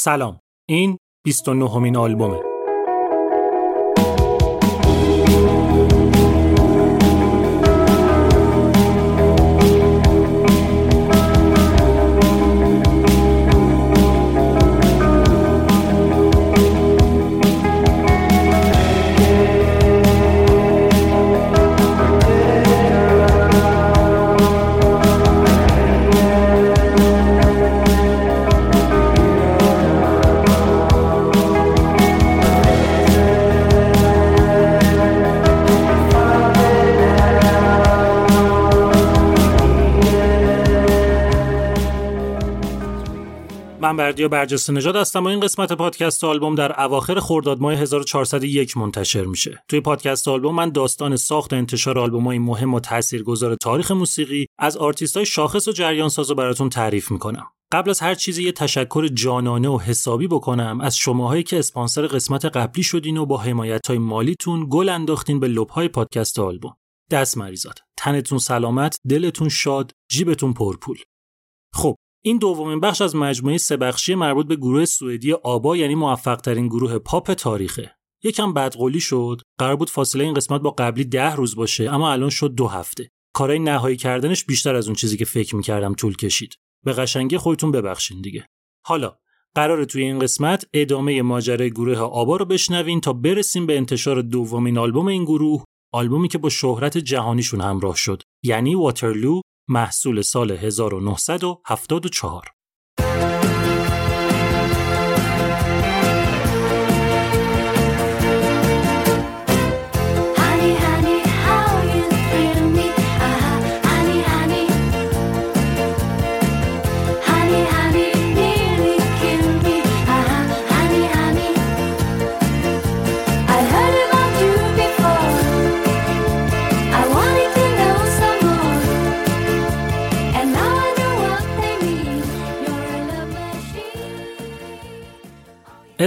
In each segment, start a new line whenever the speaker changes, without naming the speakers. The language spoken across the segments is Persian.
سلام. این 29 همین آلبومه. من بردیا برجسته نژاد هستم و این قسمت پادکست آلبوم در اواخر خرداد ماه 1401 منتشر میشه. توی پادکست آلبوم من داستان ساخت و انتشار آلبوم‌های مهم و تاثیرگذار تاریخ موسیقی از آرتیست‌های شاخص و جریان ساز براتون تعریف می‌کنم. قبل از هر چیزی یه تشکر جانانه و حسابی بکنم از شماهایی که اسپانسر قسمت قبلی شدین و با حمایت‌های مالیتون گل انداختین به لب‌های پادکست آلبوم. دست مریزاد. تنتون سلامت، دلتون شاد، جیبتون پرپول. خب این دومین بخش از مجموعه سه بخشی مربوط به گروه سوئدی آبا یعنی موفق ترین گروه پاپ تاریخه. یکم بدقولی شد. قرار بود فاصله این قسمت با قبلی ده روز باشه اما الان شد دو هفته. کارهای نهایی کردنش بیشتر از اون چیزی که فکر می‌کردم طول کشید. به قشنگی خودتون ببخشین دیگه. حالا قرار توی این قسمت ادامه ماجرای گروه آبا رو بشنوین تا برسیم به انتشار دومین آلبوم این گروه آلبومی که با شهرت جهانیشون همراه شد یعنی واترلو محصول سال 1974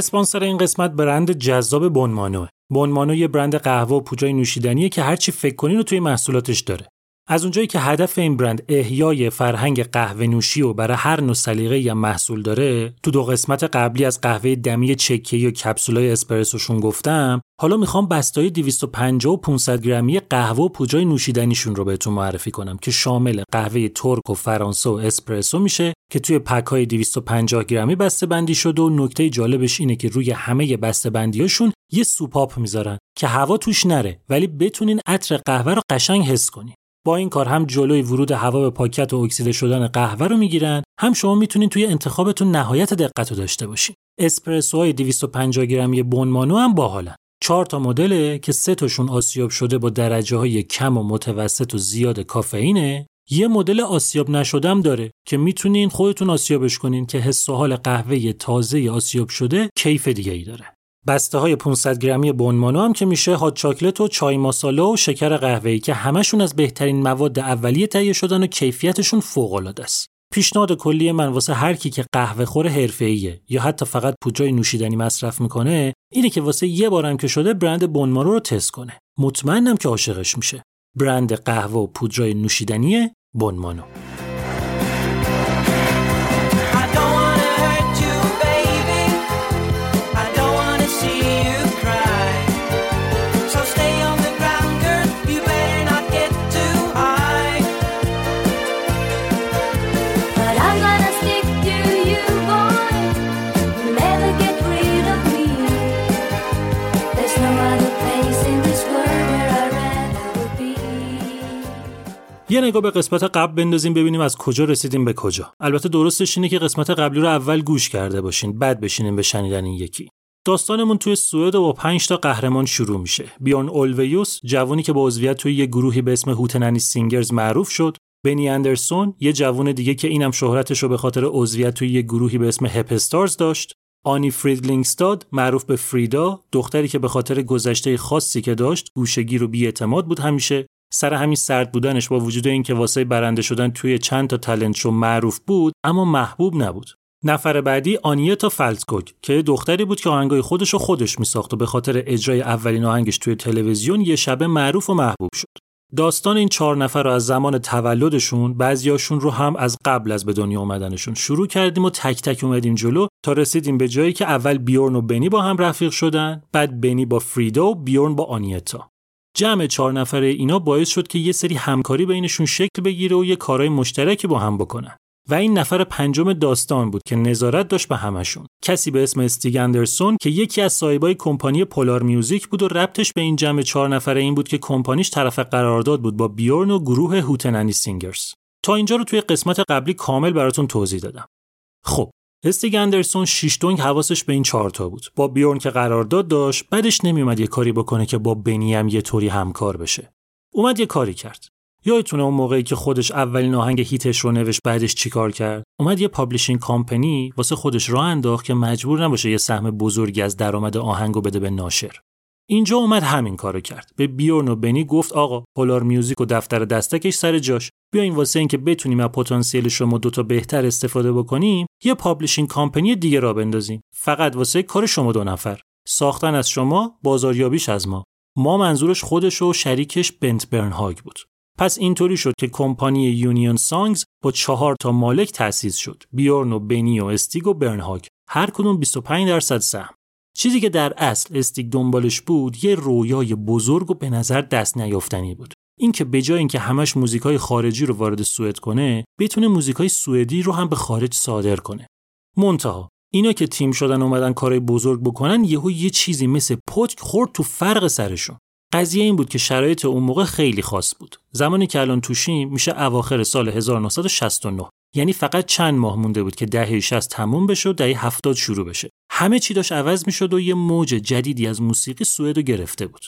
اسپانسر این قسمت برند جذاب بونمانو بونمانو یه برند قهوه و پوجای نوشیدنیه که هرچی فکر کنین رو توی محصولاتش داره. از اونجایی که هدف این برند احیای فرهنگ قهوه نوشی و برای هر نوع سلیقه یا محصول داره تو دو قسمت قبلی از قهوه دمی چکیه و کپسولای اسپرسوشون گفتم حالا می‌خوام بستای 250 و 500 گرمی قهوه و پوجای نوشیدنیشون رو بهتون معرفی کنم که شامل قهوه ترک و فرانسه و اسپرسو میشه که توی پک های 250 گرمی بسته بندی شده و نکته جالبش اینه که روی همه بسته بندیاشون یه سوپاپ می‌ذارن که هوا توش نره ولی بتونین عطر قهوه رو قشنگ حس کنین. با این کار هم جلوی ورود هوا به پاکت و اکسیده شدن قهوه رو می‌گیرن. هم شما می‌تونین توی انتخابتون نهایت دقت رو داشته باشین. اسپرسوهای 250 گرمی بونمانو هم باحالن. چهار تا مدله که سه تاشون آسیاب شده با درجه های کم و متوسط و زیاد کافئینه. یه مدل آسیاب نشدم داره که می‌تونین خودتون آسیابش کنین که حس و حال قهوه تازه آسیاب شده کیف دیگه ای داره. بسته های 500 گرمی بونمانو هم که میشه هات چاکلت و چای ماسالا و شکر قهوه‌ای که همشون از بهترین مواد اولیه تهیه شدن و کیفیتشون فوق العاده است. پیشنهاد کلی من واسه هر کی که قهوه خور حرفه‌ایه یا حتی فقط پودرای نوشیدنی مصرف می‌کنه اینه که واسه یه بارم که شده برند بونمارو رو تست کنه. مطمئنم که عاشقش میشه. برند قهوه و پودرای نوشیدنی بونمانو یه نگاه به قسمت قبل بندازیم ببینیم از کجا رسیدیم به کجا. البته درستش اینه که قسمت قبلی رو اول گوش کرده باشین بعد بشینیم به شنیدن این یکی. داستانمون توی سوئد با 5 تا قهرمان شروع میشه. بیورن اولویوس جوونی که با عضویت توی یه گروهی به اسم هوتننی سینگرز معروف شد. بنی اندرسون یه جوون دیگه که اینم شهرتش رو به خاطر عضویت توی یه گروهی به اسم هپستارز داشت. آنی فریدلینگستاد معروف به فریدا دختری که به خاطر گذشته خاصی که داشت گوشگیر و بیاعتماد بود همیشه. سر همین سرد بودنش با وجود اینکه واسه برنده شدن توی چند تا تالنت شو معروف بود اما محبوب نبود. نفر بعدی آنیتا فلتکوک که دختری بود که آهنگای خودش رو خودش میساخت و به خاطر اجرای اولین آهنگش توی تلویزیون یه شبه معروف و محبوب شد. داستان این چهار نفر رو از زمان تولدشون بعضیاشون رو هم از قبل از به دنیا اومدنشون شروع کردیم و تک تک اومدیم جلو تا رسیدیم به جایی که اول بیورن و بنی با هم رفیق شدن بعد بنی با فریدا و بیورن با آنیتا. جمع چهار نفره اینا باعث شد که یه سری همکاری بینشون شکل بگیره و یه کارهای مشترکی با هم بکنن. و این نفر پنجم داستان بود که نظارت داشت به همشون کسی به اسم استیگ اندرسون که یکی از صاحبای کمپانی Polar Music بود و ربطش به این جمع چهار نفره این بود که کمپانیش طرف قرارداد بود با بیورن و گروه Hootenanny Singers. تا اینجا رو توی قسمت قبلی کامل براتون توضیح دادم. خب استیگ اندرسون شیش دونگ حواسش به این چهارتا بود. با بیورن که قرارداد داشت بدش نمیومد یه کاری بکنه که با بنی هم یه طوری همکار بشه. اومد یه کاری کرد. یادتونه اون موقعی که خودش اولین آهنگ hit ش رو نوشت بعدش چیکار کرد؟ اومد یه publishing company واسه خودش راه انداخت که مجبور نباشه یه سهم بزرگی از درآمد آهنگو بده به ناشر. اینجا اومد همین کارو کرد. به بیورن و بنی گفت آقا Polar Music و دفتر دستکش سر جاش. بیاین واسه اینکه بتونیم از پتانسیل شما دوتا بهتر استفاده بکنیم یه publishing company دیگه راه بندازیم. فقط واسه کار شما دو نفر. ساختن از شما بازاریابیش از ما. ما منظورش خودش و شریکش بنت برنهاگ بود. پس اینطوری شد که کمپانی Union Songs با چهار تا مالک تأسیس شد. بیورن و بنی و استیگ و برنهاگ. هر کدوم 25 درصد سهم. چیزی که در اصل استیگ دنبالش بود یه رویای بزرگ و به نظر دست نیافتنی بود. اینکه به جای اینکه همش موزیکای خارجی رو وارد سوئد کنه بتونه موزیکای سوئدی رو هم به خارج صادر کنه. منتها اینا که تیم شدن اومدن کارهای بزرگ بکنن یهو یه چیزی مثل پتک خورد تو فرق سرشون. قضیه این بود که شرایط اون موقع خیلی خاص بود. زمانی که الان توشیم میشه اواخر سال 1969 یعنی فقط چند ماه مونده بود که دهه 60 تموم بشه و دهه 70 شروع بشه. همه چی داشت عوض می‌شد و یه موج جدیدی از موسیقی سوئد رو گرفته بود.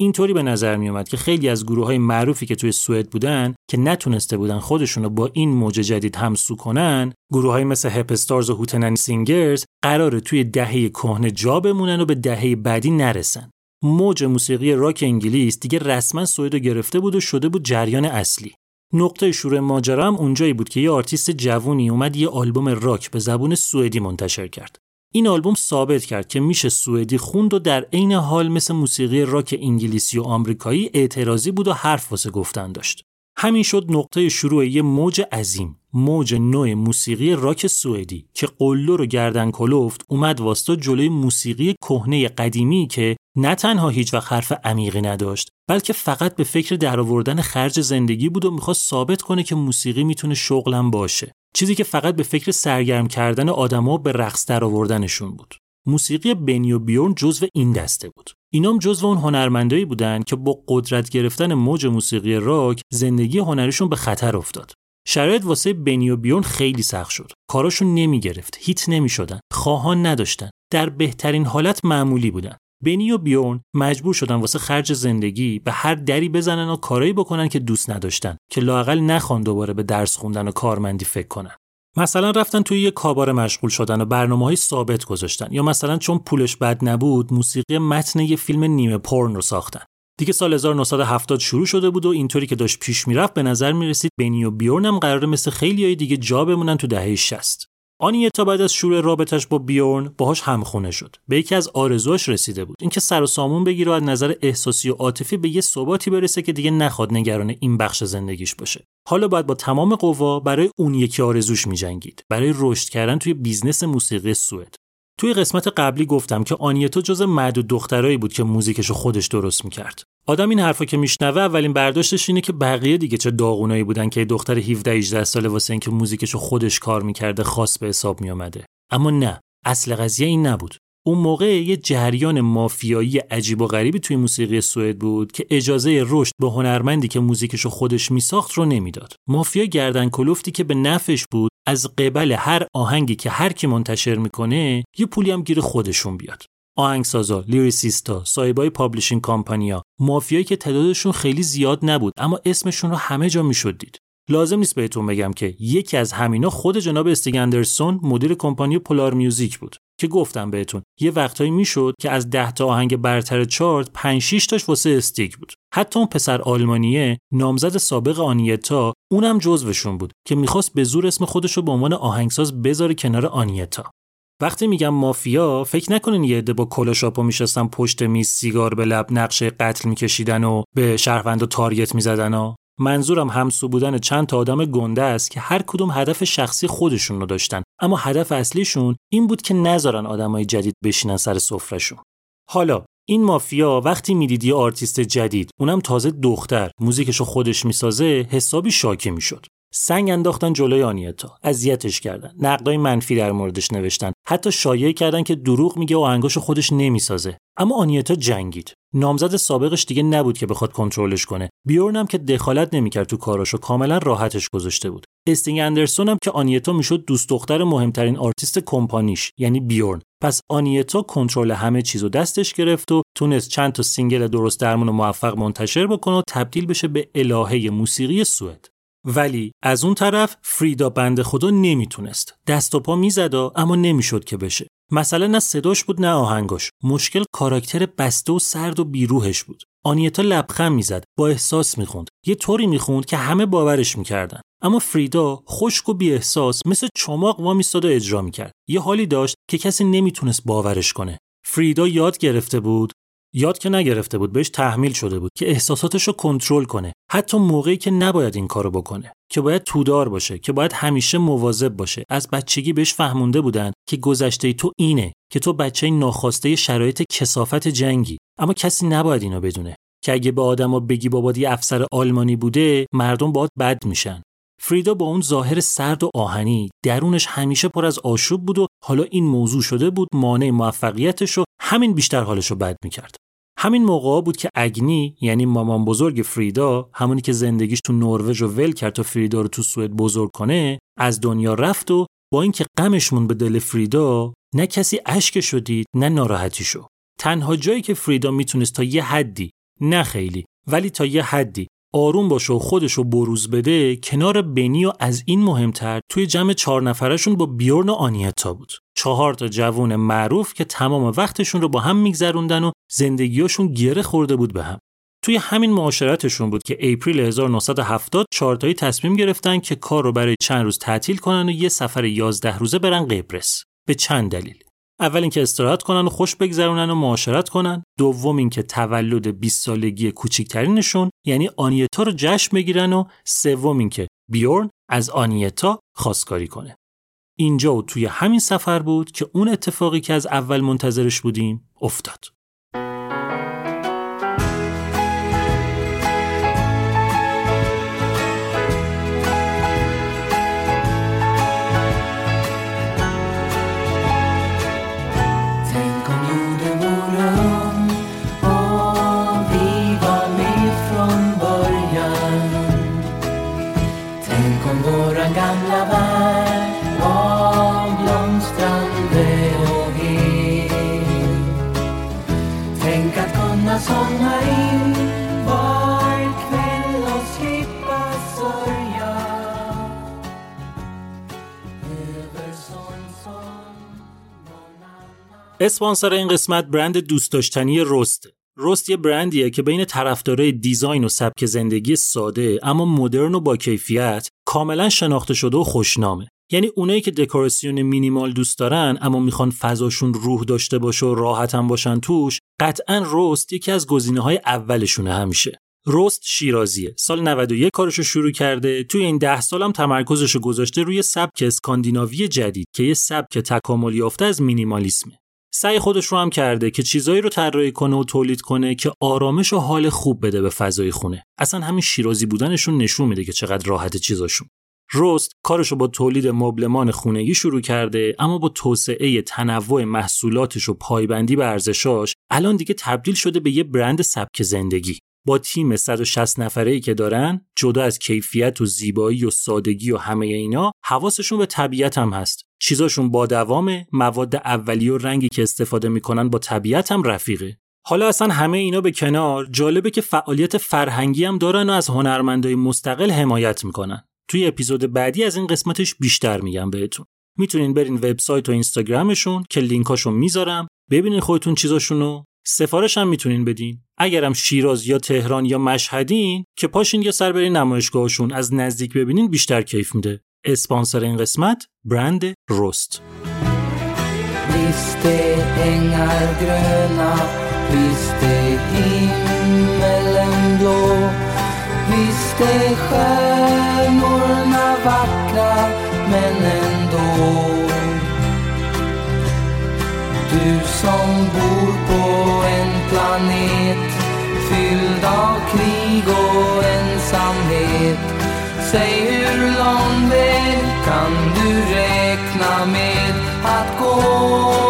اینطوری به نظر می اومد که خیلی از گروه های معروفی که توی سوئد بودن که نتونسته بودن خودشون رو با این موج جدید همسو کنن گروه های مثل هپستارز و هوتنن سینگرز قراره توی دهه کهنه جا بمونن و به دهه بعدی نرسن. موج موسیقی راک انگلیس دیگه رسما سوئدو گرفته بود و شده بود جریان اصلی. نقطه شروع ماجرا هم اونجایی بود که یه آرتیست جوونی اومد یه آلبوم راک به زبون سوئدی منتشر کرد. این آلبوم ثابت کرد که میشه سوئدی خوند و در عین حال مثل موسیقی راک انگلیسی و آمریکایی اعتراضی بود و حرف واسه گفتن داشت. همین شد نقطه شروع یه موج عظیم موج نو موسیقی راک سوئدی که قلدر و گردن کلفت اومد واستاد جلوی موسیقی کهنه قدیمی که نه تنها هیچ وقت حرف عمیقی نداشت بلکه فقط به فکر درآوردن خرج زندگی بود و می‌خواست ثابت کنه که موسیقی می‌تونه شغلم باشه. چیزی که فقط به فکر سرگرم کردن آدما به رقص درآوردنشون بود. موسیقی بنی و بیورن جزو این دسته بود. اینام جزو اون هنرمندایی بودن که با قدرت گرفتن موج موسیقی راک زندگی هنریشون به خطر افتاد. شرایط واسه بنی و بیورن خیلی سخت شد. کاراشون نمی گرفت هیت نمی شدن خواهان نداشتن. در بهترین حالت معمولی بودن. بنی و بیورن مجبور شدن واسه خرج زندگی به هر دری بزنن و کارایی بکنن که دوست نداشتن که لاقل نخوان دوباره به درس خوندن و کارمندی فکر کنن. مثلا رفتن توی یه کابار مشغول شدن و برنامه های ثابت گذاشتن یا مثلا چون پولش بد نبود موسیقی متن یه فیلم نیمه پورن رو ساختن. دیگه سال 1970 شروع شده بود و اینطوری که داشت پیش می‌رفت به نظر می‌رسید بنی و بیورن هم قراره مثل خیلیای دیگه جا بمونن تو دهه 60 آنیتا بعد از شروع رابطش با بیورن باهاش همخونه شد. به یکی از آرزوهاش رسیده بود. اینکه سر و سامون بگیره از نظر احساسی و عاطفی به یه ثباتی برسه که دیگه نخواد نگران این بخش زندگیش باشه. حالا باید با تمام قوا برای اون یکی آرزوش میجنگید. برای رشد کردن توی بیزنس موسیقی سوئد. توی قسمت قبلی گفتم که آنیتا جز معدود دخترایی بود که موزیکشو خودش درست می‌کرد. آدم این حرفا که میشنوه اولین برداشتش اینه که بقیه دیگه چه داغونایی بودن که دختر 17 18 ساله واسه اینکه موزیکشو خودش کار می‌کرده خاص به حساب میومده. اما نه، اصل قضیه این نبود. اون موقع یه جریان مافیایی عجیب و غریبی توی موسیقی سوئد بود که اجازه رشد به هنرمندی که موزیکشو خودش میساخت رو نمی‌داد. مافیا گردن کلفتی که به نفش بود از قبل هر آهنگی که هر کی منتشر می‌کنه یه پولی هم گیر خودشون بیاد. آهنگسازا، lyricist ا، صاحبای publishing کمپانیا، مافیایی که تعدادشون خیلی زیاد نبود اما اسمشون رو همه جا می‌شد دید. لازم نیست بهتون بگم که یکی از همینا خود جناب استیگ اندرسون مدیر کمپانی Polar Music بود که گفتم بهتون یه وقتایی می‌شد که از 10 تا آهنگ برتر چارت 5 6 تاش واسه استیگ بود حتی اون پسر آلمانیه نامزد سابق آنیتا اونم جزوشون بود که می‌خواست به زور اسم خودش رو به عنوان آهنگساز بذاره کنار آنیتا وقتی میگم مافیا فکر نکنین یه عده با کلاه شاپو میشستن پشت میز سیگار به لب نقشه قتل میکشیدن و یه شهروندو target می‌زدن و منظورم همسو بودن چند تا آدم گنده است که هر کدوم هدف شخصی خودشون رو داشتن. اما هدف اصلیشون این بود که نذارن آدمای جدید بشینن سر سفرهشون. حالا این مافیا وقتی می‌دید یه آرتیست جدید اونم تازه دختر موزیکشو خودش می‌سازه حسابی شاکی می‌شد. سنگ انداختن جلوی آنیتا. اذیتش کردن. نقدای منفی در موردش نوشتن. حتی شایعه کردن که دروغ میگه و آهنگاشو خودش نمی‌سازه. اما آنیتا جنگید. نامزد سابقش دیگه نبود که بخواد کنترلش کنه. بیورن هم که دخالت نمی‌کرد تو کاراشو کاملا راحتش گذاشته بود. استیگ اندرسون هم که آنیتا می‌شد دوست دختر مهمترین آرتیست کمپانیش یعنی بیورن. پس آنیتا کنترل همه چیزو دستش گرفت و تونست چند تا single درست درمون و موفق منتشر بکنه و تبدیل بشه به الهه موسیقی سوئد. ولی از اون طرف فریدا بند خدا نمی‌تونست. دست و پا می‌زد اما نمی‌شد که بشه. مثلا نه صداش بود نه آهنگاش. مشکل کاراکتر بسته و سرد و بیروحش بود. آنیتا لبخند می‌زد با احساس می‌خوند. یه طوری می‌خوند که همه باورش می‌کردن. اما فریدا خشک و بی احساس مثل چماق وا میستاد و اجرا می‌کرد. یه حالی داشت که کسی نمی‌تونست باورش کنه. فریدا یاد گرفته بود یاد که نگرفته بود بهش تحمیل شده بود که احساساتش رو کنترل کنه. حتی موقعی که نباید این کارو بکنه. که باید تودار باشه که باید همیشه مواظب باشه. از بچگی بهش فهمونده بودن که گذشته تو اینه که تو بچه ناخواسته شرایط کسافت جنگی. اما کسی نباید اینو بدونه. که اگه به آدما بگی بابا یه افسر آلمانی بوده مردم باید بد میشن. فریدا با اون ظاهر سرد و آهنی درونش همیشه پر از آشوب بود و حالا این موضوع شده بود مانع موفقیتش و همین بیشتر حالش رو بد می‌کرد. همین موقع بود که اگنی یعنی مامان بزرگ فریدا همونی که زندگیش تو نروژ رو ول کرد تا فریدا رو تو سوئد بزرگ کنه از دنیا رفت و با اینکه غمش مون به دل فریدا نه کسی اشک شدید نه ناراحتی شو تنها جایی که فریدا می‌تونست تا یه حدی نه خیلی ولی تا یه حدی آروم باشه و خودش رو بروز بده کنار بنی و از این مهمتر توی جمع چهار نفرشون با بیورن و آنیتا بود. چهار تا جوون معروف که تمام وقتشون رو با هم میگذروندن و زندگیاشون گره خورده بود به هم. توی همین معاشرتشون بود که اپریل 1970 چهارتایی تصمیم گرفتن که کار رو برای چند روز تعطیل کنن و یه سفر 11 روزه برن قبرس. به چند دلیل. اول اینکه استراحت کنن و خوش بگذرونن و معاشرت کنن. دوم اینکه تولد 20 سالگی کوچیکترینشون یعنی آنیتا رو جشن بگیرن و سوم اینکه بیورن از آنیتا خواستگاری کنه. اینجا و توی همین سفر بود که اون اتفاقی که از اول منتظرش بودیم افتاد. اسپانسر این قسمت برند دوست داشتنی رست رست یه برندیه که بین طرفدارای دیزاین و سبک زندگی ساده اما مدرن و با کیفیت کاملا شناخته شده و خوشنامه. یعنی اونایی که دکوراسیون مینیمال دوست دارن اما می‌خوان فضاشون روح داشته باشه و راحتم باشن توش قطعا رست یکی از گزینه های اولشونه همیشه. رست شیرازیه. سال 91 کارشو شروع کرده توی این ده سالم تمرکزشو گذاشته روی سبک اسکاندیناوی جدید که یه سبک تکامل یافته از مینیمالیسمه. سعی خودش رو هم کرده که چیزایی رو طراحی کنه و تولید کنه که آرامش و حال خوب بده به فضای خونه. اصلا همین شیرازی بودنشون نشون میده که چقدر راحت چیزاشون. رست کارشو با تولید مبلمان خونگی شروع کرده اما با توسعه تنوع محصولاتش و پایبندی به ارزشاش الان دیگه تبدیل شده به یه برند سبک زندگی. با تیم 160 نفره ای که دارن جدا از کیفیت و زیبایی و سادگی و همه اینا حواسشون به طبیعت هم هست. چیزاشون با دوامه مواد اولیه و رنگی که استفاده می‌کنن با طبیعت هم رفیقه. حالا اصلا همه اینا به کنار جالبه که فعالیت فرهنگی هم دارن و از هنرمندای مستقل حمایت می‌کنن. توی اپیزود بعدی از این قسمتش بیشتر میگم بهتون. می‌تونین برین وبسایت و اینستاگرامشون که لینکاشو می‌ذارم. ببینین خودتون چیزاشونو سفارش هم می‌تونین بدین اگرم شیراز یا تهران یا مشهدین که پاشین یا سر برین نمایشگاهشون از نزدیک ببینین بیشتر کیف میده اسپانسر این قسمت برند رست
men ändå. Du som bor på en planet fylld av krig och ensamhet. Säg hur lång väg kan du räkna med att gå?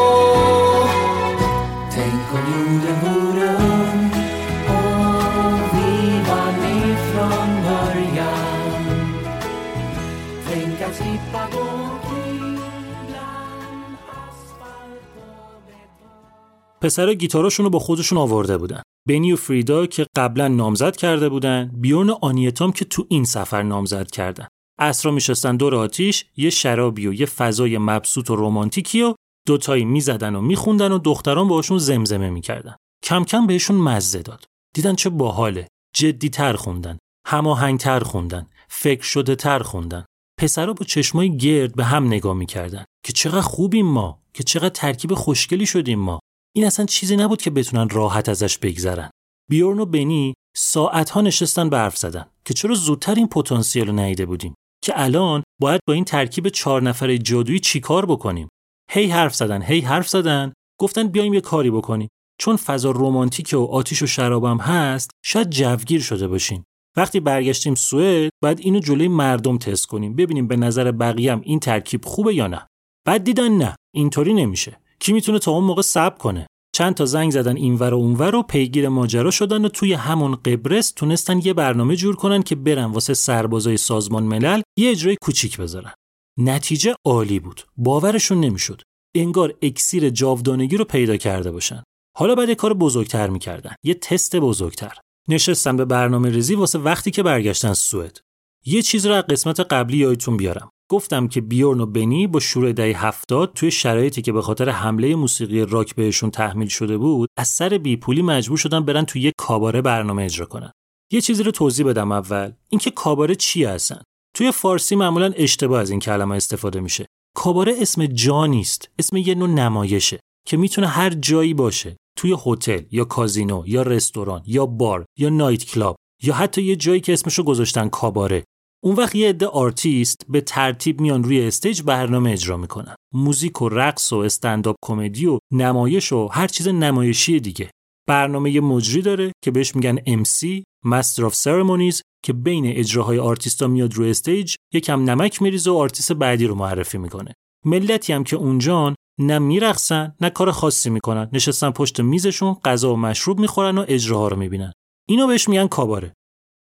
پسرا گیتاراشون رو با خودشون آورده بودن. بنی و فریدا که قبلا نامزد کرده بودن بیورن و آنیتام که تو این سفر نامزد کردن. اسرا میشستن دور آتیش یه شرابی و یه فضای مبسوط و رمانتیکی و دوتایی می‌زدن و میخوندن و دختران باشون زمزمه می‌کردن. کم کم بهشون مزه داد. دیدن چه باحاله. جدیتر خوندن. هماهنگتر خوندن. فکر شده تر خوندن پسرا با چشمای گرد به هم نگاه می‌کردن. که چقدر خوبیم ما. که چقدر ترکیب خوشگلی شدیم ما. این اصلا چیزی نبود که بتونن راحت ازش بگذرن. بیورن و بنی ساعتها نشستن به حرف زدن که چرا زودتر این پتانسیل رو ندیده بودیم که الان باید با این ترکیب چهار نفره جادویی چیکار بکنیم؟ هی حرف زدن هی حرف زدن. گفتن بیایم یه کاری بکنیم. چون فضا رمانتیک و آتیش و شرابم هست شاید جوگیر شده باشیم. وقتی برگشتیم سوئد باید اینو جلوی مردم تست کنیم ببینیم به نظر بقیه هم این ترکیب خوبه یا نه. بعد دیدن نه اینطوری نمیشه. کی می‌تونه تا اون موقع صبر کنه؟ چند تا زنگ زدن اینور و اونور و پیگیر ماجرا شدن و توی همون قبرس تونستن یه برنامه جور کنن که برن واسه سربازای سازمان ملل یه اجرای کوچیک بذارن. نتیجه عالی بود. باورشون نمی‌شد. انگار اکسیر جاودانگی رو پیدا کرده باشن. حالا بعد کار بزرگتر می‌کردن. یه تست بزرگتر. نشستن به برنامه ریزی واسه وقتی که برگشتن سوئد. یه چیز رو از قسمت قبلی یادتون بیارم. گفتم که بیورن و بنی با شروع دهه هفتاد توی شرایطی که به خاطر حمله موسیقی راک بهشون تحمیل شده بود از سر بیپولی مجبور شدن برن توی یه کاباره برنامه اجرا کنن. یه چیزی رو توضیح بدم اول اینکه کاباره چی هستن توی فارسی معمولا اشتباه از این کلمه استفاده میشه. کاباره اسم جا نیست اسم یه نوع نمایشه که می‌تونه هر جایی باشه. توی هتل یا کازینو یا رستوران یا بار یا نایت کلاب یا حتی یه جایی که اسمشو گذاشتن کاباره. اون وقت یه عده آرتیست به ترتیب میان روی stage برنامه اجرا می‌کنن. موزیک و رقص و stand-up comedy و نمایش و هر چیز نمایشی دیگه. برنامه یه مجری داره که بهش میگن MC Master of Ceremonies که بین اجراهای آرتیستا میاد روی stage یکم نمک میریزه و آرتیست بعدی رو معرفی می‌کنه. ملتی هم که اونجان نه میرقصن نه کار خاصی می‌کنن. نشستن پشت میزشون غذا و مشروب می‌خورن و اجراها رو می‌بینن. اینو بهش میگن کاباره.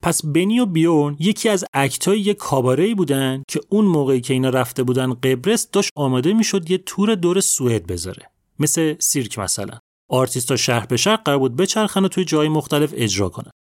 پس بنی و بیورن یکی از act ای یک کاباره بودن که اون موقعی که اینا رفته بودن قبرس داشت آماده می‌شد یه تور دور سوئد بذاره. مثل سیرک مثلا. آرتیستا شهر به شهر قرار بود بچرخن و توی جای مختلف اجرا کنن.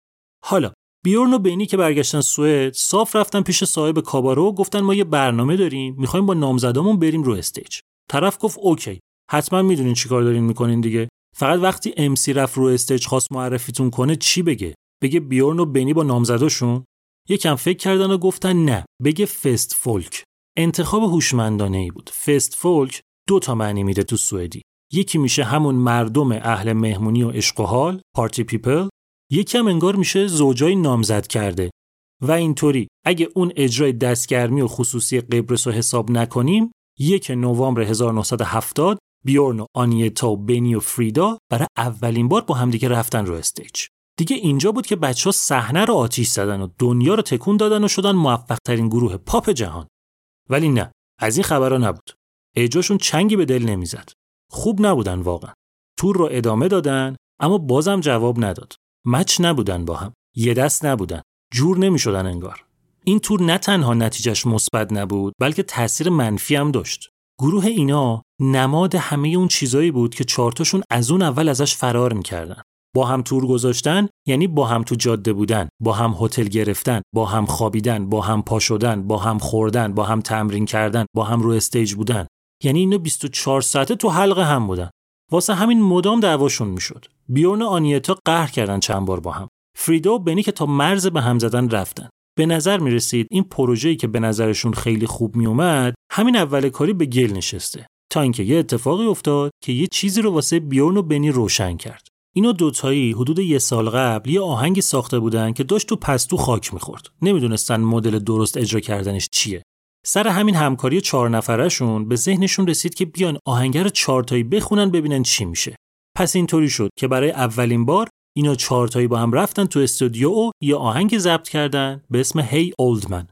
حالا بیورن و بنی که برگشتن سوئد صاف رفتن پیش صاحب کاباره و گفتن ما یه برنامه داریم می‌خوایم با نامزدامون بریم رو stage. طرف گفت OK حتما می‌دونین چیکار دارین می‌کنین دیگه. فقط وقتی MC رفت رو stage خواست معرفیتون کنه چی بگه؟ بگه بیورن و بنی با نامزداشون؟ یکم فکر کردن و گفتن نه. بگه Festfolk. انتخاب هوشمندانه ای بود. Festfolk دو تا معنی میده تو سوئدی. یکی میشه همون مردم اهل مهمونی و عشق و حال party people. یکی هم انگار میشه زوجای نامزد کرده. و اینطوری. اگه اون اجرای دستگرمی و خصوصی قبرس رو حساب نکنیم یک نوامبر 1970 بیورن و آنیتا و بنی و فریدا برای اولین بار با همدیگه رفتن رو استیج. دیگه اینجا بود که بچه ها صحنه رو آتیش زدن و دنیا رو تکون دادن و شدن موفق ترین گروه پاپ جهان. ولی نه از این خبرها نبود. اجراشون چنگی به دل نمی‌زد. خوب نبودن واقعا. تور رو ادامه دادن اما بازم جواب نداد. مچ نبودن با هم. یه دست نبودن. جور نمی شدن انگار. این تور نه تنها نتیجهش مثبت نبود بلکه تاثیر منفی هم داشت. گروه اینا نماد همه اون چیزایی بود که چارتاشون از اون اول ازش فرار می‌کردن. با هم تور گذاشتن یعنی با هم تو جاده بودن با هم هتل گرفتن با هم خوابیدن با هم پا شدن با هم خوردن با هم تمرین کردن با هم رو استیج بودن. یعنی اینا 24 ساعته تو حلقه هم بودن. واسه همین مدام دعواشون می‌شد. بیورن آنیتا قهر کردن چند بار با هم. فریدا و بنی که تا مرز به هم زدن رفتن. به نظر می رسید این پروژه‌ای که به نظرشون خیلی خوب می اومد همین اول کاری به گل نشسته. تا اینکه یه اتفاقی افتاد که یه چیزی رو واسه بیورن و بنی روشن کرد. اینا دوتایی حدود یه سال قبل یه آهنگی ساخته بودن که داشت تو پستو خاک می‌خورد. نمی‌دونستن مدل درست اجرا کردنش چیه. سر همین همکاری چهار نفرشون به ذهنشون رسید که بیان آهنگر چهارتایی بخونن ببینن چی میشه. پس اینطوری شد که برای اولین بار اینا چهارتایی با هم raften تو استودیو و یه آهنگ ضبط کردن به اسم Hey Old Man.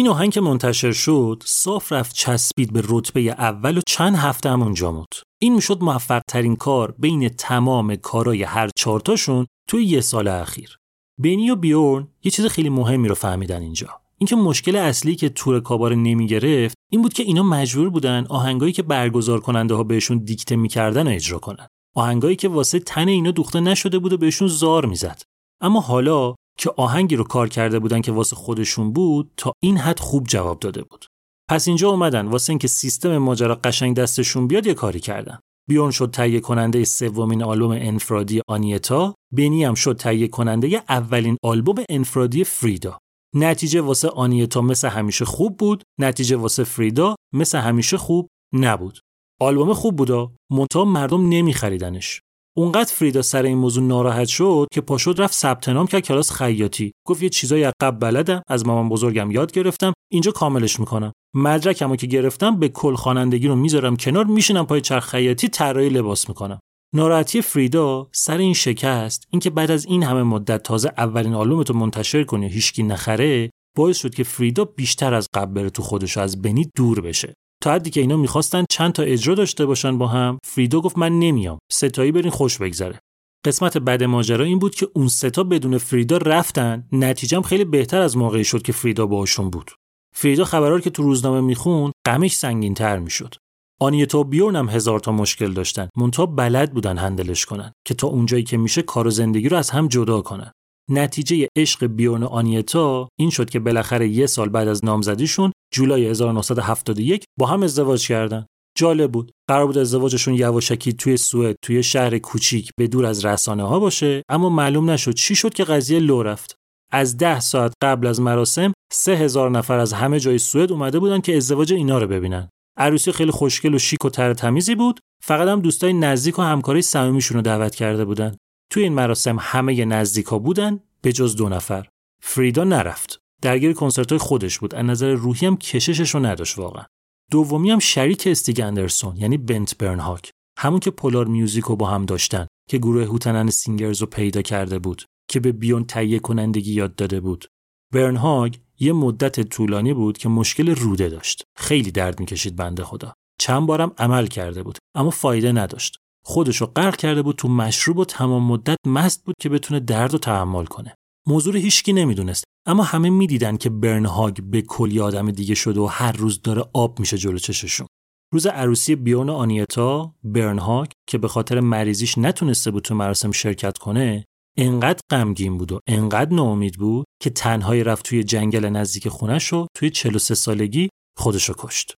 این آهنگ که منتشر شد صاف رفت چسبید به رتبه اول و چند هفته هم اونجا این می‌شد موفق ترین کار بین تمام کارای هر چارتاشون توی یه سال اخیر. بنی و بیورن یه چیز خیلی مهمی رو فهمیدن اینجا. اینکه مشکل اصلی که تور کابار نمی گرفت این بود که اینا مجبور بودن آهنگایی که برگزار کننده ها بهشون دیکته می‌کردن و اجرا کنن. آهنگایی که واسه تن اینا دوخته نشده بود و بهشون زار می‌زد. اما حالا که آهنگی رو کار کرده بودن که واسه خودشون بود تا این حد خوب جواب داده بود. پس اینجا اومدن واسه اینکه سیستم ماجرا قشنگ دستشون بیاد یه کاری کردن. بیورن شد تهیه کننده سومین آلبوم انفرادی آنیتا بنی هم شد تهیه کننده اولین آلبوم انفرادی فریدا. نتیجه واسه آنیتا مثل همیشه خوب بود نتیجه واسه فریدا مثل همیشه خوب نبود. آلبوم خوب بودا منتها مردم نمیخریدنش. اونقدر فریدا سر این موضوع ناراحت شد که پاشد رفت ثبت نام کرد کلاس خیاطی. گفت یه چیزای عقب بلدم از مامان بزرگم یاد گرفتم اینجا کاملش می‌کنم. مدرکمو که گرفتم به کل خوانندگی رو می‌ذارم کنار میشینم پای چرخ خیاطی طراحی لباس می‌کنم. ناراحتی فریدا سر این شکست اینکه بعد از این همه مدت تازه اولین آلبومتو منتشر کنی هیچکی نخره باعث شد که فریدا بیشتر از قبل بره تو خودش از بنی دور بشه. تا حدی که اینا می‌خواستن چند تا اجرا داشته باشن با هم فریدا گفت من نمیام. ستایی برین خوش بگذره. قسمت بعد ماجرا این بود که اون ستا بدون فریدا رفتن. نتیجم خیلی بهتر از موقعی شد که فریدا باهاشون بود. فریدا خبرها که تو روزنامه می‌خوند غمش سنگین تر می‌شد. آنیتا و بیورن هم هزار تا مشکل داشتن. مونتا بلد بودن هندلش کنن که تا اونجایی که میشه کار و زندگی رو از هم جدا کنن. نتیجه عشق بیورن و آنیتا این شد که بالاخره یه سال بعد از نامزدیشون جولای 1971 با هم ازدواج کردن. جالب بود. قرار بود ازدواجشون یواشکی توی سوئد توی شهر کوچیک به دور از رسانه ها باشه اما معلوم نشد چی شد که قضیه لو رفت. از ده ساعت قبل از مراسم سه هزار نفر از همه جای سوئد اومده بودن که ازدواج اینا رو ببینن. عروسی خیلی خوشگل و شیک و تر تمیزی بود فقط هم دوستای نزدیک و همکارای صمیمیشون رو دعوت کرده بودن. توی این مراسم همه نزدیکا بودن به جز دو نفر. فریدا نرفت. درگیر کنسرت‌های خودش بود. از نظر روحی هم کششش رو نداشت واقعا. دومی هم شریک استیگ اندرسون یعنی بنت برنهاگ همون که Polar Music رو با هم داشتن که گروه Hootenanny Singers رو پیدا کرده بود که به بیورن تهیه کنندگی یاد داده بود. برنهاگ یه مدت طولانی بود که مشکل روده داشت. خیلی درد می‌کشید بنده خدا. چند بارم عمل کرده بود اما فایده نداشت. خودشو غرق کرده بود تو مشروب و تمام مدت مست بود که بتونه دردو تحمل کنه موضوع رو هیچکی نمی‌دونست اما همه می‌دیدن که برنهاگ به کلی آدم دیگه شده و هر روز داره آب میشه جلو چششون روز عروسی بیورن و آنیتا برنهاگ که به خاطر مریضیش نتونسته بود تو مراسم شرکت کنه انقدر غمگین بود و انقدر ناامید بود که تنهایی رفت توی جنگل نزدیک خونش و توی 43 سالگی خودشو کشت.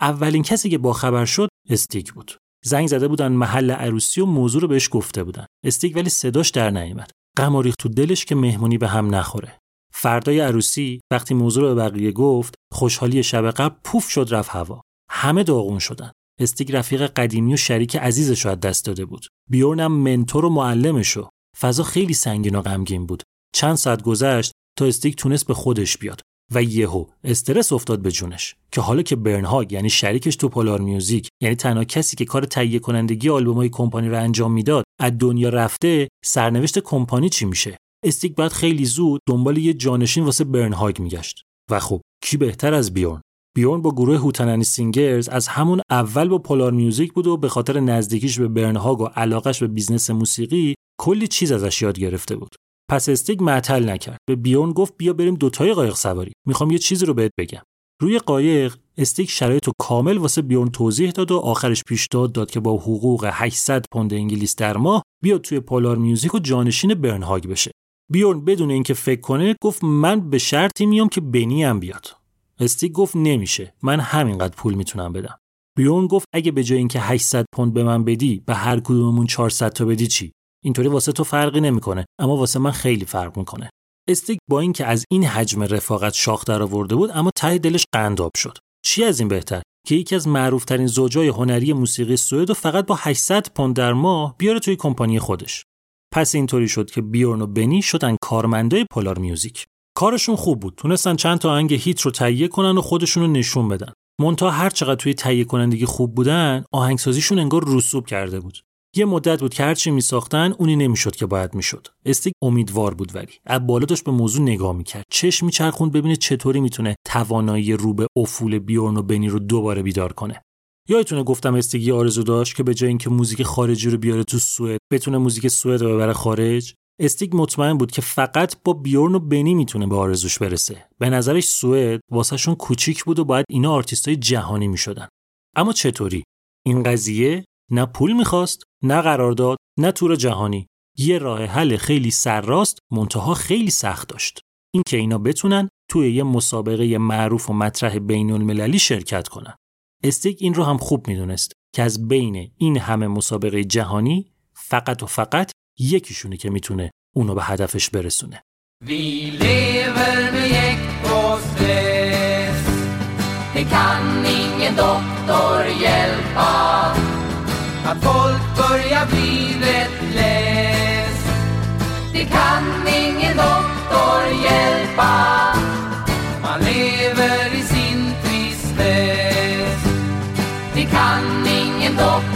اولین کسی که باخبر شد استیک بود. زنگ زده بودن محل عروسی و موضوع رو بهش گفته بودن. استیک ولی صداش در نیامد. غم ریخت تو دلش که مهمونی به هم نخوره. فردای عروسی وقتی موضوع رو به بقیه گفت، خوشحالی شب قبل پوف شد رفت هوا. همه داغون شدن. استیک رفیق قدیمی و شریک عزیزش رو دست داده بود. بیورنم منتور و معلمشو. فضا خیلی سنگین و غمگین بود. چند ساعت گذشت تا استیک تونست به خودش بیاد و یهو استرس افتاد به جونش که حالا که برنهاگ یعنی شریکش تو پولار میوزیک یعنی تنها کسی که کار تهیه کنندگی آلبومای کمپانی رو انجام می‌داد از دنیا رفته سرنوشت کمپانی چی میشه؟ استیک بعد خیلی زود دنبال یه جانشین واسه برنهاگ میگشت. و خب کی بهتر از بیورن؟ بیورن با گروه Hootenanny Singers از همون اول با Polar Music بود و به خاطر نزدیکیش به برنهاگ و علاقش به business موسیقی کلی چیز ازش یاد گرفته بود. پس استیگ معطل نکرد. به بیورن گفت بیا بریم دوتایی قایق سواری. می‌خوام یه چیزی رو بهت بگم. روی قایق استیگ شرایط رو کامل واسه بیورن توضیح داد و آخرش پیشنهاد داد که با حقوق 800 پوند انگلیس در ماه بیاد توی Polar Music و جانشین برنهاگ بشه. بیورن بدون اینکه فکر کنه گفت من به شرطی میام که بنی هم بیاد. استیک گفت نمیشه. من همینقدر پول می‌تونم بدم. بیورن گفت اگه به جای اینکه 800 پوند به من بدی به هر کدوممون 400 تا بدی چی؟ اینطوری واسه تو فرقی نمی‌کنه اما واسه من خیلی فرق می‌کنه. استیک با اینکه از این حجم رفاقت شاخ در آورده بود اما ته دلش قنداب شد. چی از این بهتر؟ که یکی از معروفترین زوجای هنری موسیقی سوئد و فقط با 800 پوند در ماه بیاره توی کمپانی خودش. پس اینطوری شد که بیورن و بنی شدن کارمندای پولار میوزیک. کارشون خوب بود. تونستن چند تا آهنگ هیت رو تهیه کنن و خودشون رو نشون بدن. مونتا هر چقدر توی تهیه کنندگی خوب بودن آهنگسازیشون انگار رسوب کرده بود. یه مدت بود که هرچی میساختن اونی نمی‌شد که باید می‌شد. استیک امیدوار بود ولی. از بالا داشت به موضوع نگاه می‌کرد. چشم میچرخوند ببینه چطوری می‌تونه توانایی رو به افول بیورن و بنی رو دوباره بیدار کنه. یادتونه گفتم استیک یه آرزو داشت که به جای اینکه موزیک خارجی رو بیاره تو سوئد بتونه موزیک سوئد رو ببره خارج؟ استیگ مطمئن بود که فقط با بیورن و بنی می‌تونه به آرزوش برسه. به نظرش سوئد واسهشون کوچیک بود و باید اینا آرتیستای جهانی می‌شدن. اما چطوری؟ این قضیه نه پول می‌خواست نه قرارداد نه تور جهانی. یه راه حل خیلی سرراست منتها خیلی سخت داشت. این که اینا بتونن توی یه مسابقه معروف و مطرح بین المللی شرکت کنن. استیگ این رو هم خوب می‌دونست که از بین این همه مسابقه جهانی فقط و فقط یکیشونه که می‌تونه اونو به هدفش برسونه.
Det kan ingen doktor hjälpa Att folk börjar bli rätt less Det kan ingen doktor hjälpa. Man lever i sin tristess. Det kan ingen doktor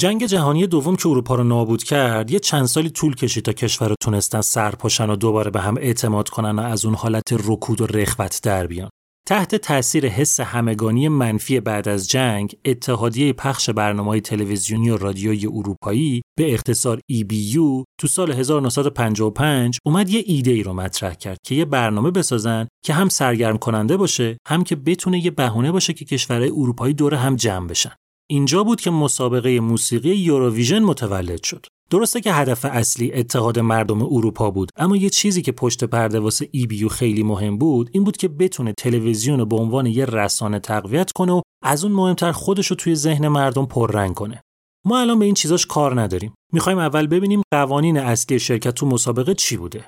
جنگ جهانی دوم که اروپا رو نابود کرد یه چند سالی طول کشید تا کشورها تونستن سرپاشن و دوباره به هم اعتماد کنن و از اون حالت رکود و رخوت در بیان. تحت تاثیر حس همگانی منفی بعد از جنگ اتحادیه پخش برنامه تلویزیونی و رادیویی اروپایی به اختصار EBU تو سال 1955 اومد یه ایده ای رو مطرح کرد که یه برنامه بسازن که هم سرگرم کننده باشه هم که بتونه یه بهونه باشه که کشورهای اروپایی دور هم جمع بشن. اینجا بود که مسابقه موسیقی یوروویژن متولد شد. درسته که هدف اصلی اتحاد مردم اروپا بود اما یه چیزی که پشت پرده واسه ایبیو خیلی مهم بود این بود که بتونه تلویزیون رو به عنوان یه رسانه تقویت کنه و از اون مهمتر خودش رو توی ذهن مردم پررنگ کنه. ما الان به این چیزاش کار نداریم. می‌خوایم اول ببینیم قوانین اصلی شرکت تو مسابقه چی بوده.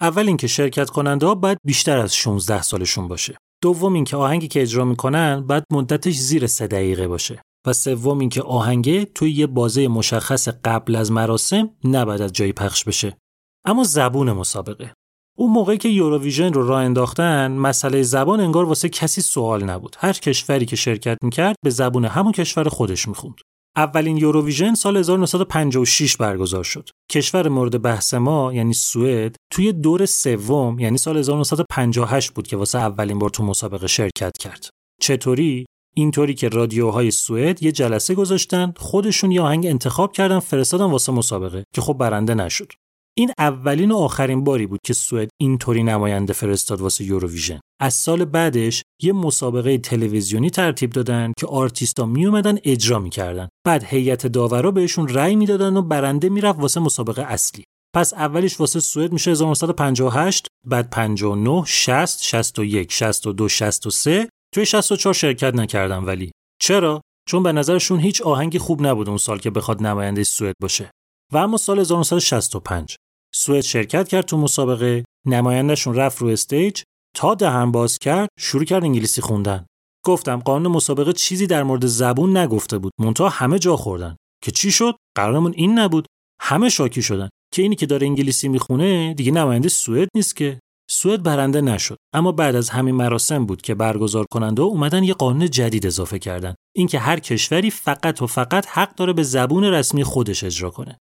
اول اینکه شرکت کننده ها باید بیشتر از 16 سالشون باشه. دوم اینکه آهنگی که اجرا می‌کنن باید مدتش زیر سه دقیقه باشه. و سوم اینکه آهنگه توی یه بازه مشخص قبل از مراسم نباید از جایی پخش بشه اما زبون مسابقه اون موقعی که یوروویژن رو راه انداختن مسئله زبان انگار واسه کسی سوال نبود هر کشوری که شرکت می‌کرد به زبون همون کشور خودش می‌خوند اولین یوروویژن سال 1956 برگزار شد. کشور مورد بحث ما یعنی سوئد توی دور سوم یعنی سال 1958 بود که واسه اولین بار تو مسابقه شرکت کرد. چطوری؟ اینطوری که رادیوهای سوئد یه جلسه گذاشتن خودشون یه آهنگ انتخاب کردن فرستادن واسه مسابقه که خب برنده نشد. این اولین و آخرین باری بود که سوئد اینطوری نماینده فرستاد واسه یوروویژن. از سال بعدش یه مسابقه تلویزیونی ترتیب دادن که آرتیستا می اومدن اجرا می‌کردن. بعد هیئت داورا بهشون رأی می‌دادن و برنده می‌رفت واسه مسابقه اصلی. پس اولیش واسه سوئد میشه 1958 بعد 59 60 61 62 63 توی 64 شرکت نکردن ولی. چرا؟ چون به نظرشون هیچ آهنگی خوب نبود اون سال که بخواد نماینده سوئد باشه. و اما سال 1965 سوئد شرکت کرد تو مسابقه. نمایندهشون رفت رو استیج. تا دهن باز کرد شروع کرد انگلیسی خوندن. گفتم قانون مسابقه چیزی در مورد زبون نگفته بود. منتها همه جا خوردن. که چی شد؟ قرارمون این نبود. همه شاکی شدن. که اینی که داره انگلیسی می‌خونه دیگه نماینده سوئد نیست که. سوئد برنده نشد. اما بعد از همین مراسم بود که برگزار کننده اومدن یه قانون جدید اضافه کردن. اینکه هر کشوری فقط و فقط حق داره به زبون رسمی خودش اجرا کنه.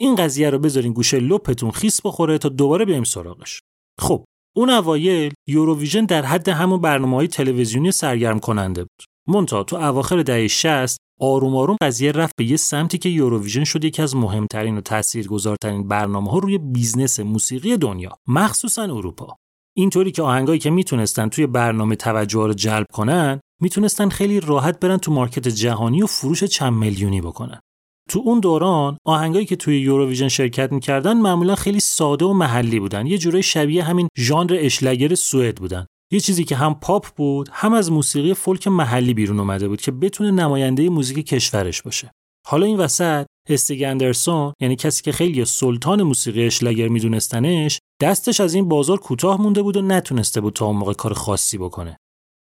این قضیه رو بذارین گوشه لپتون خیس بخوره تا دوباره بیایم سراغش. خب اون اوایل یوروویژن در حد همون برنامه های تلویزیونی سرگرم کننده بود. منتها تو اواخر دهه 60 آروم آروم قضیه رفت به یه سمتی که یوروویژن شد یکی از مهمترین و تاثیرگذارترین برنامه ها روی business موسیقی دنیا مخصوصا اروپا. اینطوری که آهنگایی که می‌تونستن توی برنامه توجه رو جلب کنن می‌تونستن خیلی راحت برن تو market جهانی و فروش چند میلیونی بکنن. تو اون دوران آهنگایی که توی یوروویژن شرکت می‌کردن معمولا خیلی ساده و محلی بودن. یه جورایی شبیه همین ژانر schlager سوئد بودن. یه چیزی که هم پاپ بود هم از موسیقی فولک محلی بیرون اومده بود که بتونه نماینده موزیک کشورش باشه. حالا این وسط استیگ اندرسون یعنی کسی که خیلیا سلطان موسیقی schlager میدونستنش دستش از این بازار کوتاه مونده بود و نتونسته بود تا اون موقع کار خاصی بکنه.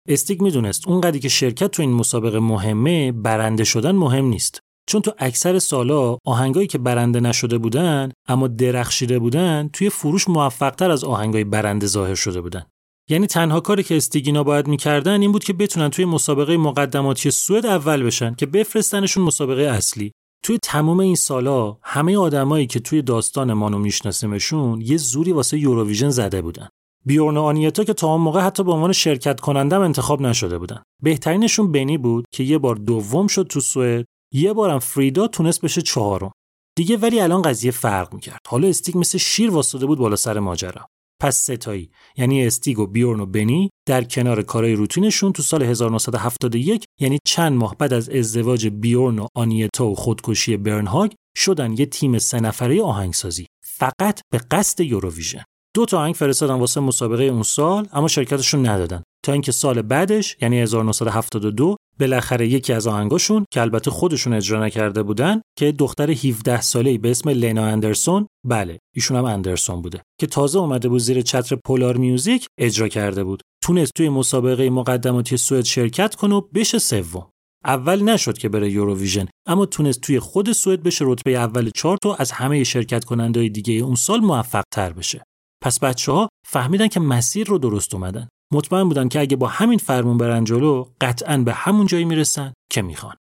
استیگ می‌دونست اونقدری که شرکت تو این مسابقه مهمه برنده شدن مهم نیست. چون تو اکثر سالا آهنگایی که برنده نشده بودن اما درخشیده بودن توی فروش موفقتر از آهنگای برنده ظاهر شده بودن. یعنی تنها کاری که استیگینا باید می‌کردن این بود که بتونن توی مسابقه مقدماتی سوئد اول بشن که بفرستنشون مسابقه اصلی. توی تمام این سالا همه آدمایی که توی داستان مانو میشناسیمشون یه زوری واسه یوروویژن زده بودن. بیورن آنیتا که تا اون موقع حتی به عنوان شرکت کنندم انتخاب نشده بودن. بهترینشون بنی بود که یه بار دوم شد تو سوئد یه بارم فریدا تونست بشه چهارم. دیگه ولی الان قضیه فرق می‌کرد. حالا استیگ مثل شیر وایساده بود بالا سر ماجرا. پس سه‌تایی. یعنی استیگ و بیورن و بنی در کنار کارهای روتینشون تو سال 1971 یعنی چند ماه بعد از ازدواج بیورن و آنیتا و خودکشی برنهاگ شدن یه تیم سه نفره آهنگسازی. فقط به قصد یوروویژن. دو تا آهنگ فرستادن واسه مسابقه اون سال اما شرکتشون ندادن. تا اینکه سال بعدش یعنی 1972 بالاخره یکی از آهنگاشون که البته خودشون اجرا نکرده بودن که دختر 17 ساله‌ای به اسم لینا اندرسون بله ایشون هم اندرسون بوده که تازه اومده بود زیر چتر پولار میوزیک اجرا کرده بود. تونست توی مسابقه مقدماتی سوئد شرکت کنه و بشه سوم. اول نشد که بره یوروویژن اما تونست توی خود سوئد بشه رتبه اول چارت و از همه شرکت کننده دیگه اون سال موفق تر بشه. پس بچه ها فهمیدن که مسیر رو درست اومدن. مطمئن بودن که اگه با همین فرمون برن جلو قطعا به همون جایی می‌رسن که می‌خوان.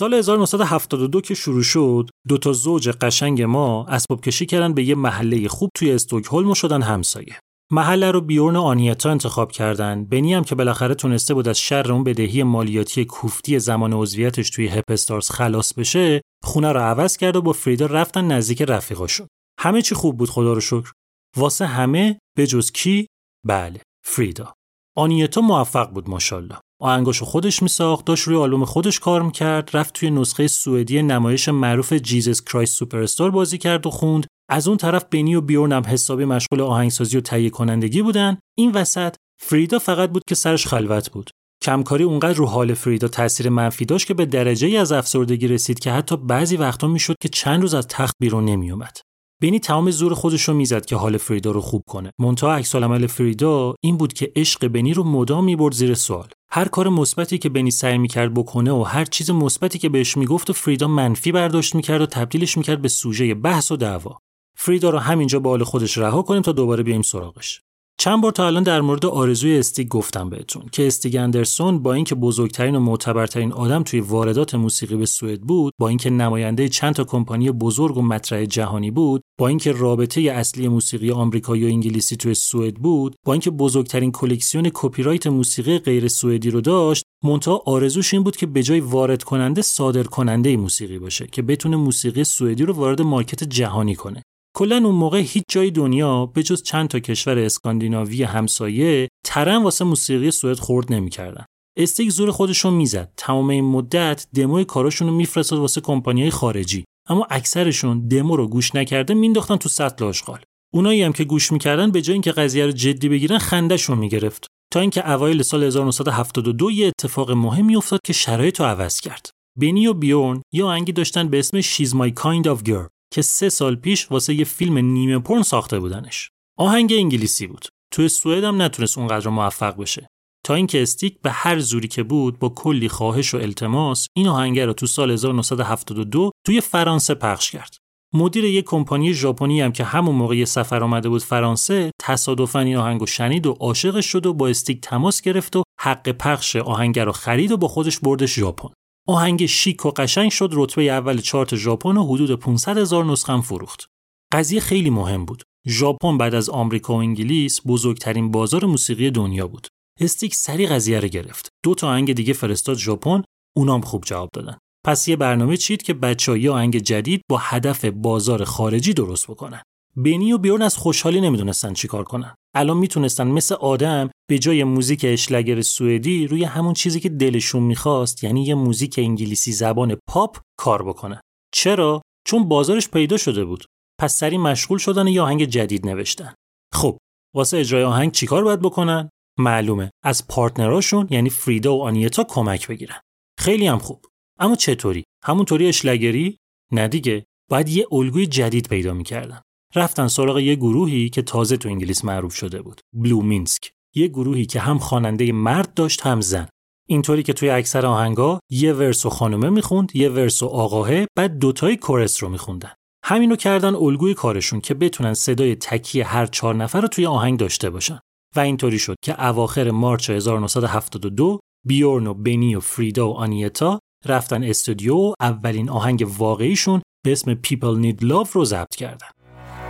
سال 1972 که شروع شد دو تا زوج قشنگ ما اسباب کشی کردن به یه محله خوب توی استکهلم و شدن همسایه محله رو بیورن و آنیتا انتخاب کردن بنی هم که بالاخره تونسته بود از شر اون بدهی مالیاتی کوفتی زمان عضویتش توی هپ استارز خلاص بشه خونه رو عوض کرد و با فریدا رفتن نزدیک رفیقاشون همه چی خوب بود خدا رو شکر واسه همه به جز کی؟ بله فریدا. آنیتا موفق بود ماشاءالله. آهنگاشو خودش میساخت داشت روی آلبوم خودش کار می‌کرد رفت توی نسخه سوئدی نمایش معروف جیزس کرایست سوپرستار بازی کرد و خوند. از اون طرف بنی و بیورن هم حسابی مشغول آهنگسازی و تهیه کنندگی بودن. این وسط فریدا فقط بود که سرش خلوت بود. کمکاری اونقدر رو حال فریدا تاثیر منفی داشت که به درجه ای از افسردگی رسید که حتی بعضی وقتا می‌شد که چند روز از تخت بیرون نمیومد بنی تمام زور خودش رو می‌زد که حال فریدا رو خوب کنه. منتها عکس عمل فریدا این بود که عشق بنی رو مدام می‌برد زیر سوال. هر کار مثبتی که بنی سعی می‌کرد بکنه و هر چیز مثبتی که بهش می‌گفت و فریدا منفی برداشت می‌کرد و تبدیلش می‌کرد به سوژه بحث و دعوا. فریدا رو همینجا با حال خودش رها کنیم تا دوباره بیایم سراغش. چند بار تا الان در مورد آرزوی استیگ گفتم بهتون که استیگ اندرسون با اینکه بزرگترین و معتبرترین آدم توی واردات موسیقی به سوئد بود با اینکه نماینده چند تا کمپانی بزرگ و مطرح جهانی بود با اینکه رابط اصلی موسیقی آمریکایی و انگلیسی توی سوئد بود با اینکه بزرگترین کلکسیون کپی رایت موسیقی غیر سوئدی رو داشت منتها آرزوش این بود که به جای وارد کننده صادر کننده موسیقی باشه که بتونه موسیقی سوئدی رو وارد market جهانی کنه. کلا اون موقع هیچ جای دنیا به جز چند تا کشور اسکاندیناوی همسایه ترن واسه موسیقی سوئد خورد نمی‌کردن. استیک زور خودشون می‌زد. تمام این مدت دموی کاراشون رو میفرستاد واسه کمپانیای خارجی. اما اکثرشون دمو رو گوش نکرده مینداختن تو سطل آشغال. اونایی هم که گوش می‌کردن به جای اینکه قضیه رو جدی بگیرن خندهشون می‌گرفت. تا اینکه اوایل سال 1972 یه اتفاق مهمی افتاد که شرایط رو عوض کرد. بنی و بیورن یه آهنگی داشتن به اسم She's My Kind of Girl که سه سال پیش واسه یه فیلم نیمه پرن ساخته بودنش. آهنگ انگلیسی بود. توی سوئد هم نتونست اونقدر موفق بشه. تا اینکه استیک به هر زوری که بود با کلی خواهش و التماس این آهنگ رو تو سال 1972 توی فرانسه پخش کرد. مدیر یک کمپانی ژاپنی هم که همون موقع سفر آمده بود فرانسه تصادفاً این آهنگو شنید و عاشقش شد و با استیک تماس گرفت و حق پخش آهنگ رو خرید و با خودش بردش ژاپن. آهنگ شیک و قشنگ شد رتبه اول چارت ژاپن و حدود 500 هزار نسخه فروخت. قضیه خیلی مهم بود. ژاپن بعد از آمریکا و انگلیس بزرگترین بازار موسیقی دنیا بود. استیک سری قضیه رو گرفت. دو تا آهنگ دیگه فرستاد ژاپن، اونام خوب جواب دادن. پس یه برنامه چید که بچه‌ها آهنگ جدید با هدف بازار خارجی درست بکنن. بنی و بیورن از خوشحالی نمی‌دونستن چیکار کنن. الان می‌تونستن مثل آدم به جای موزیک اشلگر سوئدی روی همون چیزی که دلشون می‌خواست یعنی یه موزیک انگلیسی زبان پاپ کار بکنن. چرا؟ چون بازارش پیدا شده بود. پس سری مشغول شدن یه آهنگ جدید نوشتن. خب، واسه اجرای آهنگ چیکار باید بکنن؟ معلومه از پارتنراشون یعنی فریدا و آنیتا کمک بگیرن. خیلی هم خوب. اما چطوری؟ همونطوری اشلگری؟ نه دیگه. باید یه الگوی جدید پیدا می‌کردن. رفتن سراغ یه گروهی که تازه تو انگلیس معروف شده بود. بلو مینسک. یه گروهی که هم خواننده مرد داشت هم زن. اینطوری که توی اکثر آهنگا یه ورس و خانومه می‌خوند، یه ورس و آقاهه، بعد دوتای کورس رو میخوندن. همینو کردن الگوی کارشون که بتونن صدای تکی هر چهار نفر رو توی آهنگ داشته باشن. و اینطوری شد که اواخر مارچ 1972 بیورن و بنی و فریدا و آنیتا رفتن استودیو و اولین آهنگ واقعیشون به اسم People Need Love رو ضبط کردن.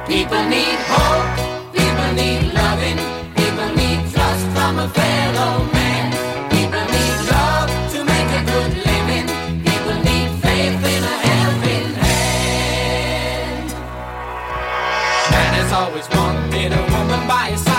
People need hope, people need loving, people need trust from a fellow man. People need love to make a good living, people need faith in a helping hand. Man has always wanted a woman by his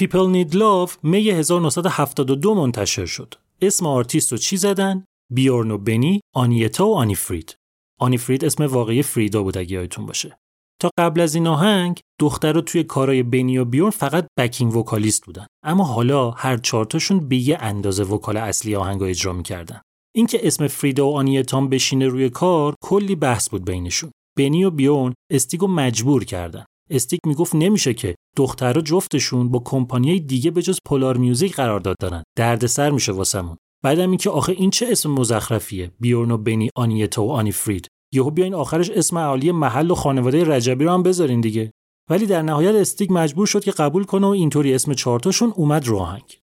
People Need Love می 1972 منتشر شد. اسم آرتیست رو چی زدن؟ بیورن و بنی، آنیتا و آنیفرید. آنیفرید اسم واقعی فریدا بود اگه یادتون باشه. تا قبل از این آهنگ دخترا توی کارای بنی و بیورن فقط backing vocalist بودن اما حالا هر چهارتاشون به یه اندازه vocal اصلی آهنگ اجرا می‌کردن اینکه اسم فریدا و آنیتام بشینه روی کار کلی بحث بود بینشون بنی و بیورن استیگو مجبور کردن استیک می‌گفت نمیشه که. دخترها جفتشون با کمپانیای دیگه به جز پولار میوزیک قرارداد دارن. دردسر میشه واسمون. بعدم اینکه آخه این چه اسم مزخرفیه؟ بیورن و بنی آنیتا و آنیفرید یهو بیاین آخرش اسم عالی محل و خانواده رجبی رو هم بذارین دیگه. ولی در نهایت استیک مجبور شد که قبول کنه و اینطوری اسم چهارتاشون اومد رو آهنگ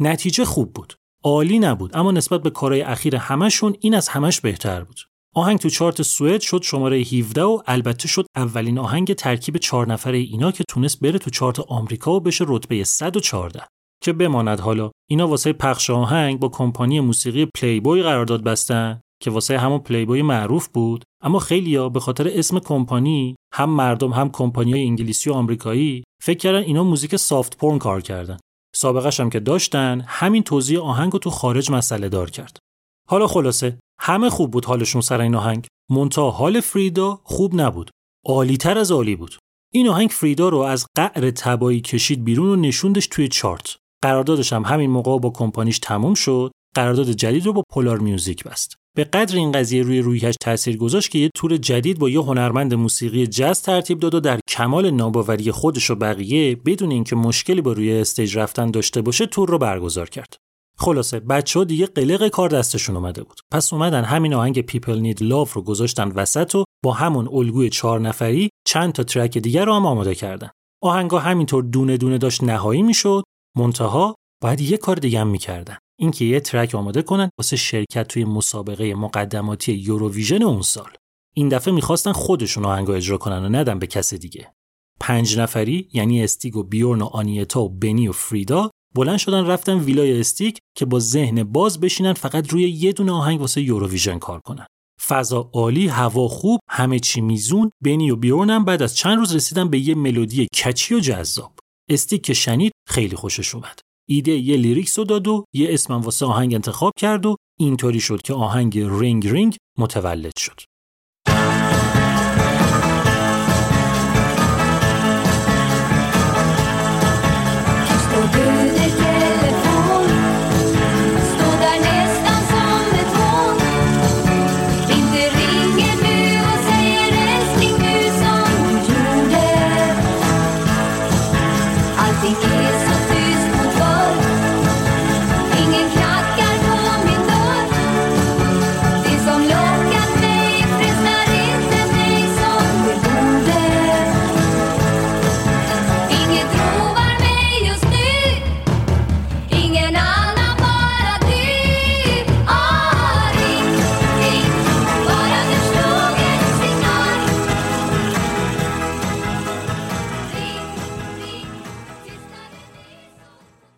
نتیجه خوب بود. عالی نبود اما نسبت به کارهای اخیر همشون این از همش بهتر بود. آهنگ تو چارت سوئد شد شماره 17 و البته شد اولین آهنگ ترکیب چهار نفره اینا که تونست بره تو چارت آمریکا و بشه رتبه 114 که بماند حالا. اینا واسه پخش آهنگ با کمپانی موسیقی پلیبوی قرارداد بستن که واسه همون پلیبوی معروف بود. اما خیلیا به خاطر اسم کمپانی هم مردم هم کمپانیای انگلیسی و آمریکایی فکر کردن اینا موزیک soft porn کار کردن. سابقش هم که داشتن همین توزیع آهنگ رو تو خارج مسئله دار کرد. حالا خلاصه همه خوب بود حالشون سر این آهنگ. مونتا حال فریدا خوب نبود. عالیتر از عالی بود. این آهنگ فریدا رو از قعر تبایی کشید بیرون و نشوندش توی چارت. قراردادش هم همین موقع با کمپانیش تموم شد. قرارداد جدید رو با پولار میوزیک بست. به قدر این قضیه روی رویش تاثیر گذاشت که یه تور جدید با یه هنرمند موسیقی جاز ترتیب داد و در کمال ناباوری خودش و بقیه بدون اینکه مشکلی با روی استیج رفتن داشته باشه تور رو برگزار کرد. خلاصه بچه ها دیگه قلق کار دستشون اومده بود. پس اومدن همین آهنگ People Need Love رو گذاشتن وسط و با همون الگوی چهار نفری چند تا track دیگه رو هم آماده کردن. آهنگا همینطور دونه دونه داشت نهایی می‌شد منتها باید یه کار دیگه هم می‌کردن. اینکه یه track آماده کنن واسه شرکت توی مسابقه مقدماتی یوروویژن اون سال. این دفعه می‌خواستن خودشون آهنگو اجرا کنن و ندن به کس دیگه. پنج نفری یعنی استیگ و بیورن و آنیتا و بنی و فریدا بلند شدن رفتن ویلای استیگ که با ذهن باز بشینن فقط روی یه دونه آهنگ واسه یوروویژن کار کنن. فضا عالی هوا خوب همه چی میزون. بنی و بیورن هم بعد از چند روز رسیدن به یه ملودی catchy و جذاب. استیگ که شنید خیلی خوشش اومد. ایده یه lyrics رو داد و یه اسمم واسه آهنگ انتخاب کرد و اینطوری شد که آهنگ
Ring Ring متولد شد.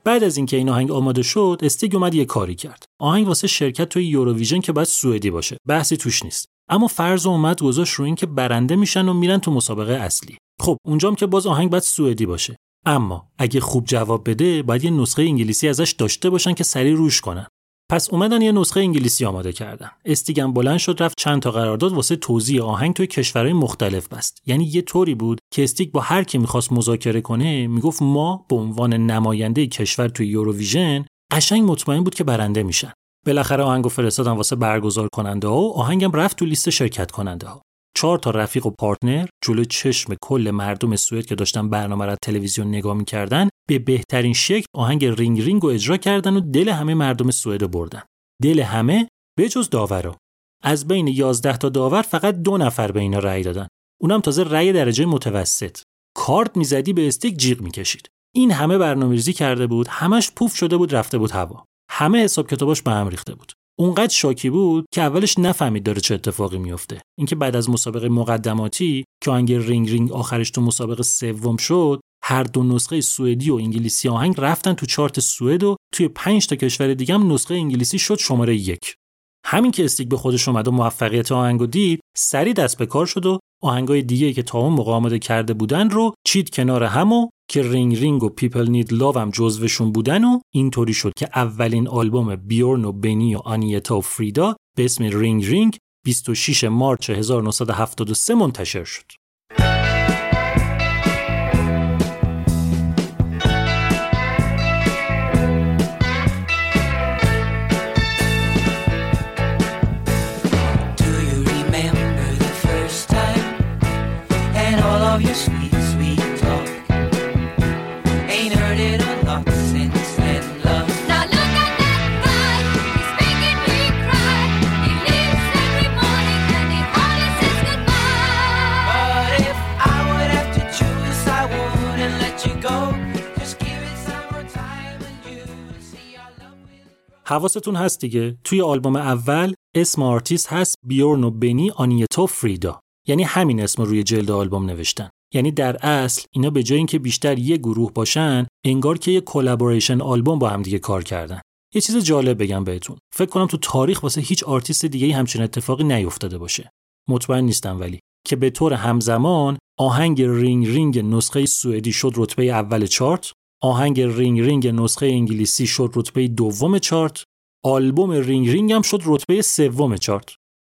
بعد از اینکه این آهنگ آماده شد استیگ اومد یه کاری کرد. آهنگ واسه شرکت توی یوروویژن که باید سوئدی باشه. بحثی توش نیست. اما فرض اومد گذاشت رو این که برنده میشن و میرن تو مسابقه اصلی. خب اونجام که باز آهنگ باید سوئدی باشه. اما اگه خوب جواب بده باید یه نسخه انگلیسی ازش داشته باشن که سریع روش کنن. پس اومدن یه نسخه انگلیسی آماده کردن. استیگم بلند شد رفت چند تا قرارداد واسه توزیع آهنگ توی کشورهای مختلف بست. یعنی یه طوری بود که استیگ با هر کی می‌خواست مذاکره کنه می‌گفت ما به عنوان نماینده کشور توی یوروویژن قشنگ مطمئن بود که برنده میشن. بالاخره آهنگو فرستادن واسه برگزار کننده ها و آهنگم رفت تو لیست شرکت کننده ها چهار تا رفیق و partner جلو چشم کل مردم سوئد که داشتن برنامه را تلویزیون نگاه می‌کردن به بهترین شکل آهنگ Ring Ring رو اجرا کردن و دل همه مردم سوئد رو بردن. دل همه به جز داورا از بین 11 تا داور فقط دو نفر به اینا رأی دادن. اونم تازه رأی درجه متوسط. کارد می‌زدی به استیگ جیغ می‌کشید. این همه برنامه‌ریزی کرده بود همش پوف شده بود رفته بود هوا. همه حساب کتاباش به هم ریخته بود. اونقدر شاکی بود که اولش نفهمید داره چه اتفاقی میفته. اینکه بعد از مسابقه مقدماتی که آهنگ Ring Ring آخرش تو مسابقه سوم شد هر دو نسخه سوئدی و انگلیسی آهنگ رفتن تو چارت سوئد و توی پنج تا کشور دیگه هم نسخه انگلیسی شد شماره یک. همین که استیگ به خودش اومد و موفقیت آهنگو دید سریع دست به کار شد و آهنگای دیگه که تا اون موقع آماده کرده بودن رو چید کنار هم که Ring Ring و People Need Love هم جزوشون بودن و اینطوری شد که اولین آلبوم بیورن و بنی و آنیتا و فریدا به اسم Ring Ring 26 مارچ 1973 منتشر شد. حواستون هست دیگه. توی آلبوم اول اسم آرتیست هست بیورن و بنی آنیتا و فریدا. یعنی همین اسم روی جلد آلبوم نوشتن. یعنی در اصل اینا به جای اینکه بیشتر یه گروه باشن انگار که یه collaboration آلبوم با هم دیگه کار کردن. یه چیز جالب بگم بهتون. فکر کنم تو تاریخ واسه هیچ آرتیست دیگه همچین اتفاقی نیفتاده باشه. مطمئن نیستم ولی. که به طور همزمان آهنگ Ring Ring نسخه سوئدی شد رتبه اول چارت آهنگ Ring Ring نسخه انگلیسی شد رتبه دوم چارت آلبوم Ring Ring هم شد رتبه سوم چارت.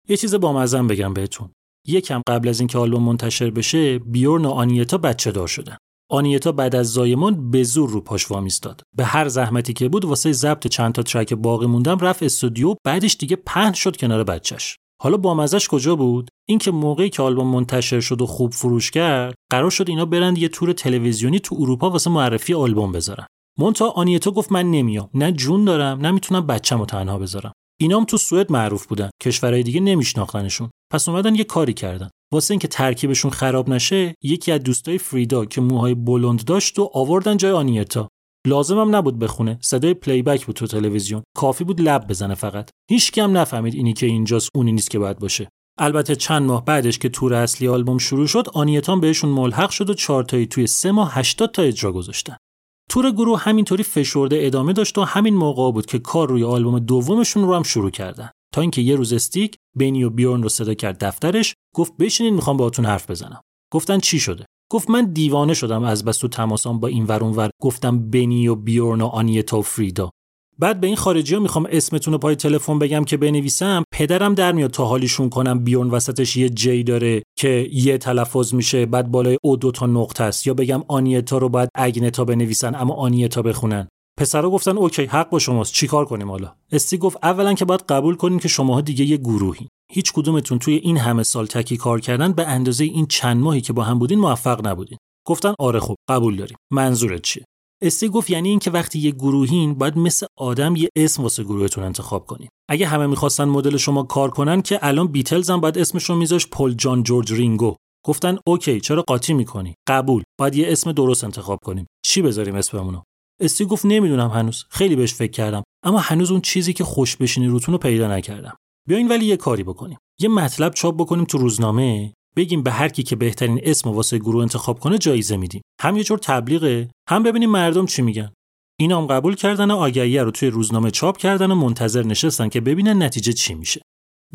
یه چیز بامزه بگم بهتون. یکم قبل از اینکه آلبوم منتشر بشه بیورن و آنیتا بچه دار شدن. آنیتا بعد از زایمان به زور رو پاش وامیستاد. به هر زحمتی که بود واسه ضبط چند تا ترک باقی مونده هم رفت استودیو بعدش دیگه پهن شد کنار بچهش. حالا بامزش کجا بود؟ اینکه موقعی که آلبوم منتشر شد و خوب فروش کرد قرار شد اینا برند یه تور تلویزیونی تو اروپا واسه معرفی آلبوم بذارن. منتها آنیتا گفت من نمیام. نه جون دارم نه می‌تونم بچه‌مو تنها بذارم. اینام تو سوئد معروف بودن کشورهای دیگه نمیشناختنشون. پس اومدن یه کاری کردن. واسه اینکه ترکیبشون خراب نشه یکی از دوستای فریدا که موهای بلند داشت و آوردن جای آنیتا. لازمم نبود بخونه صدای playback بود تو تلویزیون. کافی بود لب بزنه فقط. هیچکی هم نفهمید اینی که اینجاست اونی نیست که باید باشه. البته چند ماه بعدش که تور اصلی آلبوم شروع شد آنیتام بهشون ملحق شد و چهار تایی توی سه ماه 80 تا اجرا گذاشتن. تور گروه همینطوری فشرده ادامه داشت و همین موقع بود که کار روی آلبوم دومشون رو هم شروع کردن. تا اینکه یه روز استیک بنی و بیورن رو صدا کرد دفترش گفت بشینین می‌خوام باهاتون حرف بزنم. گفتن چی شده؟ گفت من دیوانه شدم از بس تو تماسام با این ور اون ور. گفتم بنی و بیورن و آنیتا و فریدا. بعد به این خارجی ها می‌خوام اسمتون رو پای تلفن بگم که بنویسم. پدرم در میاد تا حالیشون کنم. بیورن وسطش یه جی داره که یه تلفظ میشه. بعد بالای او دو تا نقطه است. یا بگم آنیتا رو باید اگنتا بنویسن اما آنیتا بخونن. پسرا گفتن OK حق با شماست. چیکار کنیم حالا؟ استیگ گفت اولا که باید قبول کنیم که شماها دیگه یه گروهین هیچ کدومتون توی این همه سال تکی کار کردن به اندازه این چند ماهی که با هم بودین موفق نبودین. گفتن آره خب قبول داریم. منظورت چیه؟ استیگ گفت یعنی اینکه وقتی یه گروهین باید مثل آدم یه اسم واسه گروهتون انتخاب کنین. اگه همه می‌خواستن مدل شما کار کنن که الان بیتلز هم باید اسمشون میذاشتن پل جان جورج رینگو. گفتن OK چرا قاطی می‌کنی؟ قبول. باید یه اسم درست انتخاب کنیم. چی بذاریم اسممونو استی گفت نمی‌دونم هنوز. خیلی بهش فکر کردم. اما هنوز اون چیزی که خوش بشینی روتون رو پیدا نکردم. بیاین ولی یه کاری بکنیم. یه مطلب چاپ بکنیم تو روزنامه. بگیم به هر کی که بهترین اسم واسه گروه انتخاب کنه جایزه میدیم. هم یه جور تبلیغه. هم ببینیم مردم چی میگن. اینا هم قبول کردن و رو توی روزنامه چاپ کردن و منتظر نشستن که ببینن نتیجه چی میشه.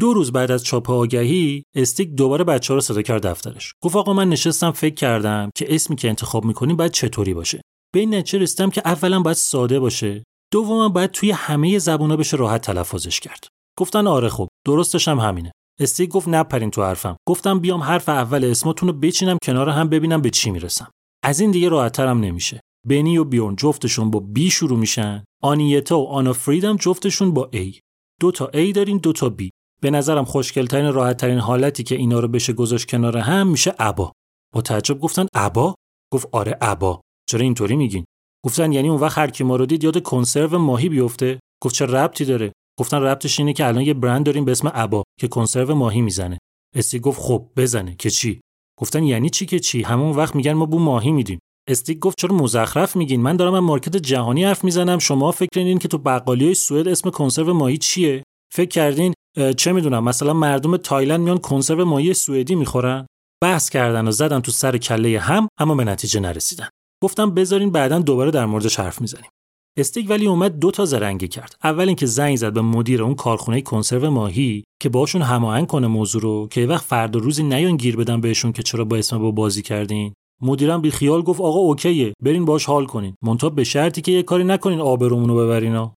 دو روز بعد از چاپ آگهی استیک دوباره بچه رو صدا کرد دفترش. گفت آقا من نشستم فکر کردم که اسمی که انتخاب می‌کنیم باید چطوری باشه. به این نتیجه رسیدم که اولا باید ساده باشه. دوما باید توی همه زبونا بشه راحت تلفظش کرد. گفتن آره خب درستش هم همینه. استیک گفت نپرین تو حرفم. گفتم بیام حرف اول اسمتون رو بچینم کنار هم ببینم به چی می‌رسم. از این دیگه راحتترم نمیشه. بنی و بیورن جفتشون با بی شروع میشن. آنیتا و آنا فریدم جفتشون با ای. دو تا ای دارین دو تا بی. به نظرم خوشگلترین راحتترین حالتی که اینا رو بشه گذاشت کنار هم میشه ابا. با تعجب گفتن ابا؟ گفت آره ابا. چرا اینطوری میگین؟ گفتن یعنی اون وقت هر کی ما رو دید یاد کنسرو ماهی بیفته. گفت چه ربطی داره؟ گفتن ربطش اینه که الان یه برند داریم به اسم ابا که کنسرو ماهی می‌زنه. استی گفت خب بزنه. که چی؟ گفتن یعنی چی که چی؟ همون وقت میگن ما بو ماهی میدیم. استیک گفت چرا مزخرف میگین؟ من دارم از مارکت جهانی حرف می‌زنم. شما فکر این که تو بقالی های سوئد اسم کنسرو ماهی چیه؟ فکر کردین چه می‌دونم مثلا مردم تایلند میان کنسرو ماهی سوئدی می‌خورن؟ بحث کردن و زدن تو سر کله هم اما به نتیجه نرسیدن. گفتم بذارین بعدا دوباره در موردش حرف می‌زنیم. استیک ولی اومد دو تا زرنگی کرد. اول اینکه زنگ زد به مدیر اون کارخونه کنسرو ماهی که باشون هماهنگ کنه موضوع رو که وقت فردا روزی نیان گیر بدن بهشون که چرا با اسم با بازی کردین. مدیرم بی خیال گفت آقا اوکیه برین باش حال کنین. منتها به شرطی که یه کاری نکنین آبرومون رو ببرینا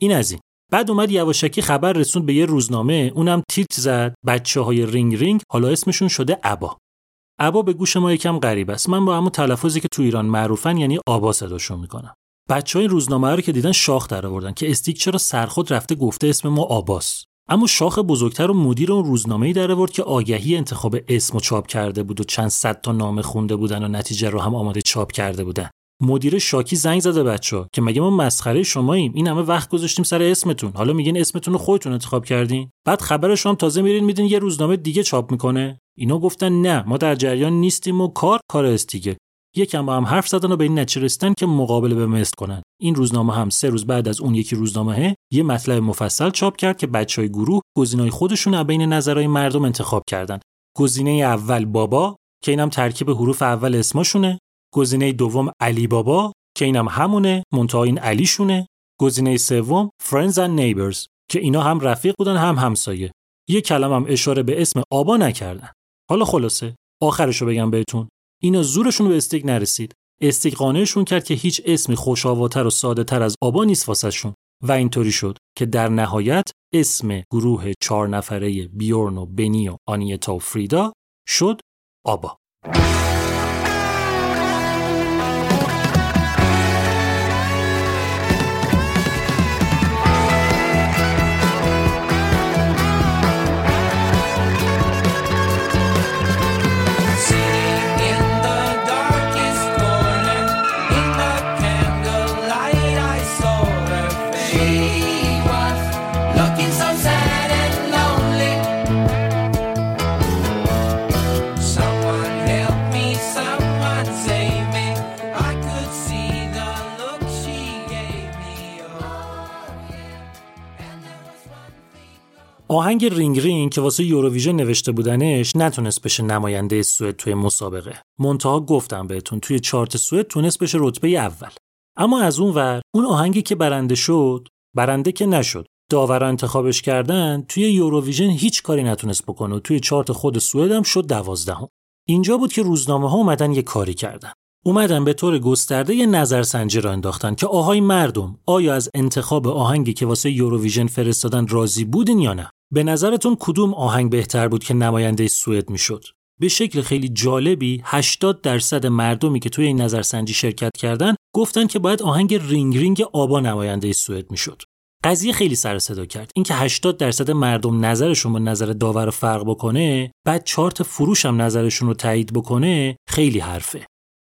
این از این. بعد اومد یواشکی خبر رسوند به یه روزنامه اونم تیتر زد. بچه های Ring Ring حالا اسمشون شده ابا. ابا به گوش ما یکم غریب است. من با همون تلفظی که تو ایران معروفن یعنی آبا صداشون می‌کنم. بچه های روزنامه رو که دیدن شاخ در آوردن که استیگ چرا سرخود رفته گفته اسم ما آباس. اما شاخ بزرگتر رو مدیر اون روزنامه‌ای در آورد که آگهی انتخاب اسم و چاپ کرده بود و چند صد تا نامه خونده بودن و نتیجه رو هم آماده چاپ کرده بودن. مدیر شاکی زنگ زده بچه که مگه ما مسخره شماییم؟ این همه وقت گذاشتیم سر اسمتون. حالا میگین اسمتون رو خودتون انتخاب کردین؟ بعد خبرش هم تازه میرین میدین یه روزنامه دیگه چاپ می‌کنه. اینا گفتن نه ما در جریان نیستیم و کار کار استیگه یکم با هم حرف زدن و به این نتیجه رسیدن که مقابله به مثل کنن. این روزنامه هم سه روز بعد از اون یکی روزنامه یه مطلب مفصل چاپ کرد که بچه های گروه گزینه‌های خودشون از بین نظرهای مردم انتخاب کردن. گزینه اول بابا که اینم ترکیب حروف اول اسمشونه. گزینه دوم علی بابا که اینم همونه منتها این علیشونه. گزینه سوم Friends and Neighbors که اینا هم رفیق بودن هم همسایه. یه کلم هم اشاره به اسم آبا نکردن. حالا خلاصه آخرشو بگم بهتون. اینا زورشون به استیک نرسید. استیک کرد که هیچ اسمی خوشاواتر و ساده تر از آبا نیست واسهشون. و اینطوری شد که در نهایت اسم گروه چهار نفره بیورن و بنی و آنیتا و فریدا شد آبا. آهنگ Ring Ring که واسه یوروویژن نوشته بودنش نتونست بشه نماینده سوئد توی مسابقه. منتها گفتم بهتون توی چارت سوئد تونست بشه رتبه اول. اما از اون ور اون آهنگی که برنده شد، برنده که نشد. داورا انتخابش کردن توی یوروویژن هیچ کاری نتونست بکنه و توی چارت خود سوئد هم شد دوازدهم. اینجا بود که روزنامه ها اومدن یه کاری کردن. اومدن به طور گسترده یه نظرسنجی راه انداختن که آهای مردم آیا از انتخاب آهنگی که واسه یوروویژن فرستادن راضی بودین یا نه؟ به نظرتون کدوم آهنگ بهتر بود که نماینده سوئد می‌شد؟ به شکل خیلی جالبی 80 درصد مردمی که توی این نظرسنجی شرکت کردن گفتن که باید آهنگ Ring Ring آبا نماینده سوئد می‌شد. قضیه خیلی سر و صدا کرد اینکه 80 درصد مردم نظرشون با نظر داور فرق بکنه بعد چارت فروش هم نظرشون رو تایید بکنه خیلی حرفه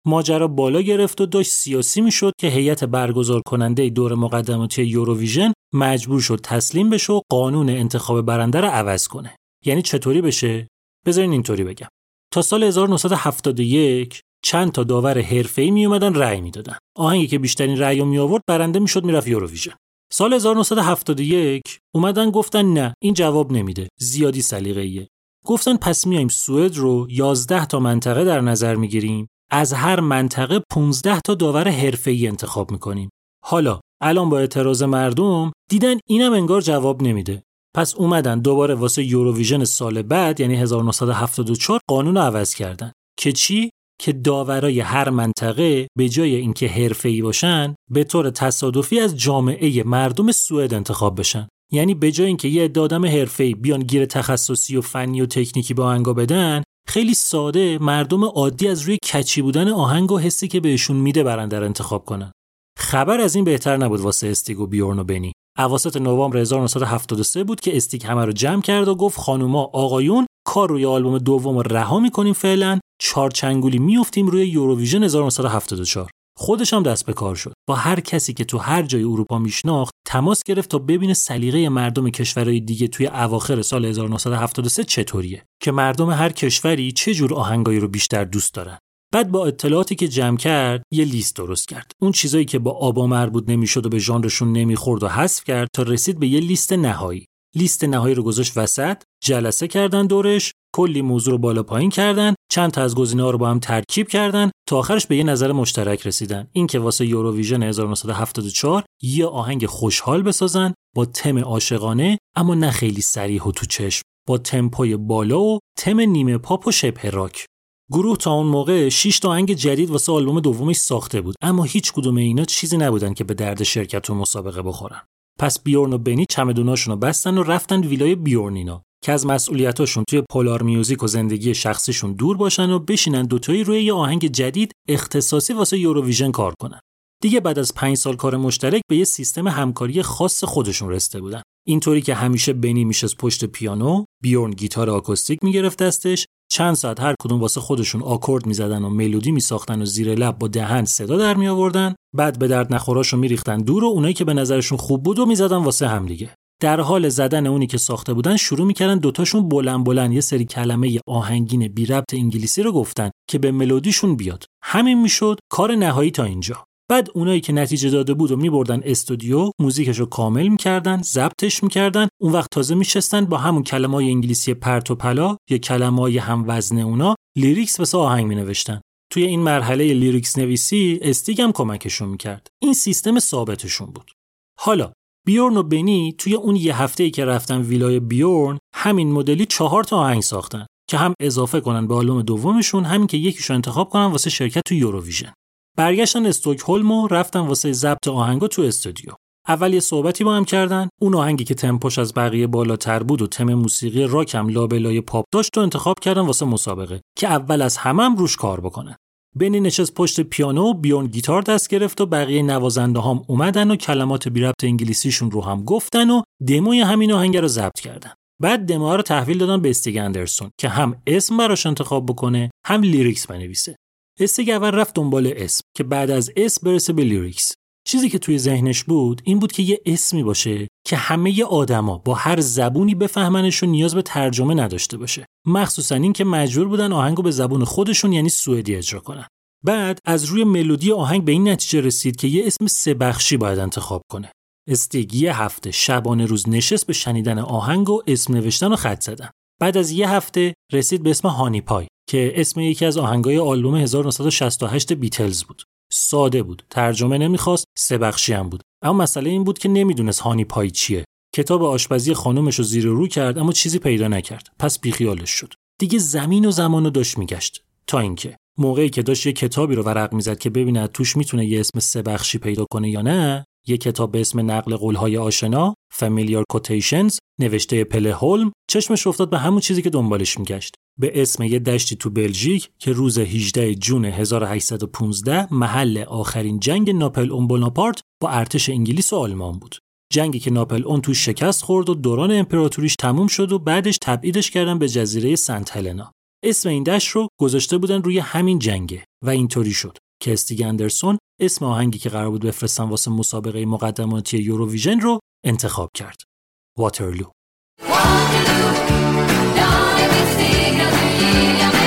ماجرا بالا گرفت و داشت سیاسی می‌شد که هیئت برگزار کننده دور مقدماتی یوروویژن مجبور شد تسلیم بشه و قانون انتخاب برنده رو عوض کنه. یعنی چطوری بشه؟ بذارین اینطوری بگم. تا سال 1971 چند تا داور حرفه‌ای می اومدن رأی می‌دادن. آهنگی که بیشترین رأی می آورد برنده می‌شد می‌رفت یوروویژن. سال 1971 اومدن گفتن نه این جواب نمیده. زیادی سلیقه‌ایه. گفتن پس میایم سوئد رو 11 تا منطقه در نظر می‌گیریم. از هر منطقه 15 تا داور حرفه‌ای انتخاب می‌کنیم. حالا الان با اعتراض مردم دیدن اینم انگار جواب نمیده. پس اومدن دوباره واسه یوروویژن سال بعد یعنی 1974 قانون عوض کردن. که چی؟ که داورای هر منطقه به جای اینکه حرفه‌ای باشن به طور تصادفی از جامعه مردم سوئد انتخاب بشن. یعنی به جای اینکه یه عده آدم حرفه‌ای بیان گیر تخصصی و فنی و تکنیکی به آهنگا بدن خیلی ساده مردم عادی از روی کچی بودن آهنگ و حسی که بهشون میده برنده رو انتخاب کنن. خبر از این بهتر نبود واسه استیگ و بیورن و بنی. اواسط نوامبر 1973 بود که استیک همه رو جمع کرد و گفت خانوما آقایون کار روی آلبوم دوم رو رها می‌کنیم فعلا. چهار چنگولی میفتیم روی یوروویژن 1974 خودش هم دست به کار شد. با هر کسی که تو هر جای اروپا میشناخت تماس گرفت تا ببینه سلیقه مردم کشورهای دیگه توی اواخر سال 1973 چطوریه. که مردم هر کشوری چه جور آهنگایی رو بیشتر دوست دارن. بعد با اطلاعاتی که جمع کرد یه لیست درست کرد. اون چیزایی که با آبا مربوط نمی‌شد و به ژانرشون نمی‌خورد و حذف کرد تا رسید به یه لیست نهایی. لیست نهایی رو گذاشت وسط جلسه کردن دورش کلی موضوع رو بالا پایین کردن چند تا از گزینه‌ها رو با هم ترکیب کردن تا آخرش به یه نظر مشترک رسیدن. اینکه واسه یوروویژن 1974 یه آهنگ خوشحال بسازن با تم عاشقانه اما نه خیلی سریح و تو چشم. با تمپوی بالا و تم نیمه پاپ و شبه راک. گروه تا اون موقع 6 تا آهنگ جدید واسه آلبوم دومش ساخته بود اما هیچ کدوم اینا چیزی نبودن که به درد شرکت تو مسابقه بخورن. پس بیورن و بنی چمدوناشون رو بستن و رفتن ویلای بیورنینا که از مسئولیتاشون توی پولار میوزیک و زندگی شخصیشون دور باشن و بشینن دوتایی روی یه آهنگ جدید اختصاصی واسه یوروویژن کار کنن. دیگه بعد از پنج سال کار مشترک به یه سیستم همکاری خاص خودشون رسیده بودن. اینطوری که همیشه بنی میشه پشت پیانو، بیورن گیتار آکوستیک می‌گرفت دستش، چند ساعت هر کدوم واسه خودشون آکورد می‌زدن و ملودی میساختن و زیر لب با دهن صدا در می آوردن بعد به درد نخوراشو میریختن دور و اونایی که به نظرشون خوب بود و می‌زدن واسه هم دیگه در حال زدن اونی که ساخته بودن شروع می‌کردن دوتاشون بلند بلند یه سری کلمه آهنگین بی ربط انگلیسی رو گفتن که به ملودیشون بیاد. همین می‌شد کار نهایی تا اینجا. بعد اونایی که نتیجه داده بود و میبردن استودیو موزیکش رو کامل می‌کردن ضبطش می‌کردن. اون وقت تازه میشستن با همون کلمای انگلیسی پرت و پلا یا کلمای هم وزن اونا lyrics واسه آهنگ مینوشتن. توی این مرحله lyrics نویسی استیگ هم کمکشون می‌کرد. این سیستم ثابتشون بود. حالا بیورن و بنی توی اون یه هفته ای که رفتن ویلای بیورن همین مدلی چهار تا آهنگ ساختن که هم اضافه کنن به آلبوم دومشون هم این که یکیشو انتخاب کنن واسه شرکت تو یوروویژن. برگشتن استکهلم و رفتن واسه ضبط آهنگا تو استودیو. اول یه صحبتی با هم کردن اون آهنگی که تمپوش از بقیه بالاتر بود و تم موسیقی راک هم لابلای پاپ داشت و انتخاب کردن واسه مسابقه که اول از همه هم روش کار بکنن بنی نشست پشت پیانو و بیورن گیتار دست گرفت و بقیه نوازنده هم اومدن و کلمات بی ربط انگلیسیشون رو هم گفتن و دموی همین آهنگ رو ضبط کردن. بعد دموها رو تحویل دادن به استیگ اندرسون که هم اسم براش انتخاب بکنه هم lyrics بنویسه. استیگ اول رفت دنبال اسم که بعد از اسم برسه به lyrics. چیزی که توی ذهنش بود این بود که یه اسمی باشه که همه آدما با هر زبونی بفهمنش و نیاز به ترجمه نداشته باشه. مخصوصا این که مجبور بودن آهنگو به زبون خودشون یعنی سوئدی اجرا کنن. بعد از روی ملودی آهنگ به این نتیجه رسید که یه اسم سه بخشی باید انتخاب کنه. استیگ یه هفته شبانه روز نشست به شنیدن آهنگ و اسم نوشتن و خط زدن. بعد از یه هفته رسید به اسم هانی پای که اسم یکی از آهنگای آلبوم 1968 بیتلز بود. ساده بود. ترجمه نمی‌خواست سه بخشی هم بود. اما مسئله این بود که نمی‌دونست هانی پای چیه. کتاب آشپزی خانومش رو زیر رو کرد اما چیزی پیدا نکرد. پس بیخیالش شد. دیگه زمین و زمان رو داشت میگشت. تا اینکه موقعی که داشت یه کتابی رو ورق می‌زد که ببیند توش می‌تونه یه اسم سه بخشی پیدا کنه یا نه یه کتاب به اسم نقل قولهای آشنا Familiar Quotations نوشته پله هولم چشمش افتاد به همون چیزی که دنبالش میگشت. به اسم یه دشتی تو بلژیک که روز 18 جون 1815 محل آخرین جنگ ناپل اون بوناپارت با ارتش انگلیس و آلمان بود. جنگی که ناپل اون توش شکست خورد و دوران امپراتوریش تموم شد و بعدش تبعیدش کردن به جزیره سنت هلنا. اسم این دشت رو گذاشته بودن روی همین جنگه و اینطوری شد که استیگ اندرسون اسم آهنگی که قرار بود بفرستن واسه مسابقه مقدماتی یوروویژن رو انتخاب کرد. واترلو Siga, siga, siga, siga.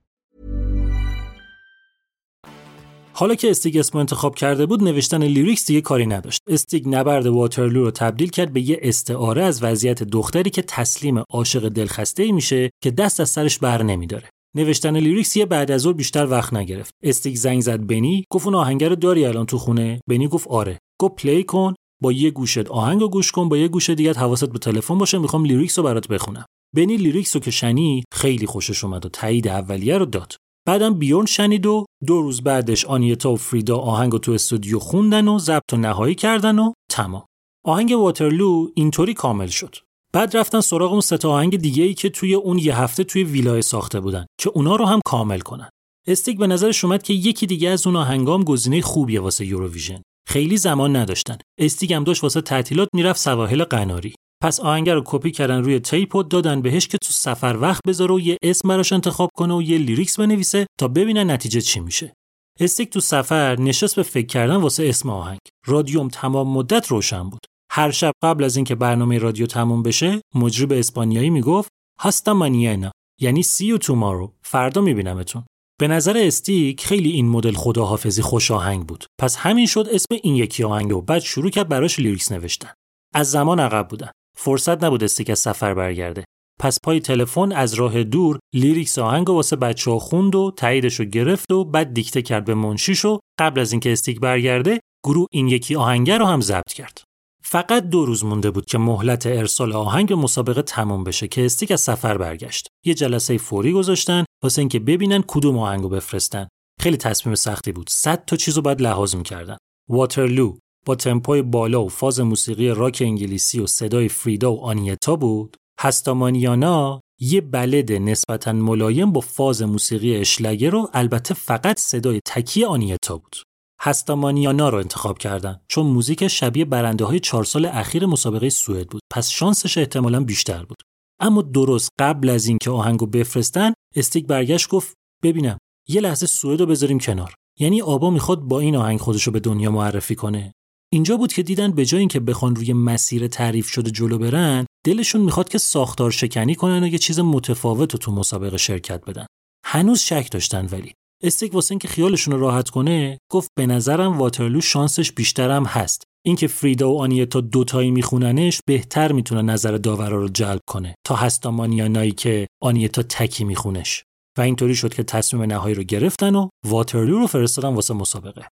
حالا که استیگ اسمو انتخاب کرده بود نوشتن lyrics دیگه کاری نداشت. استیگ نبرد واترلو رو تبدیل کرد به یه استعاره از وضعیت دختری که تسلیم عاشق دلخسته ای میشه که دست از سرش بر نمیداره. نوشتن lyrics یه بعدازظهر بیشتر وقت نگرفت. استیگ زنگ زد بنی گفت اون آهنگه رو داری الان تو خونه؟ بنی گفت آره. گفت play کن با یه گوشت آهنگ گوش کن با یه گوشه دیگه حواست به تلفن باشه می‌خوام lyrics رو برات بخونم. بنی lyrics رو که شنید خیلی خوشش اومد و تایید اولیه رو داد. بعدم بیورن شنید و دو روز بعدش آنیتا و فریدا آهنگ رو تو استودیو خوندن و ضبط و نهایی کردن و تمام. آهنگ واترلو اینطوری کامل شد. بعد رفتن سراغ اون سه آهنگ دیگه ای که توی اون یه هفته توی ویلای ساخته بودن که اونا رو هم کامل کنن. استیگ به نظرش اومد که یکی دیگه از اون آهنگام گزینه خوبیه واسه یوروویژن. خیلی زمان نداشتن. استیگ هم داشت واسه تعطیلات می‌رفت سواحل قناری. پس آهنگه رو کپی کردن روی tape و دادن بهش که تو سفر وقت بذاره و یه اسم براش انتخاب کنه و یه lyrics بنویسه تا ببینن نتیجه چی میشه. استیگ تو سفر نشست به فکر کردن واسه اسم آهنگ. رادیوم تمام مدت روشن بود. هر شب قبل از اینکه برنامه رادیو تموم بشه مجری به اسپانیایی می‌گفت hasta mañana یعنی see you tomorrow فردا میبینمتون. به نظر استیگ خیلی این مدل خداحافظی خوش آهنگ بود. پس همین شد اسم این یکی آهنگ و بعد شروع کرد براش lyrics نوشتن. از زمان عقب بودن. فرصت نبود استیگ از سفر برگرده. پس پای تلفن از راه دور lyrics آهنگ و واسه بچه ها خوند و تاییدش رو گرفت و بعد دیکته کرد به منشیش و قبل از اینکه استیگ برگرده گروه این یکی آهنگر رو هم ضبط کرد. فقط دو روز مونده بود که مهلت ارسال آهنگ مسابقه تموم بشه که استیک از سفر برگشت. یه جلسه فوری گذاشتن واسه اینکه ببینن کدوم آهنگو بفرستن. خیلی تصمیم سختی بود. صد تا چیزو باید لحاظ می‌کردن. واترلو با تمپوی بالا و فاز موسیقی راک انگلیسی و صدای فریدا و آنیتا بود هستامانیانا یه بلد نسبتا ملایم با فاز موسیقی اشلگر و البته فقط صدای تکی آنیتا بود. هستامانیانا رو انتخاب کردن چون موزیک شبیه برنده های چهار سال اخیر مسابقه سوئد بود. پس شانسش احتمالا بیشتر بود. اما درست قبل از اینکه آهنگو بفرستن استیک برگشت گفت ببینم یه لحظه سوئد رو بذاریم کنار. یعنی آبا می‌خواد با این آهنگ خودشو به دنیا معرفی کنه. اینجا بود که دیدن به جای اینکه بخوان روی مسیر تعریف شده جلو برن دلشون می‌خواد که ساختار شکنی کنن و یه چیز متفاوت رو تو مسابقه شرکت بدن. هنوز شک داشتن ولی. استیک واسه اینکه خیالشون راحت کنه گفت به نظرم واترلو شانسش بیشترم هست. اینکه فریدا و آنیتا دوتایی میخوننش بهتر می‌تونه نظر داورا رو جلب کنه. تا هستامانیانایی که آنیتا تکی میخونش. و اینطوری شد که تصمیم نهایی رو گرفتن و واترلو رو فرستادن واسه مسابقه.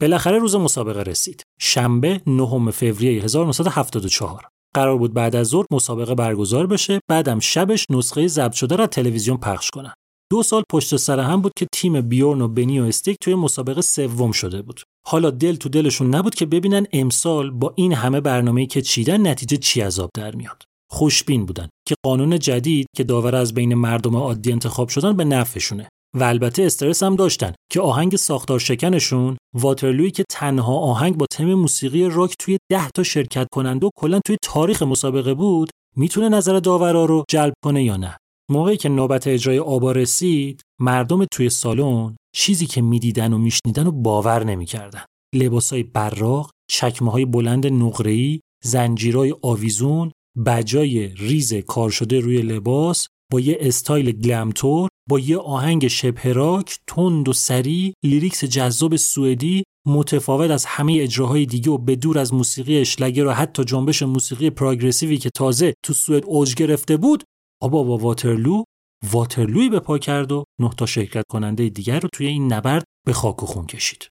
بالاخره روز مسابقه رسید. شنبه 9 فوریه 1974 قرار بود بعد از ظهر مسابقه برگزار بشه بعدم شبش نسخه ضبط شده را تلویزیون پخش کنن دو سال پشت سر هم بود که تیم بیورن و بنی و استیک توی مسابقه سوم شده بود. حالا دل تو دلشون نبود که ببینن امسال با این همه برنامه‌ای که چیدن نتیجه چی عذاب در میاد. خوشبین بودن که قانون جدید که داور از بین مردم عادی انتخاب شدن به نفعشونه. و البته استرس هم داشتن که آهنگ ساختار شکنشون واترلوی که تنها آهنگ با تم موسیقی راک توی ده تا شرکت کننده و کلا توی تاریخ مسابقه بود می‌تونه نظر داورا رو جلب کنه یا نه؟ موقعی که نوبت اجرای آبا رسید مردم توی سالن چیزی که می‌دیدن و میشنیدن و باور نمی‌کردن. لباسای براق چکمه های بلند نقره‌ای زنجیرای آویزون badge های ریز کار شده روی لباس با یه استایل glam طور با یه آهنگ شبه راک تند و سریع lyrics جذاب سوئدی متفاوت از همه اجراهای دیگه و به دور از موسیقی Schlager و حتی جنبش موسیقی progressive ی که تازه تو سوئد اوج گرفته بود آبا با واترلو واترلوی به پا کرد و نه تا شرکت کننده دیگر رو توی این نبرد به خاک و خون کشید.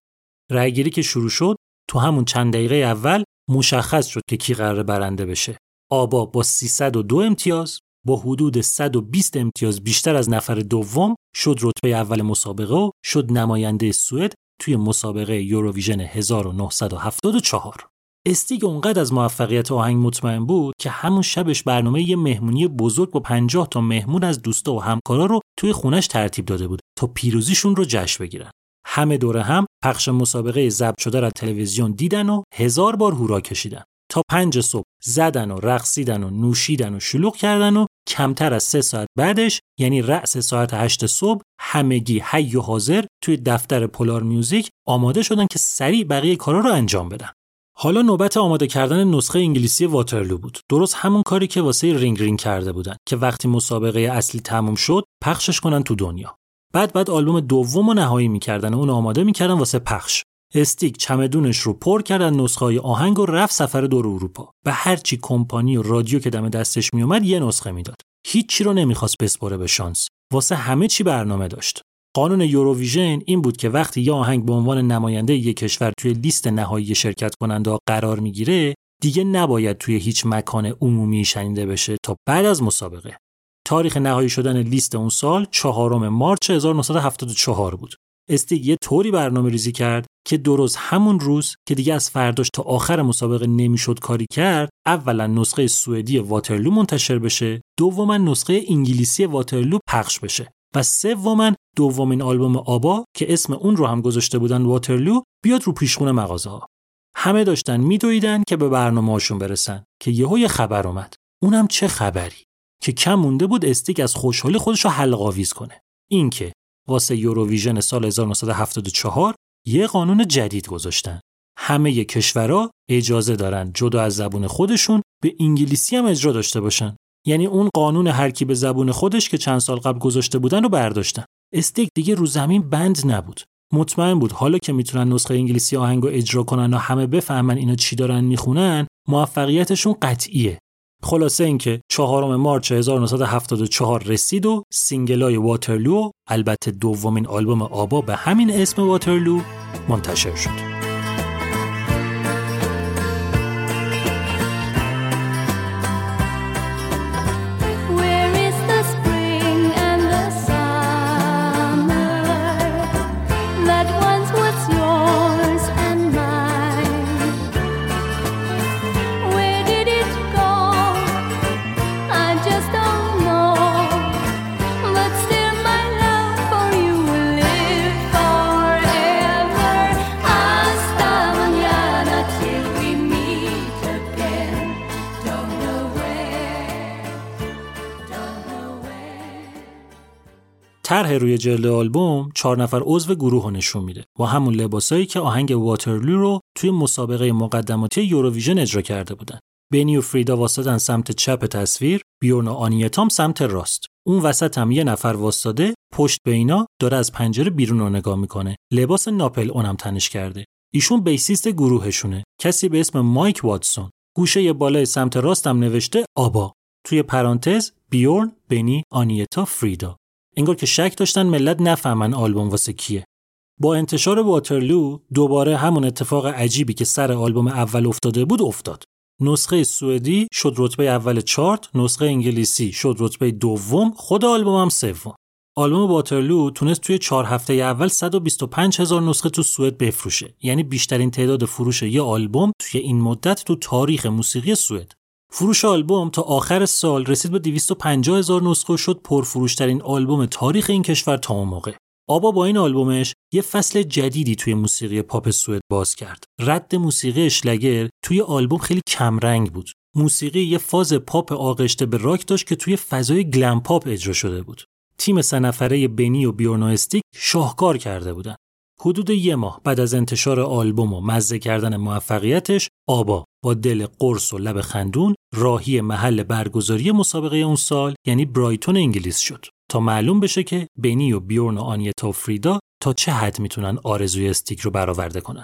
رأیگیری که شروع شد تو همون چند دقیقه اول مشخص شد که کی قرار برنده بشه. آبا با 302 امتیاز با حدود 120 امتیاز بیشتر از نفر دوم شد رتبه اول مسابقه و شد نماینده سوئد توی مسابقه یوروویژن 1974 استیگ اونقدر از موفقیت آهنگ مطمئن بود که همون شبش برنامه یه مهمونی بزرگ با 50 تا مهمون از دوستا و همکارا رو توی خونش ترتیب داده بود تا پیروزیشون رو جشن بگیرن. همه دور هم پخش مسابقه ضبط شده را تلویزیون دیدن و هزار بار هورا کشیدن. تا پنج صبح زدن و رقصیدن و نوشیدن و شلوغ کردن و کمتر از سه ساعت بعدش یعنی رأس ساعت هشت صبح همگی حی و حاضر توی دفتر Polar Music آماده شدن که سریع بقیه کارا رو انجام بدن. حالا نوبت آماده کردن نسخه انگلیسی واترلو بود. درست همون کاری که واسه رینگ رینگ کرده بودن که وقتی مسابقه اصلی تموم شد پخشش کنن تو دنیا. بعد بعد آلبوم دوم رو نهایی می‌کردن و اون آماده می‌کردن واسه پخش. استیک چمدونش رو پر کرد از نسخه های آهنگ و رفت سفر دور اروپا. و هرچی کمپانی و رادیو که دم دستش میومد یه نسخه می‌داد. هیچی رو نمی‌خواست بسپره به شانس. واسه همه چی برنامه داشت. قانون یوروویژن این بود که وقتی یه آهنگ به عنوان نماینده یک کشور توی لیست نهایی شرکت کننده قرار می‌گیره دیگه نباید توی هیچ مکان عمومی شنیده بشه تا بعد از مسابقه. تاریخ نهایی شدن لیست اون سال چهارم مارچ 1974 بود. استیگ یه طوری برنامه ریزی کرد که درست همون روز که دیگه از فرداش تا آخر مسابقه نمی‌شد کاری کرد اولا نسخه سوئدی واترلو منتشر بشه دوما نسخه انگلیسی واترلو پخش بشه و سوما دومین آلبوم آبا که اسم اون رو هم گذاشته بودن واترلو بیاد رو پیشخون مغازه ها. همه داشتن میدویدن که به برنامه‌هاشون برسن که یهو یه خبر اومد. اونم چه خبری؟ که کم مونده بود استیک از خوشحالی خودش رو حلق‌آویز کنه. اینکه واسه یوروویژن سال 1974 یه قانون جدید گذاشتن. همه کشورها اجازه دارن جدا از زبون خودشون به انگلیسی هم اجرا داشته باشن. یعنی اون قانون هر کی به زبون خودش که چند سال قبل گذاشته بودن رو برداشتن. استیک دیگه رو زمین بند نبود. مطمئن بود حالا که می‌تونن نسخه انگلیسی آهنگو اجرا کنن و همه بفهمن اینا چی دارن می‌خونن موفقیتشون قطعیه. خلاصه اینکه چهارم مارچ 1974 رسید و سینگلای واترلو البته دومین آلبوم آبا به همین اسم واترلو منتشر شد. طرح روی جلد آلبوم چهار نفر عضو گروه رو نشون میده با همون لباسایی که آهنگ واترلو رو توی مسابقه مقدماتی یوروویژن اجرا کرده بودن. بنی و فریدا واسطن سمت چپ تصویر، بیورن و آنیتام سمت راست. اون وسط هم یه نفر واسطاده، پشت به اینا داره از پنجره بیرون رو نگاه می‌کنه. لباس ناپل اونم تنش کرده. ایشون بیسیست گروهشونه. کسی به اسم مایک واتسون. گوشه بالای سمت راستم نوشته آبا. توی پرانتز بیورن، بنی، آنیتا، فریدا. انگار که شک داشتن ملت نفهمن آلبوم واسه کیه. با انتشار واترلو دوباره همون اتفاق عجیبی که سر آلبوم اول افتاده بود افتاد. نسخه سوئدی شد رتبه اول چارت، نسخه انگلیسی شد رتبه دوم، خود آلبوم هم سوم. آلبوم واترلو تونست توی چهار هفته اول 125 هزار نسخه تو سوئد بفروشه. یعنی بیشترین تعداد فروش یه آلبوم توی این مدت تو تاریخ موسیقی سوئد. فروش آلبوم تا آخر سال رسید به 250 هزار نسخه شد پرفروشترین آلبوم تاریخ این کشور تا اون موقع. آبا با این آلبومش یه فصل جدیدی توی موسیقی پاپ سوئد باز کرد. رد موسیقی Schlager توی آلبوم خیلی کمرنگ بود. موسیقی یه فاز پاپ آغشته به راک داشت که توی فضای glam pop اجرا شده بود. تیم سه نفره بنی و بیورن و استیگ شاهکار کرده بودن. حدود یه ماه بعد از انتشار آلبوم و مزه کردن موفقیتش آبا با دل قرص و لب خندون راهی محل برگزاری مسابقه اون سال یعنی برایتون انگلیس شد تا معلوم بشه که بنی و بیورن و آنیتا و فریدا تا چه حد می‌تونن آرزوی استیک رو برآورده کنن.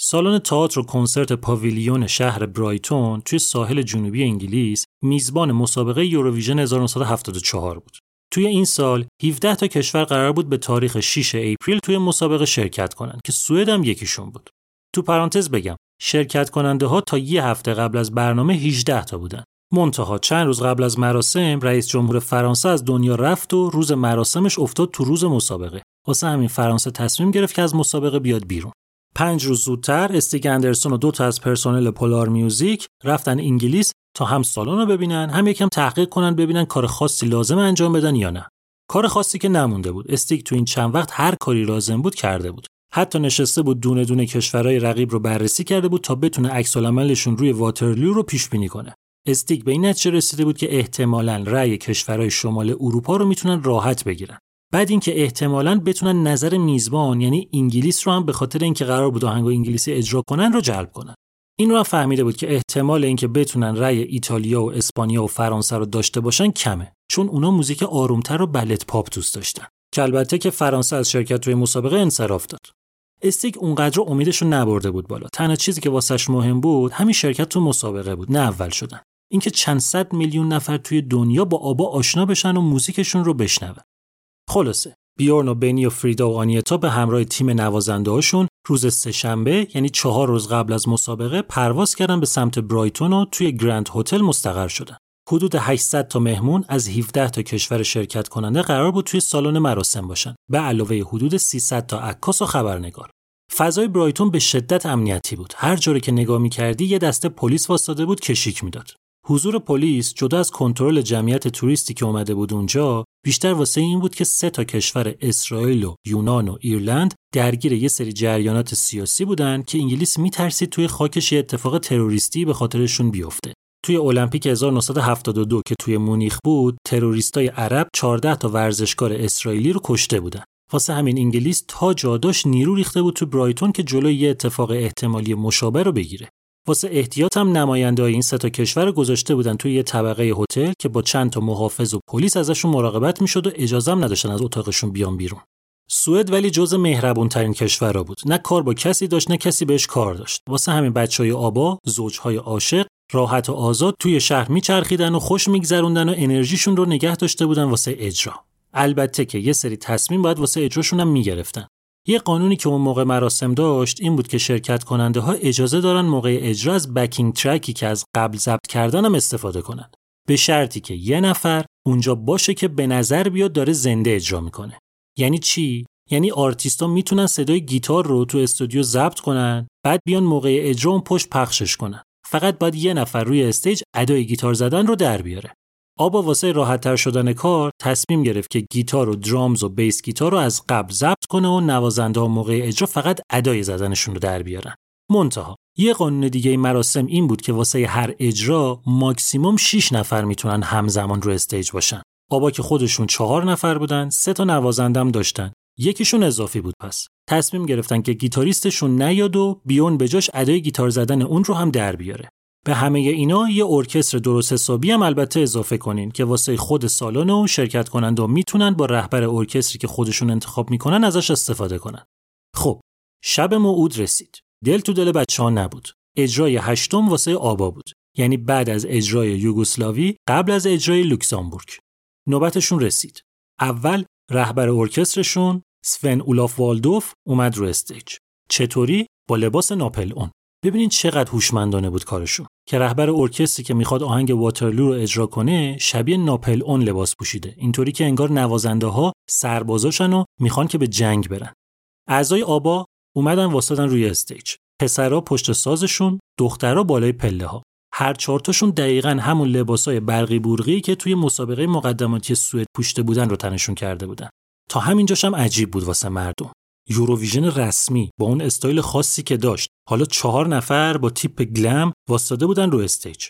سالن تئاتر و کنسرت پاویلیون شهر برایتون توی ساحل جنوبی انگلیس میزبان مسابقه یوروویژن 1974 بود. توی این سال 17 تا کشور قرار بود به تاریخ 6 اپریل توی مسابقه شرکت کنند که سوئد هم یکیشون بود. تو پرانتز بگم شرکت کننده ها تا یه هفته قبل از برنامه 18 تا بودن. منتها چند روز قبل از مراسم رئیس جمهور فرانسه از دنیا رفت و روز مراسمش افتاد تو روز مسابقه. واسه همین فرانسه تصمیم گرفت که از مسابقه بیاد بیرون. پنج روز زودتر استیگ اندرسون و دو تا از پرسنل پولار میوزیک رفتن انگلیس تا هم سالن رو ببینن هم یکم تحقیق کنن ببینن کار خاصی لازم انجام بدن یا نه. کار خاصی که نمونده بود. استیک تو این چند وقت هر کاری لازم بود کرده بود. حتی نشسته بود دونه دونه کشورهای رقیب رو بررسی کرده بود تا بتونه عکس روی واترلو رو پیش بینی کنه. استیک به این نتیجه رسیده بود که احتمالاً رأی کشورهای شمال اروپا رو می‌تونن راحت بگیرن. بعد اینکه احتمالاً بتونن نظر میزبان یعنی انگلیس رو هم به خاطر اینکه قرار بود آهنگ انگلیسی اجرا کنن رو جلب کنن. این رو هم فهمیده بود که احتمال اینکه بتونن رأی ایتالیا و اسپانیا و فرانسه رو داشته باشن کمه چون اونا موزیک آرومتر و بلت پاپ دوست داشتن که البته که فرانسه از شرکت توی مسابقه انصراف داد استیک اونقدر امیدش رو نبرده بود بالا. تنها چیزی که واسش مهم بود همین شرکت تو مسابقه بود نه اول شدن. اینکه چند صد میلیون نفر توی دنیا با آبا آشنا بشن و موزیکشون رو بشنون. خلاصه بیورن و بنی و فریدا و آنیتا به همراه تیم نوازنده هاشون روز سهشنبه یعنی چهار روز قبل از مسابقه پرواز کردن به سمت برایتون و توی گرند هتل مستقر شدن. حدود 800 تا مهمون از 17 تا کشور شرکت کننده قرار بود توی سالن مراسم باشن به علاوه حدود 300 تا عکاس و خبرنگار. فضای برایتون به شدت امنیتی بود. هر جوری که نگاه می‌کردی یه دسته پلیس واسطه بود کشیک می‌داد. حضور پلیس جدا از کنترل جمعیت توریستی که اومده بود اونجا بیشتر واسه این بود که سه تا کشور اسرائیل و یونان و ایرلند درگیر یه سری جریانات سیاسی بودن که انگلیس میترسید توی خاکش یه اتفاق تروریستی به خاطرشون بیفته توی المپیک 1972 که توی مونیخ بود تروریستای عرب 14 تا ورزشکار اسرائیلی رو کشته بودن. واسه همین انگلیس تا جاداش نیرو ریخته بود تو برایتون که جلوی یه اتفاق احتمالی مشابه رو بگیره. واسه احتیاط هم نماینده این سه تا کشور گذاشته بودن توی یه طبقه هتل که با چند تا محافظ و پلیس ازشون مراقبت می‌شد و اجازه هم نداشتن از اتاقشون بیان بیرون. سوئد ولی جز مهربون ترین کشورها بود. نه کار با کسی داشت نه کسی بهش کار داشت. واسه همین بچهای آبا زوجهای عاشق راحت و آزاد توی شهر میچرخیدن و خوش میگذروندن و انرژیشون رو نگه داشته بودن واسه اجرا. البته که یه سری تصمیم باید واسه اجراشون هم می‌گرفتن. یه قانونی که اون موقع مراسم داشت این بود که شرکت کننده ها اجازه دارن موقع اجرا از backing track ی که از قبل ضبط کردن هم استفاده کنن. به شرطی که یه نفر اونجا باشه که به نظر بیاد داره زنده اجرا می‌کنه. یعنی چی؟ یعنی آرتیستا می‌تونن صدای گیتار رو تو استودیو ضبط کنن بعد بیان موقع اجرا اون پشت پخشش کنن. فقط باید یه نفر روی stage ادای گیتار زدن رو در بیاره. آبا واسه راحتتر شدن کار تصمیم گرفت که گیتار و drums و bass guitar رو از قبل ضبط کنه و نوازنده ها موقع اجرا فقط ادای زدنشون رو در بیارن. منتها یه قانون دیگه مراسم این بود که واسه هر اجرا ماکسیموم 6 نفر می‌تونن همزمان رو stage باشن. آبا که خودشون چهار نفر بودن سه تا نوازندم داشتن. یکیشون اضافی بود پس تصمیم گرفتن که گیتاریستشون نیاد و بیورن به جاش ادای گیتار زدن اون رو هم در بیاره به همه اینا یه ارکستر درست حسابی هم البته اضافه کنین که واسه خود سالن و شرکت کننده می‌تونن با رهبر ارکستری که خودشون انتخاب می‌کنن ازش استفاده کنن. خب شب موعود رسید. دل تو دل بچه ها نبود. اجرای هشتم واسه آبا بود. یعنی بعد از اجرای یوگسلاوی قبل از اجرای لوکزامبورگ. نوبتشون رسید. اول رهبر ارکسترشون سون-اولوف والدوف اومد رو stage. چطوری؟ با لباس ناپلئون. ببینین چقدر هوشمندانه بود کارشون که رهبر ارکستری که می‌خواد آهنگ واترلو رو اجرا کنه شبیه ناپلئون لباس پوشیده اینطوری که انگار نوازنده ها سربازاشن و می‌خوان که به جنگ برن اعضای آبا اومدن وایستادن روی stage پسرا پشت سازشون دخترا بالای پله ها هر چهارتاشون دقیقا همون لباسای برقی بورقی که توی مسابقه مقدماتی سوئد پوشیده بودن رو تنشون کرده بودن تا همینجاش هم عجیب بود واسه مردم. یوروویژن رسمی با اون استایل خاصی که داشت. حالا چهار نفر با تیپ glam وایستاده بودن رو stage.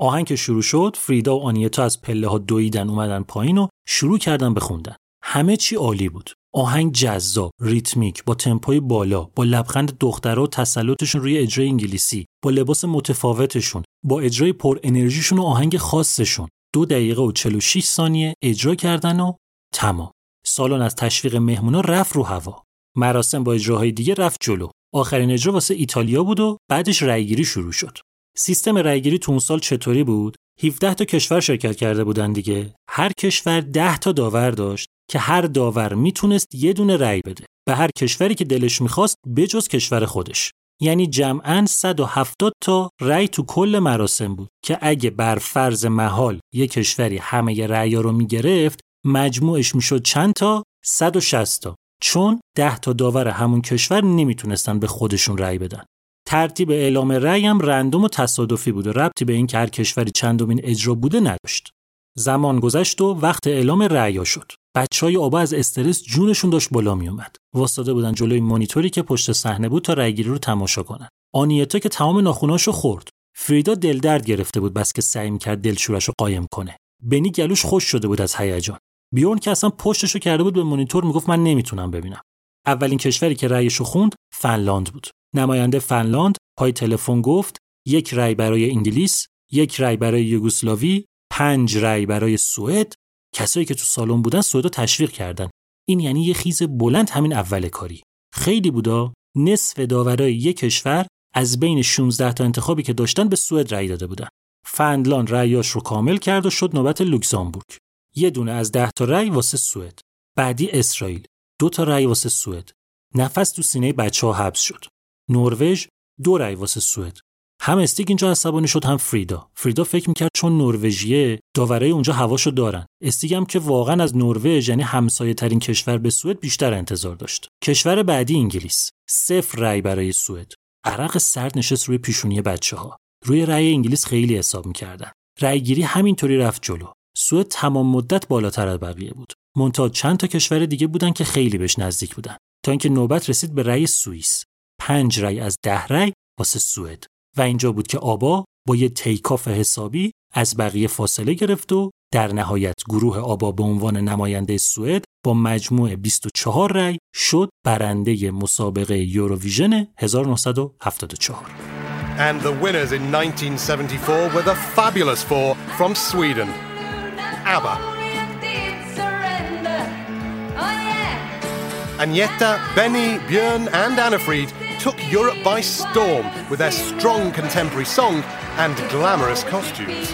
آهنگ که شروع شد فریدا و آنیتا از پله ها دویدن اومدن پایین و شروع کردن به خوندن همه چی عالی بود. آهنگ جذاب ریتمیک با تمپوی بالا با لبخند دخترها و تسلطشون روی اجرای انگلیسی با لباس متفاوتشون با اجرای پر انرژیشون و آهنگ خاصشون. دو دقیقه و 46 ثانیه اجرا کردن و تمام. سالن از تشویق مهمونا رفت رو هوا. مراسم با اجراهای دیگه رفت جلو. آخرین اجرا واسه ایتالیا بود و بعدش رأیگیری شروع شد. سیستم رأیگیری تو اون سال چطوری بود؟ 17 تا کشور شرکت کرده بودن دیگه. هر کشور 10 تا داور داشت که هر داور می‌تونست یه دونه رأی بده به هر کشوری که دلش می‌خواست بجز کشور خودش. یعنی جمعاً 170 تا رأی تو کل مراسم بود که اگه بر فرض محال یه کشوری همه رأیا رو می‌گرفت مجموعش می‌شد چند تا؟ 160 تا. چون 10 تا داور همون کشور نمی‌تونستن به خودشون رأی بدن. ترتیب اعلام رأی هم رندوم و تصادفی بود و ربطی به این که هر کشوری چندمین اجرا بوده نداشت. زمان گذشت و وقت اعلام رأیا شد. بچه های آبا از استرس جونشون داشت بالا می اومد واسطاده بودن جلوی مانیتوری که پشت صحنه بود تا رأیگیری رو تماشا کنن. آنیتا که تمام ناخوناشو خورد. فریدا دل درد گرفته بود بس که سعی می‌کرد دلشورش رو قایم کنه. بنی گلوش خوش شده بود از هیجان. بیورن که اصلا پشتشو کرده بود به مانیتور می‌گفت من نمی‌تونم ببینم. اولین کشوری که رأیشو خوند فنلاند بود. نماینده فنلاند پای تلفن گفت یک رأی برای انگلیس یک رأی برای یوگسلاوی پنج رأی برای سوئد. کسایی که تو سالن بودن سوئد رو تشویق کردن. این یعنی یه خیز بلند همین اول کاری. خیلی بودا نصف داورای یک کشور از بین 16 تا انتخابی که داشتن به سوئد رأی داده بودن. فنلاند رأیاش رو کامل کرد و شد نوبت لوکزامبورگ. یه دونه از 10 تا رأی واسه سوئد. بعدی اسرائیل. دو تا رأی واسه سوئد. نفس تو سینه بچه ها حبس شد. نروژ دو رأی واسه سوئد. هم استیک اینجا عصبانی شد هم فریدا. فریدا فکر می‌کرد چون نروژیه داورای اونجا هواشو دارن. استیک هم که واقعا از نروژ یعنی همسایه ترین کشور به سوئد بیشتر انتظار داشت. کشور بعدی انگلیس. صفر رأی برای سوئد. عرق سرد نشست روی پیشونی بچه ها روی رأی انگلیس خیلی حساب می‌کردن. رأیگیری همینطوری رفت جلو. سوئد تمام مدت بالاتر از بقیه بود. منتها چند تا کشور دیگه بودن که خیلی بهش نزدیک بودن. تا اینکه نوبت رسید به رأی سوئیس. پنج رأی از ده رأی واسه سوئد. و اینجا بود که آبا با یه تیکاف حسابی از بقیه فاصله گرفت و در نهایت گروه آبا به عنوان نماینده سوئد با مجموع 24 رأی شد برنده مسابقه یوروویژن 1974
And the winners in 1974 were the fabulous four from Sweden. ABBA. Agneta, uh, Benny, Björn, and Annafried took Europe by storm with their strong contemporary song and glamorous costumes.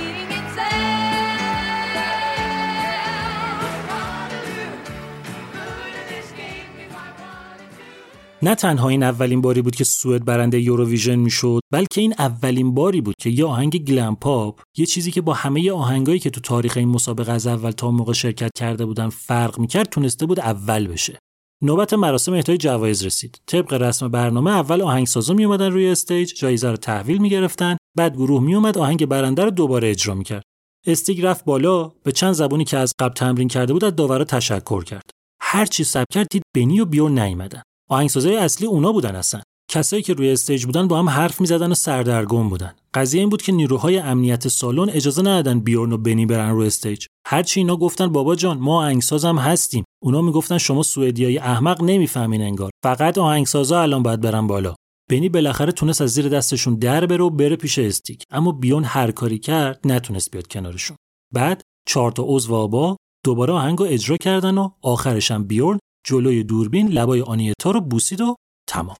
نه تنها این اولین باری بود که سوئد برنده یوروویژن می‌شد بلکه این اولین باری بود که یه آهنگ glam pop یه چیزی که با همه آهنگایی که تو تاریخ این مسابقه از اول تا موقع شرکت کرده بودن فرق می‌کرد تونسته بود اول بشه. نوبت مراسم اهدای جوایز رسید. طبق رسم برنامه اول آهنگسازا می اومدن روی stage جایزه رو تحویل می‌گرفتن بعد گروه می اومد آهنگ برنده رو دوباره اجرا می‌کرد. استیگ رفت بالا به چند زبانی که از قبل تمرین کرده بود از داورا تشکر کرد. هر چی صبر کرد دید بنی و بیورن نیومدن. آهنگسازای اصلی اونا بودن اصلا. کسایی که روی stage بودن با هم حرف می‌زدن و سردرگم بودن. قضیه این بود که نیروهای امنیت سالن اجازه ندادن بیورن و بنی برن روی stage. هرچی اینا گفتن بابا جان ما آهنگساز هم هستیم. اونا می‌گفتن شما سوئدیای احمق نمی‌فهمین انگار. فقط آهنگسازا الان باید برن بالا. بنی بالاخره تونست از زیر دستشون در بره و بره پیش استیگ اما بیورن هر کاری کرد نتونست بیاد کنارشون. بعد چهار تا عضو آبا دوباره آهنگ رو اجرا کردن و آخرش هم بیورن جلوی دوربین لبای آنیتا رو بوسید و تمام.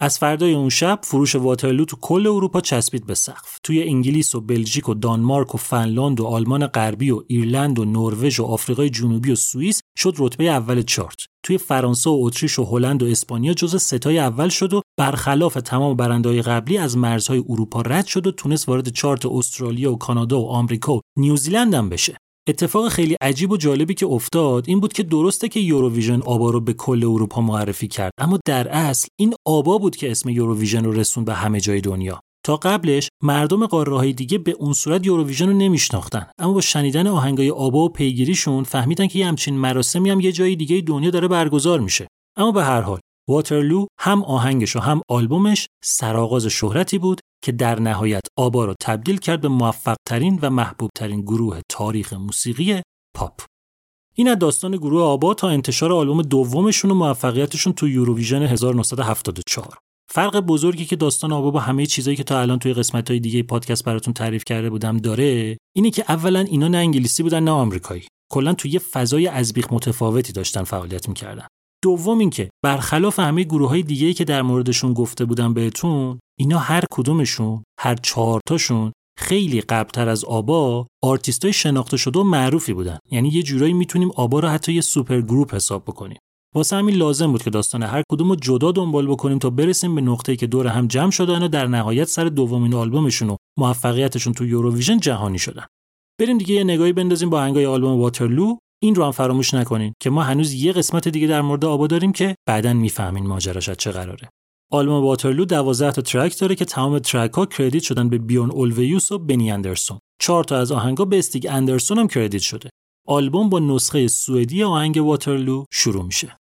از فردای اون شب فروش واترلو تو کل اروپا چسبید به سقف. توی انگلیس و بلژیک و دانمارک و فنلاند و آلمان غربی و ایرلند و نروژ و آفریقای جنوبی و سوئیس شد رتبه اول چارت. توی فرانسه و اتریش و هلند و اسپانیا جز ستای اول شد و برخلاف تمام برندهای قبلی از مرزهای اروپا رد شد و تونست وارد چارت استرالیا و کانادا و آمریکا و نیوزیلند هم بشه. اتفاق خیلی عجیب و جالبی که افتاد این بود که درسته که یوروویژن آبا رو به کل اروپا معرفی کرد اما در اصل این آبا بود که اسم یوروویژن رو رسون به همه جای دنیا. تا قبلش مردم قاره دیگه به اون صورت یوروویژن رو نمیشناختن اما با شنیدن آهنگای آبا و پیگیریشون فهمیدن که یه همچین مراسمی هم یه جای دیگه دنیا داره برگزار میشه. اما به هر حال واترلو هم آهنگش و هم آلبومش سرآغاز شهرتی بود که در نهایت آبا رو تبدیل کرد به موفقترین و محبوبترین گروه تاریخ موسیقی پاپ. این از داستان گروه آبا تا انتشار آلبوم دومشون و موفقیتشون تو یوروویژن 1974. فرق بزرگی که داستان آبا با همه چیزایی که تا الان توی قسمت‌های دیگه پادکست براتون تعریف کرده بودم داره اینه که اولا اینا نه انگلیسی بودن نه آمریکایی کلا توی یه فضای ازبیخ متفاوتی داشتن فعالیت می‌کردن دوم اینکه برخلاف همه گروه های دیگه که در موردشون گفته بودم بهتون اینا هر کدومشون هر چهار تاشون خیلی قبلتر از آبا آرتیستای شناخته شده و معروفی بودن. یعنی یه جورایی می‌تونیم آبا رو حتی یه supergroup حساب بکنیم. واسه همین لازم بود که داستان هر کدوم رو جدا دنبال بکنیم تا برسیم به نقطه‌ای که دور هم جمع شدن و در نهایت سر دومین آلبومشون و موفقیتشون تو یوروویژن جهانی شدن. بریم دیگه یه نگاهی بندازیم به آهنگای آلبوم واترلو این رو هم فراموش نکنین که ما هنوز یه قسمت دیگه در مورد آبا داریم که بعدا می‌فهمین ماجراش چه قراره آلبوم واترلو 12 تا track داره که تمام track ها credit شدن به بیورن اولویوس و بنی اندرسون. چهار تا از آهنگا به استیگ اندرسون هم credit شده. آلبوم با نسخه سوئدی آهنگ واترلو شروع میشه.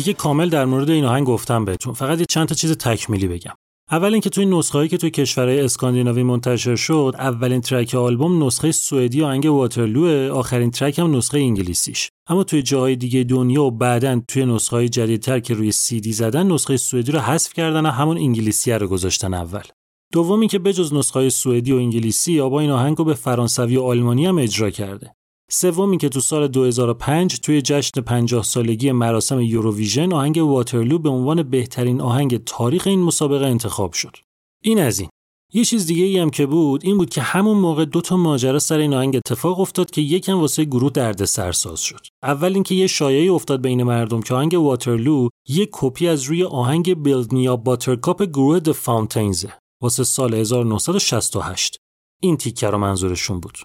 دیگه کامل در مورد این آهنگ گفتم بهتون فقط یه چند تا چیز تکمیلی بگم. اول اینکه توی نسخه هایی که توی کشورهای اسکاندیناوی منتشر شد اولین ترک آلبوم نسخه سوئدی آهنگ واترلو آخرین ترک هم نسخه انگلیسیش. اما توی جاهای دیگه دنیا و بعدا توی نسخه های جدیدتر که روی سی دی زدن نسخه سوئدی رو حذف کردن و همون انگلیسی رو گذاشتن اول. دومی که بجز نسخه‌های سوئدی و انگلیسی آبا این آهنگ رو به فرانسوی و آلمانی هم اجرا کرده. سومی که تو سال 2005 توی جشن 50 سالگی مراسم یوروویژن آهنگ واترلو به عنوان بهترین آهنگ تاریخ این مسابقه انتخاب شد. این از این. یه چیز دیگه ای هم که بود این بود که همون موقع دو تا ماجرا سر این آهنگ اتفاق افتاد که یکم واسه گروه درد سرساز شد. اول اینکه یه شایعه افتاد بین مردم که آهنگ واترلو یه کپی از روی آهنگ Build Me Up Buttercup گروه The Foundations ه واسه سال 1968. این تیکه رو منظورشون بود.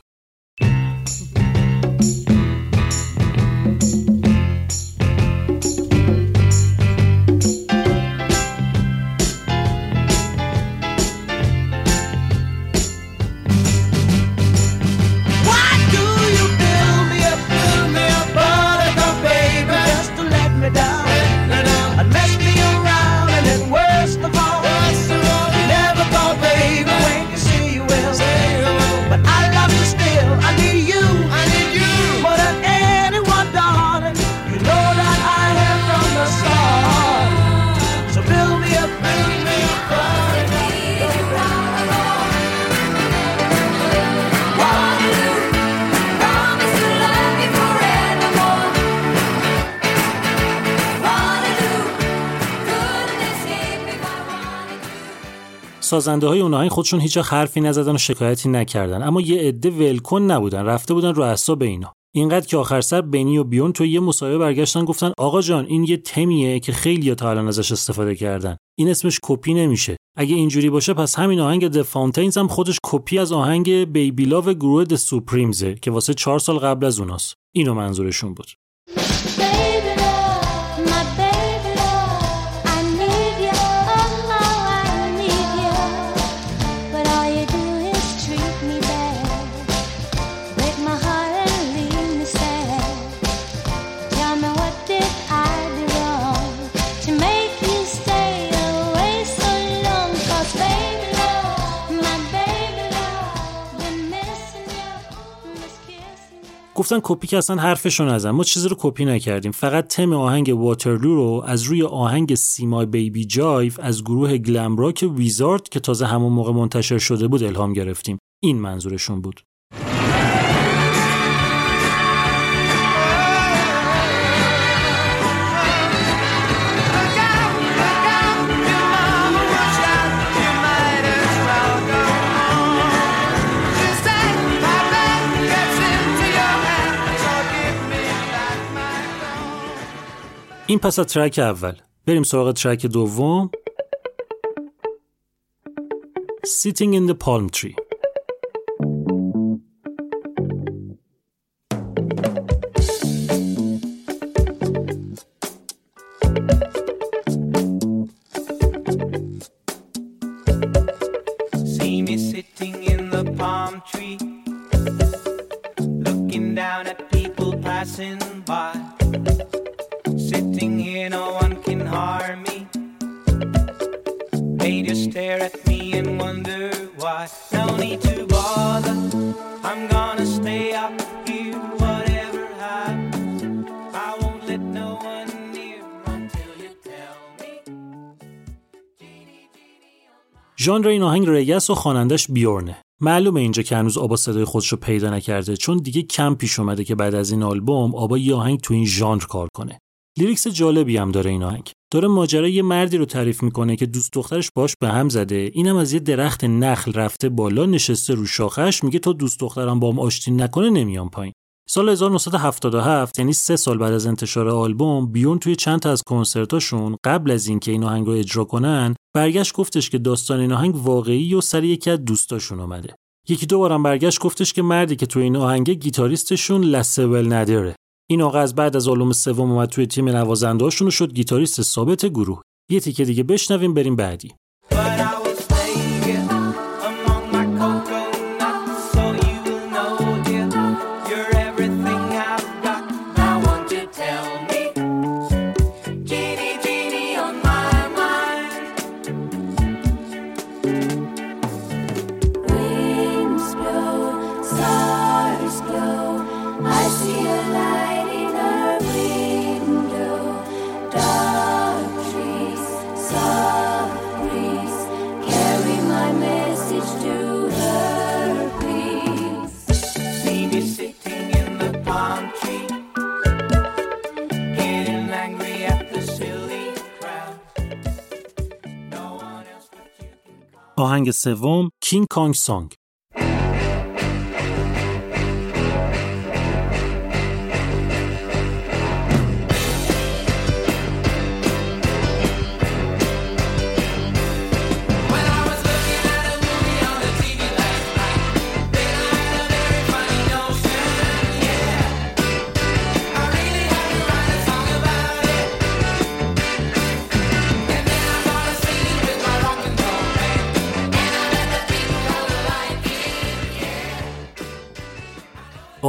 سازنده های اون آهنگ خودشون هیچ حرفی نزدن و شکایتی نکردن. اما یه عده ول‌کن نبودن رفته بودن رو اعصاب اینا. اینقدر که آخر سر بنی و بیورن تو یه مصاحبه برگشتن گفتن آقا جان این یه تمیه که خیلی تا الان ازش استفاده کردن. این اسمش کپی نمیشه. اگه اینجوری باشه پس همین آهنگ The Foundations هم خودش کپی از آهنگ Baby Love گروه The Supremes ه که واسه چهار سال قبل از اوناست. اینو منظورشون بود. گفتن کپی که اصلا حرفشو نزن. ما چیزی رو کپی نکردیم. فقط تم آهنگ واترلو رو از روی آهنگ سیمای بیبی جایف از گروه گلم راک ویزارد که تازه همون موقع منتشر شده بود الهام گرفتیم. این منظورشون بود. این پس از ترک اول. بریم سراغ ترک دوم. Sitting in the Palm Tree. ژانر این آهنگ reggae س و خوانندش بیورنه. معلومه اینجا که هنوز آبا صدای خودش رو پیدا نکرده چون دیگه کم پیش اومده که بعد از این آلبوم آبا یه آهنگ تو این ژانر کار کنه. lyrics جالبی هم داره این آهنگ. داره ماجرای یه مردی رو تعریف می‌کنه که دوست دخترش باش به هم زده. اینم از یه درخت نخل رفته بالا نشسته رو شاخش میگه تا دوست دخترم با هم آشتی نکنه نمیام پایین. سال 1977 یعنی سه سال بعد از انتشار آلبوم بیورن توی چند تا از کنسرتاشون قبل از اینکه این آهنگ رو اجرا کنن برگشت گفتش که داستان این آهنگ واقعی و سر یکی از دوستاشون اومده. یکی دو بارم برگشت گفتش که مردی که توی این آهنگ گیتاریستشون لسول نداره این آقا از بعد از آلبوم سوم اومد توی تیم نوازنده‌هاشون شد گیتاریست ثابت گروه. یه تیکه دیگه بشنویم بریم بعدی. آهنگ سوم کینگ کانگ سانگ.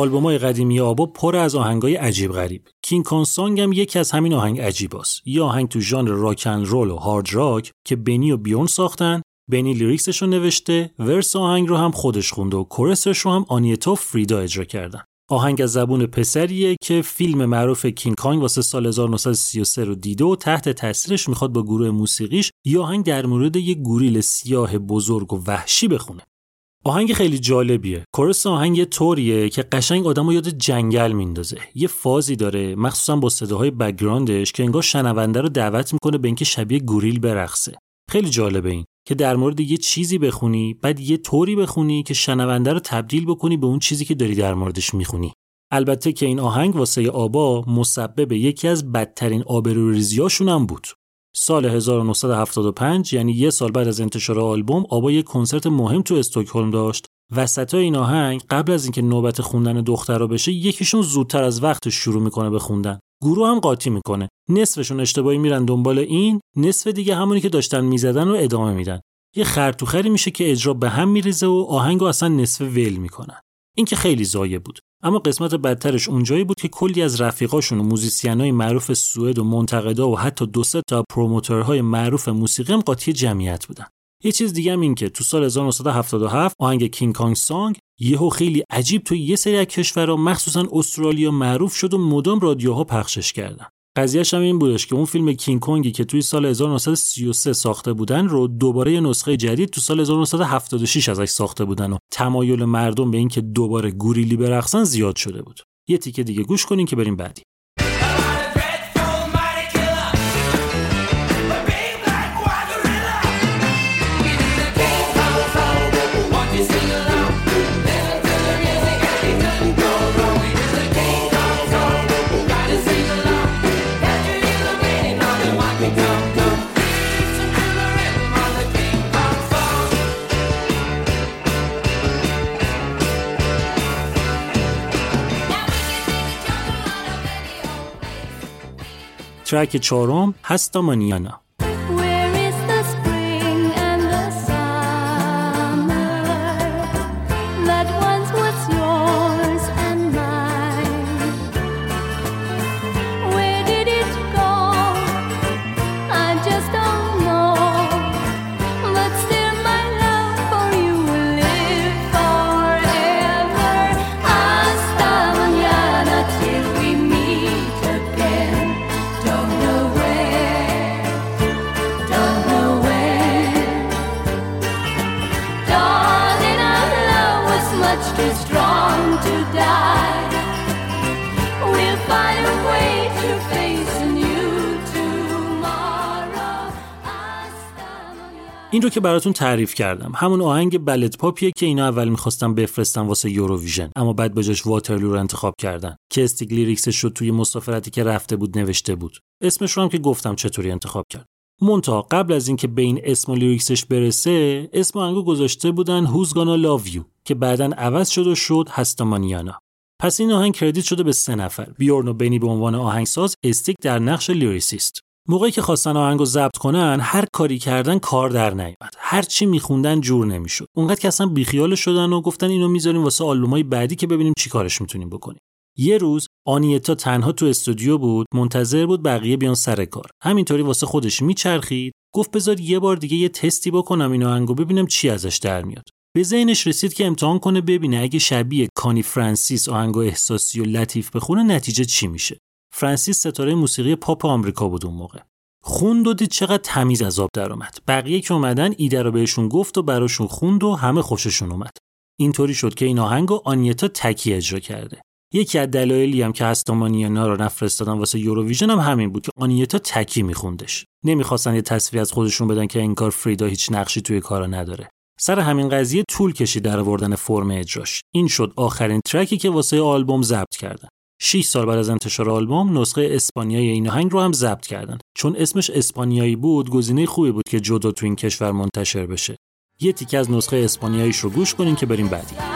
آلبومای قدیمی آبا پر از آهنگای عجیب غریب. King Kong Song هم یکی از همین آهنگ عجیباست. یه آهنگ تو ژانر rock and roll و hard rock که بنی و بیورن ساختن. بنی lyrics ش رو نوشته، verse آهنگ رو هم خودش خونده و chorus ش رو هم آنیتا و فریدا اجرا کردن. آهنگ از زبون پسریه که فیلم معروف کینگ کانگ واسه سال 1933 رو دیده و تحت تاثیرش می‌خواد با گروه موسیقیش یه آهنگ در مورد یه گوریل سیاه بزرگ و وحشی بخونه. آهنگ خیلی جالبیه. chorus آهنگ یه طوریه که قشنگ آدمو یاد جنگل میندازه. یه فازی داره مخصوصا با صداهای background ش که انگار شنونده رو دعوت می‌کنه به اینکه شبیه گوریل برقصه. خیلی جالبه این که در مورد یه چیزی بخونی بعد یه طوری بخونی که شنونده رو تبدیل بکنی به اون چیزی که داری در موردش می‌خونی. البته که این آهنگ واسه آبا مسبب یکی از بدترین آبروریزیاشون هم بود. سال 1975 یعنی یه سال بعد از انتشار آلبوم آبا یه کنسرت مهم تو استکهلم داشت. وسط این آهنگ قبل از اینکه نوبت خوندن دخترا بشه یکیشون زودتر از وقت شروع می‌کنه به خوندن. گروه هم قاطی می‌کنه. نصفشون اشتباهی میرن دنبال این نصف دیگه همونی که داشتن می‌زدن رو ادامه میدن. یه خر تو خری میشه که اجرا به هم میریزه و آهنگ رو اصلا نصفه ول می‌کنن. این که خیلی ضایع بود. اما قسمت بدترش اونجایی بود که کلی از رفیقاشون و musician ای معروف سوئد و منتقدا و حتی دو سه تا promoter های معروف موسیقی هم قاطی جمعیت بودن. یه چیز دیگه هم این که تو سال 1977 آهنگ کینگ کانگ سانگ یهو خیلی عجیب تو یه سری از کشورها مخصوصا استرالیا معروف شد و مدام رادیوها پخشش کردن. قضیهش هم این بودش که اون فیلم کینگ کنگی که توی سال 1933 ساخته بودن رو دوباره یه نسخه جدید تو سال 1976 ازش ساخته بودن و تمایل مردم به اینکه دوباره گوریلی برقصن زیاد شده بود. یه تیکه دیگه گوش کنین که بریم بعدی. ترک چهارم هستا مانیانا رو که براتون تعریف کردم. همون آهنگ ballad پاپیه که اینا اول می‌خواستن بفرستن واسه یوروویژن اما بعد به جاش Waterloo رو انتخاب کردن. که استیگ lyrics ش رو توی مسافرتی که رفته بود نوشته بود. اسمش رو هم که گفتم چطوری انتخاب کرد. منتها قبل از اینکه به این اسم و lyrics ش برسه اسم آهنگو گذاشته بودن Who's Gonna Love You که بعدا عوض شد و شد Hasta Mañana. پس این آهنگ credit شده به سه نفر. بیورن و بنی به عنوان آهنگساز استیگ در نقش lyricist. موقعی که خواستن آهنگو ضبط کنن هر کاری کردن کار در نیومد. هر چی میخوندن جور نمی‌شد. اونقدر که اصلا بیخیال شدن و گفتن اینو می‌ذاریم واسه آلبومای بعدی که ببینیم چی کارش می‌تونیم بکنیم. یه روز آنیتا تنها تو استودیو بود منتظر بود بقیه بیان سر کار. همینطوری واسه خودش میچرخید گفت بذار یه بار دیگه یه تستی بکنم این آهنگو ببینم چی ازش در میاد. به ذهنش رسید که امتحان کنه ببینه اگه شبیه کانی فرانسیس آهنگو احساسی و لطیف بخونه نتیجه چی میشه. فرانسیس ستاره موسیقی پاپ آمریکا بود اون موقع. خوند و دید چقدر تمیز از آب در اومد. بقیه که اومدن ایده رو بهشون گفت و براشون خوند و همه خوششون اومد. اینطوری شد که این آهنگو آنیتا تکی اجرا کرده. یکی از دلایلی هم که هستامانیانا رو نفرستادن واسه یوروویژن هم همین بود که آنیتا تکی میخوندش. نمی‌خواستن یه تصویر از خودشون بدن که انکار فریدا هیچ نقشی توی کارا نداره. سر همین قضیه طول کشید در آوردن فرم اجراش. این شد آخرین ترکی که واسه آلبوم ضبط کردن. 6 سال بعد از انتشار آلبوم نسخه اسپانیایی این آهنگ رو هم ضبط کردن. چون اسمش اسپانیایی بود گزینه خوبی بود که جدا تو این کشور منتشر بشه. یه تیکه از نسخه اسپانیاییش رو گوش کنین که بریم بعدی.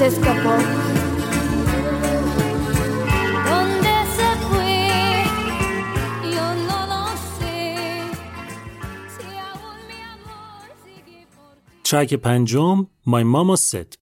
se escapó. ¿Dónde se fue? Yo no lo sé. Si aún mi amor sigue por ti.
ترک پنجم My Mama Said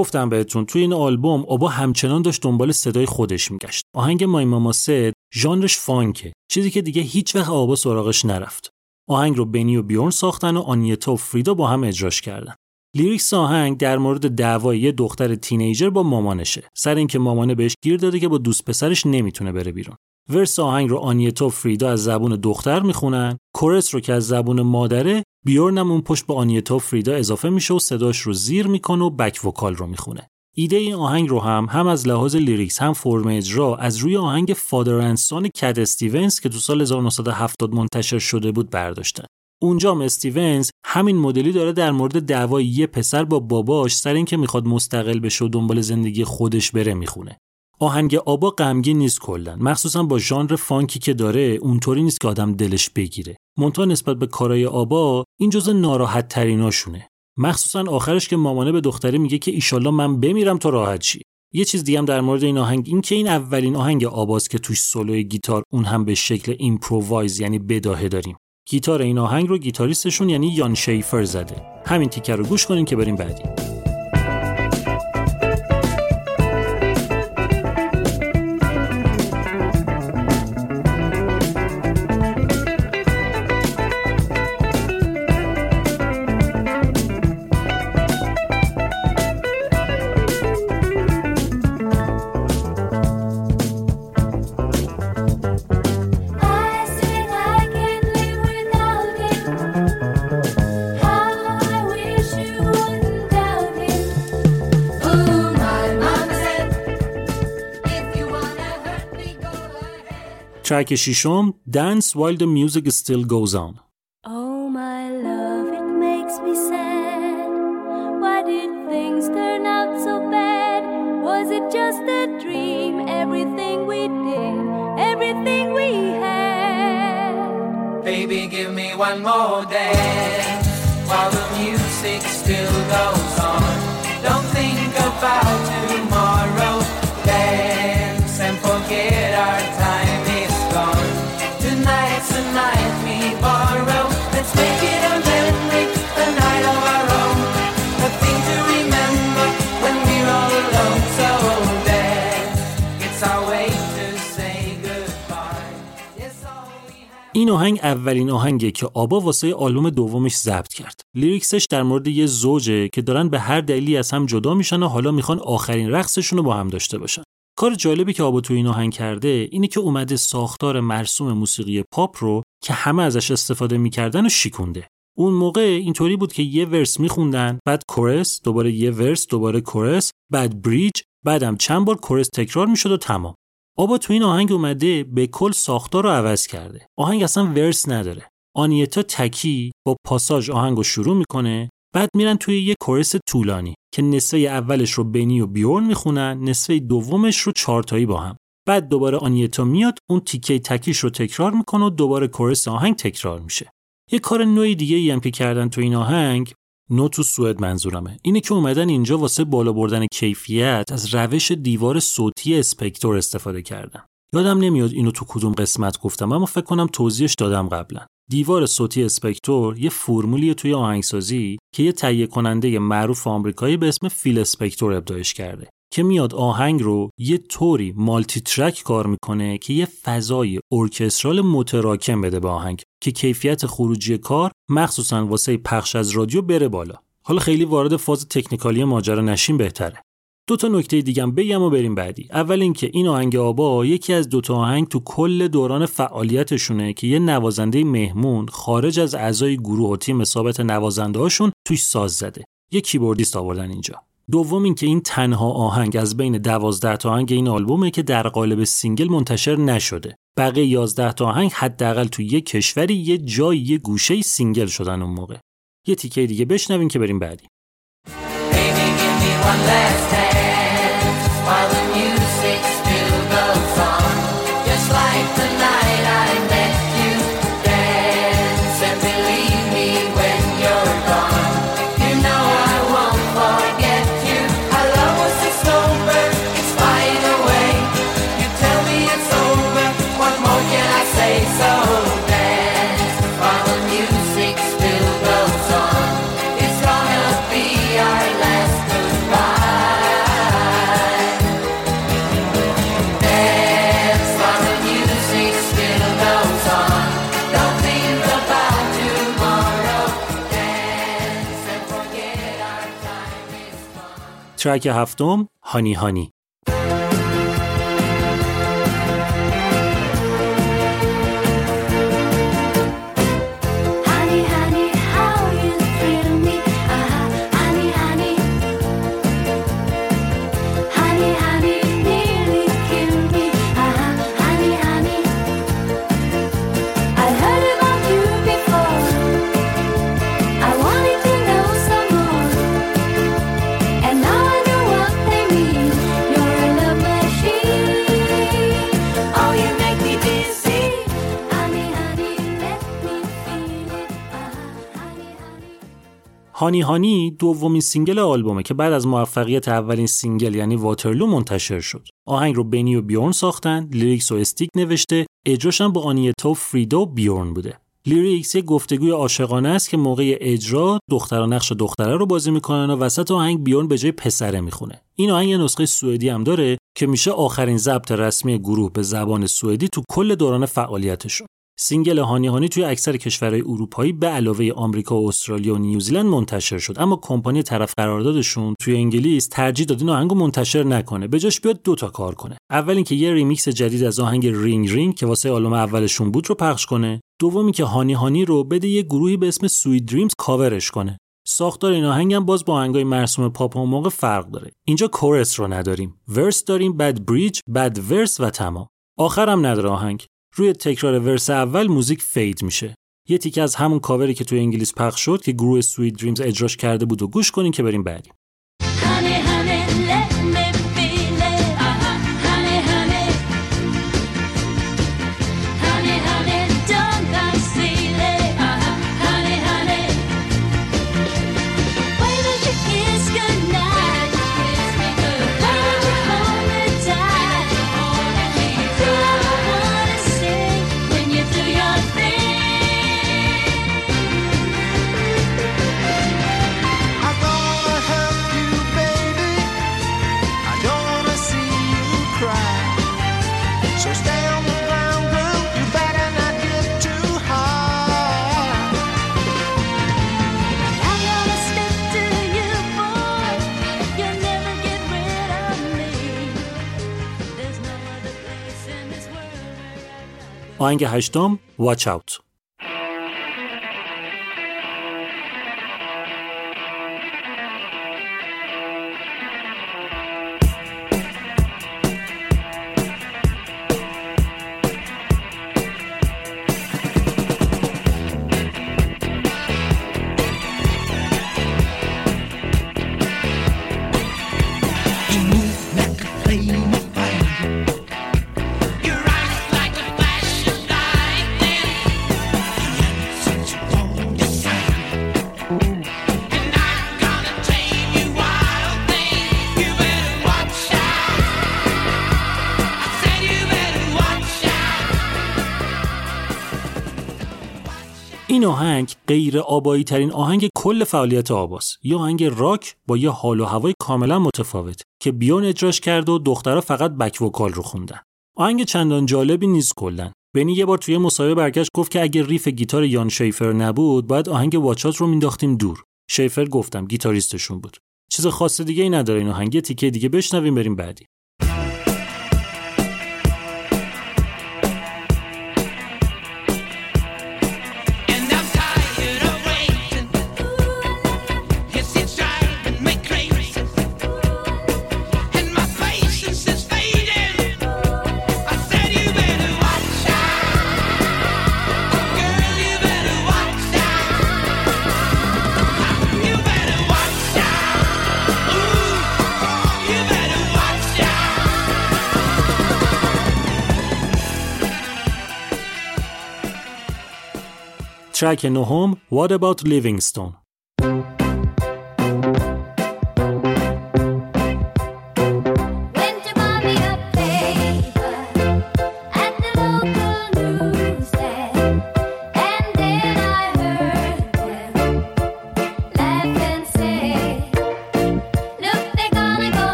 گفتم بهتون توی این آلبوم آبا همچنان داشت دنبال صدای خودش میگشت. آهنگ My Mama Said ژانرش فانکه چیزی که دیگه هیچ وقت آبا سراغش نرفت. آهنگ رو بنی و بیورن ساختن و آنیتا و فریدا با هم اجراش کردن. lyrics آهنگ در مورد دعوای یه دختر teenager با مامانشه. سر اینکه مامانه بهش گیر داده که با دوست پسرش نمی‌تونه بره بیرون. verse آهنگ رو آنیتا و فریدا از زبون دختر می‌خونن. chorus رو که از زبون مادره بیورن هم اون پشت به آنیتا فریدا اضافه میشه و صداش رو زیر می‌کنه و back vocal رو می‌خونه. ایده این آهنگ رو هم هم از لحاظ lyrics هم فرم اجرا از روی آهنگ Father and Son کت استیونز که تو سال 1970 منتشر شده بود برداشتن اونجا هم استیونز همین مدلی داره در مورد دعوای یه پسر با باباش سر اینکه می‌خواد مستقل بشه و دنبال زندگی خودش بره می‌خونه. آهنگ آبا غمگین نیست کلا. مخصوصا با ژانر فانکی که داره اونطوری نیست که آدم دلش بگیره. منتها نسبت به کارای آبا این جزء ناراحت تریناشونه مخصوصا آخرش که مامانه به دختره میگه که ایشالله من بمیرم تو راحت شی یه چیز دیگه هم در مورد این آهنگ این که این اولین آهنگ آباست که توش سولوی گیتار اون هم به شکل improvise یعنی بداهه داریم. گیتار این آهنگ رو گیتاریستشون یعنی یان شیفر زده. همین تیکه رو گوش کنین که بریم بعدی. ترک ششم Dance While the Music Still Goes On
Oh, my love, it makes me sad. Why did things turn out so bad? Was it just a dream? Everything we did, everything we had.
Baby, give me one more dance while the music still goes on. Don't think about
این آهنگ اولین آهنگه که آبا واسه آلبوم دومش ضبط کرد. lyrics ش در مورد یه زوجه که دارن به هر دلیلی از هم جدا میشن و حالا می‌خوان آخرین رقصشون رو با هم داشته باشن. کار جالبی که آبا تو این آهنگ کرده اینه که اومده ساختار مرسوم موسیقی پاپ رو که همه ازش استفاده می‌کردن و شیکونده. اون موقع اینطوری بود که یه verse میخوندن بعد chorus دوباره یه verse دوباره chorus بعد bridge بعدم چند بار chorus تکرار می‌شد و تمام آبا تو این آهنگ اومده به کل ساختار رو عوض کرده. آهنگ اصلا ورس نداره. آنیتا تکی با پاساژ آهنگ رو شروع می‌کنه بعد میرن توی یه کورس طولانی که نصفه اولش رو بنی و بیورن می‌خونن نصفه دومش رو چارتایی با هم. بعد دوباره آنیتا میاد اون تیکه تکیش رو تکرار می‌کنه و دوباره کورس آهنگ تکرار میشه. یه کار نوعی دیگه ای هم که کردن تو این آهنگ نو تو سوئد منظورمه. اینه که اومدن اینجا واسه بالا بردن کیفیت از روش دیوار صوتی اسپکتور استفاده کردن. یادم نمیاد اینو تو کدوم قسمت گفتم اما فکر کنم توضیحش دادم قبلا. دیوار صوتی اسپکتور یه فرمولی توی آهنگسازی که یه تهیه کننده معروف آمریکایی به اسم فیل اسپکتور ابداعش کرده. که میاد آهنگ رو یه طوری مالتی ترک کار می‌کنه که یه فضای ارکسترال متراکم بده به آهنگ که کیفیت خروجی کار مخصوصا واسه پخش از رادیو بره بالا. حالا خیلی وارد فاز تکنیکالی ماجرا نشین بهتره. دو تا نکته دیگم بگم و بریم بعدی. اول اینکه این آهنگ آبا یکی از دو تا آهنگ تو کل دوران فعالیتشونه که یه نوازنده مهمون خارج از اعضای گروه و تیم ثابت نوازنده هاشون توش ساز زده. یه keyboardist آوردن اینجا. دوم اینکه این تنها آهنگ از بین دوازده تا آهنگ این آلبومه که در قالب single منتشر نشده. بقیه 11 تا آهنگ حداقل تو یه کشوری یه جای یه گوشه single شدن اون موقع. یه تیکه دیگه بشنویم که بریم بعدی.
Baby,
ترک هفتم هانی هانی.
Honey Honey
دومین single آلبومه که بعد از موفقیت اولین single یعنی Waterloo منتشر شد. آهنگ رو بنی و بیورن ساختن، lyrics و استیگ نوشته، اجراش هم با آنیتا و فریدا و بیورن بوده. lyrics یه گفتگوی عاشقانه است که موقع اجرا دخترها نقش دختره رو بازی می‌کنن و وسط آهنگ بیورن به جای پسره می‌خونه. این آهنگ یه نسخه سوئدی هم داره که میشه آخرین ضبط رسمی گروه به زبان سوئدی تو کل دوران فعالیتشون. single Honey Honey توی اکثر کشورهای اروپایی به علاوه آمریکا و استرالیا و نیوزیلند منتشر شد. اما کمپانی طرف قراردادشون توی انگلیس ترجیح داد این آهنگو منتشر نکنه. به جاش بیاد دو تا کار کنه. اول اینکه یه ریمیکس جدید از آهنگ Ring Ring که واسه آلبوم اولشون بود رو پخش کنه. دومی که Honey Honey رو بده یه گروهی به اسم Sweet Dreams cover ش کنه. ساختار این آهنگ هم باز با آهنگای مرسوم پاپ اون موقع فرق داره. اینجا chorus رو نداریم. verse داریم بعد bridge بعد verse و تمام. آخرم نداره آهنگ. روی تکرار verse اول موزیک fade میشه. یه تیکه از همون کاوری که توی انگلیس پخش شد که گروه Sweet Dreams اجراش کرده بود و گوش کنین که بریم بعدی. آهنگ هشتم Watch Out. غیر آبایی ترین آهنگ کل فعالیت آباست یه آهنگ راک با یه حال و هوای کاملا متفاوت که بیون اجراش کرد و دخترها فقط بک وکال رو خوندن. آهنگ چندان جالبی نیست کلا. بنی یه بار توی مصاحبه برگشت گفت که اگه ریف گیتار یان شیفر نبود باید آهنگ واچات رو مینداختیم دور. شیفر گفتم گیتاریستشون بود. چیز خاص دیگه ای نداره این آهنگ تیکه دیگه بشنویم بریم بعدی. ترک نهم What About Livingstone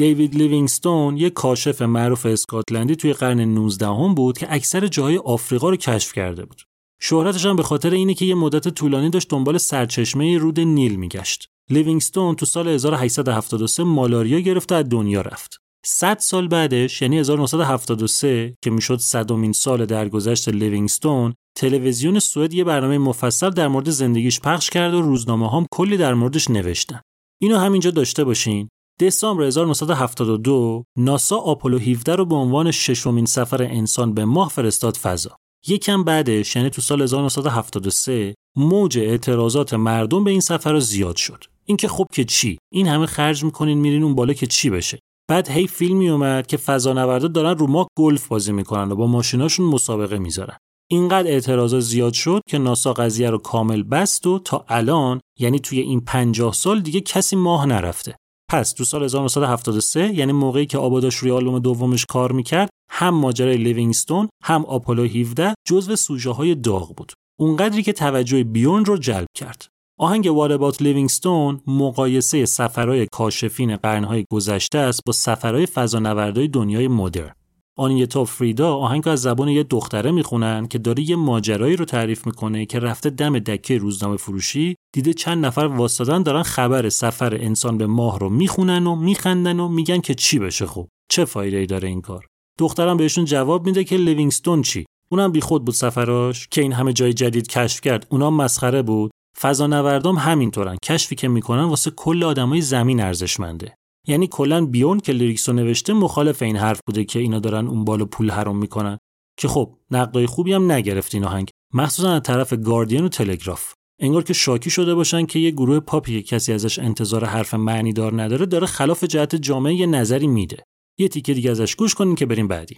دیوید لیوینگستون یک کاشف معروف اسکاتلندی توی قرن 19 هم بود که اکثر جاهای آفریقا رو کشف کرده بود. شهرتش هم به خاطر اینه که یه مدت طولانی داشت دنبال سرچشمه رود نیل میگشت. لیوینگستون تو سال 1873 مالاریا گرفت و از دنیا رفت. 100 سال بعدش یعنی 1973 که می‌شد صدمین سال درگذشت لیوینگستون تلویزیون سوئد یه برنامه مفصل در مورد زندگیش پخش کرد و روزنامه هم کلی در موردش نوشتن. اینو همینجا داشته باشین دسامبر 1972 ناسا آپولو 17 رو به عنوان ششمین سفر انسان به ماه فرستاد فضا. یکم بعدش یعنی تو سال 1973 موج اعتراضات مردم به این سفر رو زیاد شد. اینکه خب که چی؟ این همه خرج می‌کنین میرین اون بالا که چی بشه؟ بعد هی فیلمی اومد که فضانوردا دارن رو ماه گلف بازی می‌کنن و با ماشیناشون مسابقه می‌ذارن. اینقدر اعتراضات زیاد شد که ناسا قضیه رو کامل بست و تا الان یعنی توی این 50 سال دیگه کسی ماه نرفته. پس تو سال 1973 یعنی موقعی که آبا داشت روی آلبوم دومش کار می‌کرد هم ماجرای لیوینگستون هم آپولو 17 جزو سوژه های داغ بود. اونقدری که توجه بیورن رو جلب کرد. آهنگ What About Livingstone مقایسه سفرهای کاشفین قرنهای گذشته است با سفرهای فضانوردهای دنیای مدرن. آنیتا فریدا آهنگ از زبان یه دختره می‌خونن که داره یه ماجرایی رو تعریف می‌کنه که رفته دم دکه روزنامه فروشی دیده چند نفر وایستادن دارن خبر سفر انسان به ماه رو می‌خونن و میخندن و میگن که چی بشه خب؟ چه فایده ای داره این کار؟ دخترم بهشون جواب میده که لیوینگستون چی؟ اونم بیخود بود سفراش که این همه جای جدید کشف کرد. اونا مسخره بود. فضانوردام همینطورن. کشفی که می‌کنن واسه کل آدمای زمین ارزشمنده. یعنی کلا بیون که لیریکسو نوشته مخالف این حرف بوده که اینا دارن اون بالا پول حرام می‌کنن. که خب نقدای خوبی هم نگرفت این آهنگ. مخصوصا از طرف گاردین و تلگراف. انگار که شاکی شده باشن که یه گروه پاپی که کسی ازش انتظار حرف معنی دار نداره داره خلاف جهت جامعه یه نظری میده. یه تیکه دیگه ازش گوش کنین که بریم بعدی.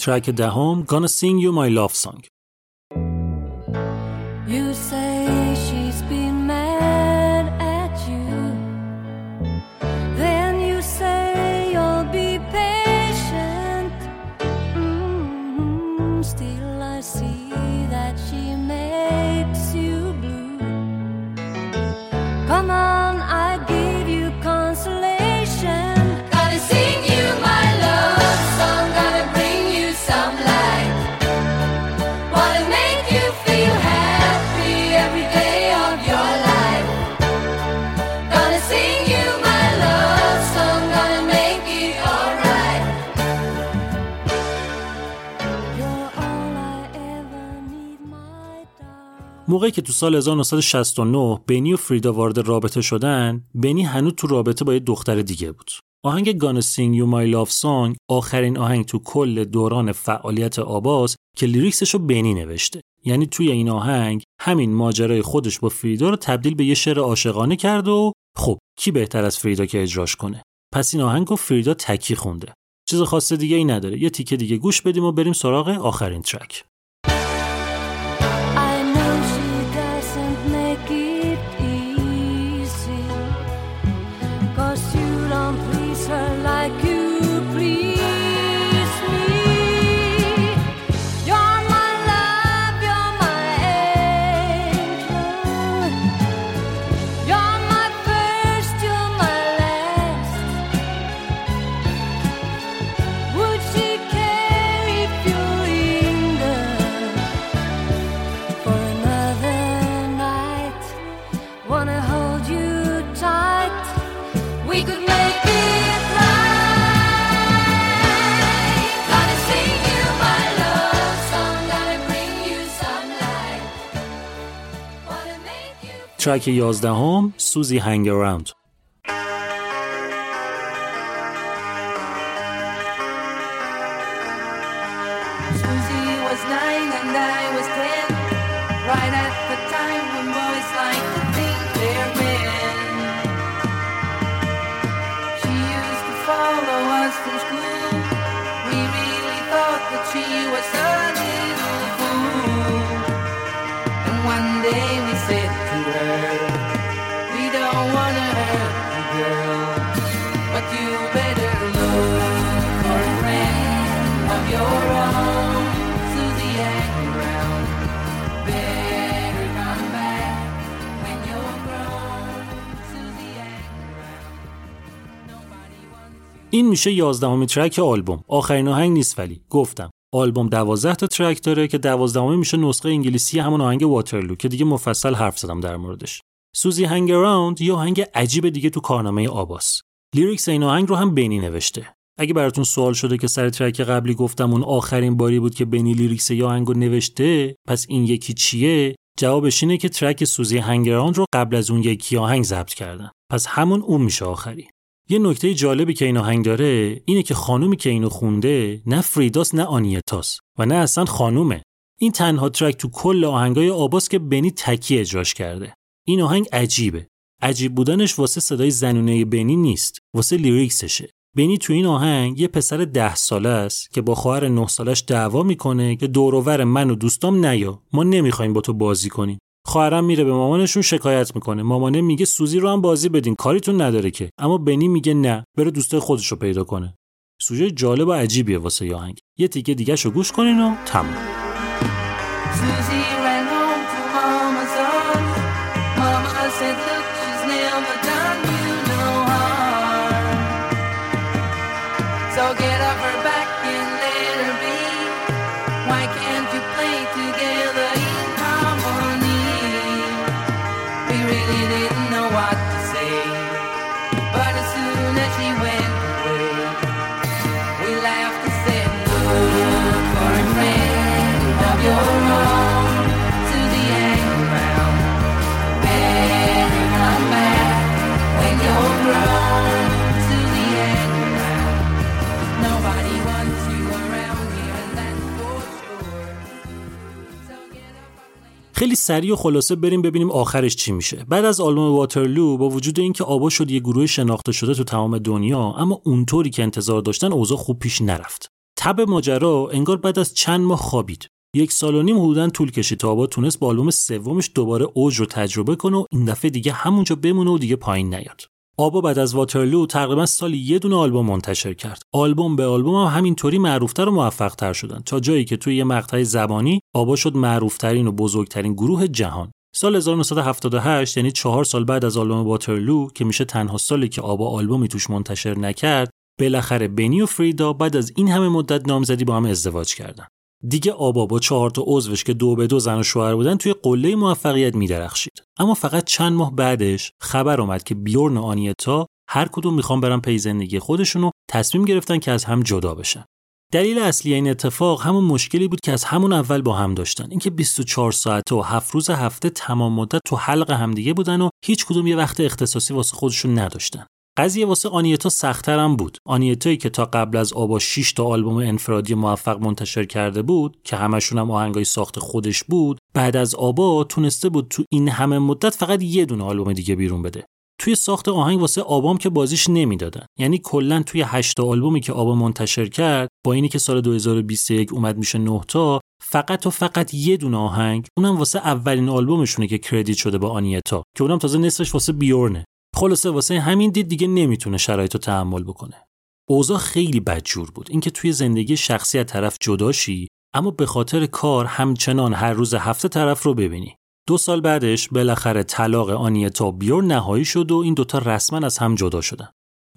ترک دهم Gonna Sing You My Love Song موقعی که تو سال 1969 بنی و فریدا وارد رابطه شدن بنی هنوز تو رابطه با یه دختر دیگه بود. آهنگ Gonna Sing You My Love Song آخرین آهنگ تو کل دوران فعالیت آباس که lyrics ش رو بنی نوشته. یعنی توی این آهنگ همین ماجرای خودش با فریدا رو تبدیل به یه شعر عاشقانه کرد و خب کی بهتر از فریدا که اجراش کنه؟ پس این آهنگ رو فریدا تکی خونده. چیز خاص دیگه ای نداره. یه تیکه دیگه گوش بدیم و بریم سراغ آخرین
track.
ترک 11 هم سوزی هنگ اراوند این میشه 11 track آلبوم. آخرین آهنگ نیست ولی. گفتم. آلبوم 12 تا track داره که 12 میشه نسخه انگلیسی همون آهنگ Waterloo که دیگه مفصل حرف زدم در موردش. Suzy Hang Around یه آهنگ عجیب دیگه تو کارنامه آباس lyrics این آهنگ رو هم بنی نوشته. اگه براتون سوال شده که سر track قبلی گفتم اون آخرین باری بود که بنی lyrics یه آهنگ نوشته پس این یکی چیه؟ جوابش اینه که track Suzy Hang Around رو قبل از اون یکی آهنگ ضبط کردن. پس همون اون میشه آخری. یه نکته جالبی که این آهنگ داره اینه که خانومی که اینو خونده نه فریداس نه آنیتاس و نه اصلا خانومه. این تنها ترک تو کل آهنگای آباس که بنی تکی اجراش کرده. این آهنگ عجیبه. عجیب بودنش واسه صدای زنونه بنی نیست واسه لیریکسشه. بنی تو این آهنگ یه پسر ده ساله است که با خواهر نه سالش دعوا می‌کنه که دوروور من و دوستام نیا. ما نمی‌خوایم با تو بازی کنیم. خواهرم میره به مامانشون شکایت می‌کنه. مامانه میگه سوزی رو هم بازی بدین کاریتون نداره که. اما بنی میگه نه بره دوستای خودش رو پیدا کنه. سوژه جالب و عجیبیه واسه یه آهنگ. یه تیکه دیگه رو گوش کنین و تمام خیلی سریع و خلاصه بریم ببینیم آخرش چی میشه. بعد از آلبوم واترلو با وجود اینکه آبا شد یه گروه شناخته شده تو تمام دنیا اما اونطوری که انتظار داشتن اوضاع خوب پیش نرفت. تب ماجرا انگار بعد از چند ماه خوابید. یک سال و نیم حدودا طول کشید تا آبا تونست با آلبوم سومش دوباره اوج رو تجربه کنه و این دفعه دیگه همونجا بمونه و دیگه پایین نیاد. آبا بعد از واترلو تقریبا سالی یه دونه آلبوم منتشر کرد. آلبوم به آلبوم هم همینطوری معروفتر و موفقتر شدن. تا جایی که توی یه مقطع زبانی آبا شد معروفترین و بزرگترین گروه جهان. سال 1978 یعنی چهار سال بعد از آلبوم واترلو که میشه تنها سالی که آبا آلبومی توش منتشر نکرد بالاخره بنی و فریدا بعد از این همه مدت نامزدی با هم ازدواج کردن. دیگه آبا با چهار تا عضوش که دو به دو زن و شوهر بودن توی قله موفقیت میدرخشید. اما فقط چند ماه بعدش خبر اومد که بیورن و آنیتا هر کدوم می‌خوان برن پی زندگی خودشون تصمیم گرفتن که از هم جدا بشن. دلیل اصلی این اتفاق همون مشکلی بود که از همون اول با هم داشتن. اینکه 24 ساعته و هفت روز هفته تمام مدت تو حلق همدیگه بودن و هیچ کدوم یه وقت اختصاصی واسه خودشون نداشتن. قضیه واسه آنیتا سختتر هم بود. آنیتایی که تا قبل از آبا 6 تا آلبوم انفرادی موفق منتشر کرده بود که همشون هم آهنگای ساخت خودش بود بعد از آبا تونسته بود تو این همه مدت فقط یه دونه آلبوم دیگه بیرون بده. توی ساخت آهنگ واسه آبام که بازیش نمی‌دادن. یعنی کلا توی 8 تا آلبومی که آبا منتشر کرد با اینی که سال 2021 اومد میشه 9 تا فقط و فقط یه دونه آهنگ اونم واسه اولین آلبومشونه که کردیت شده با آنیتا که اونم تازه نصفش واسه بیورنه. خلاصه واسه همین دید دیگه نمی‌تونه شرایط رو تحمل بکنه. اوضاع خیلی بدجور بود. اینکه توی زندگی شخصی از طرف جداشی اما به خاطر کار همچنان هر روز هفته طرف رو ببینی. دو سال بعدش بالاخره طلاق آنیتا بیور نهایی شد و این دوتا رسما از هم جدا شدن.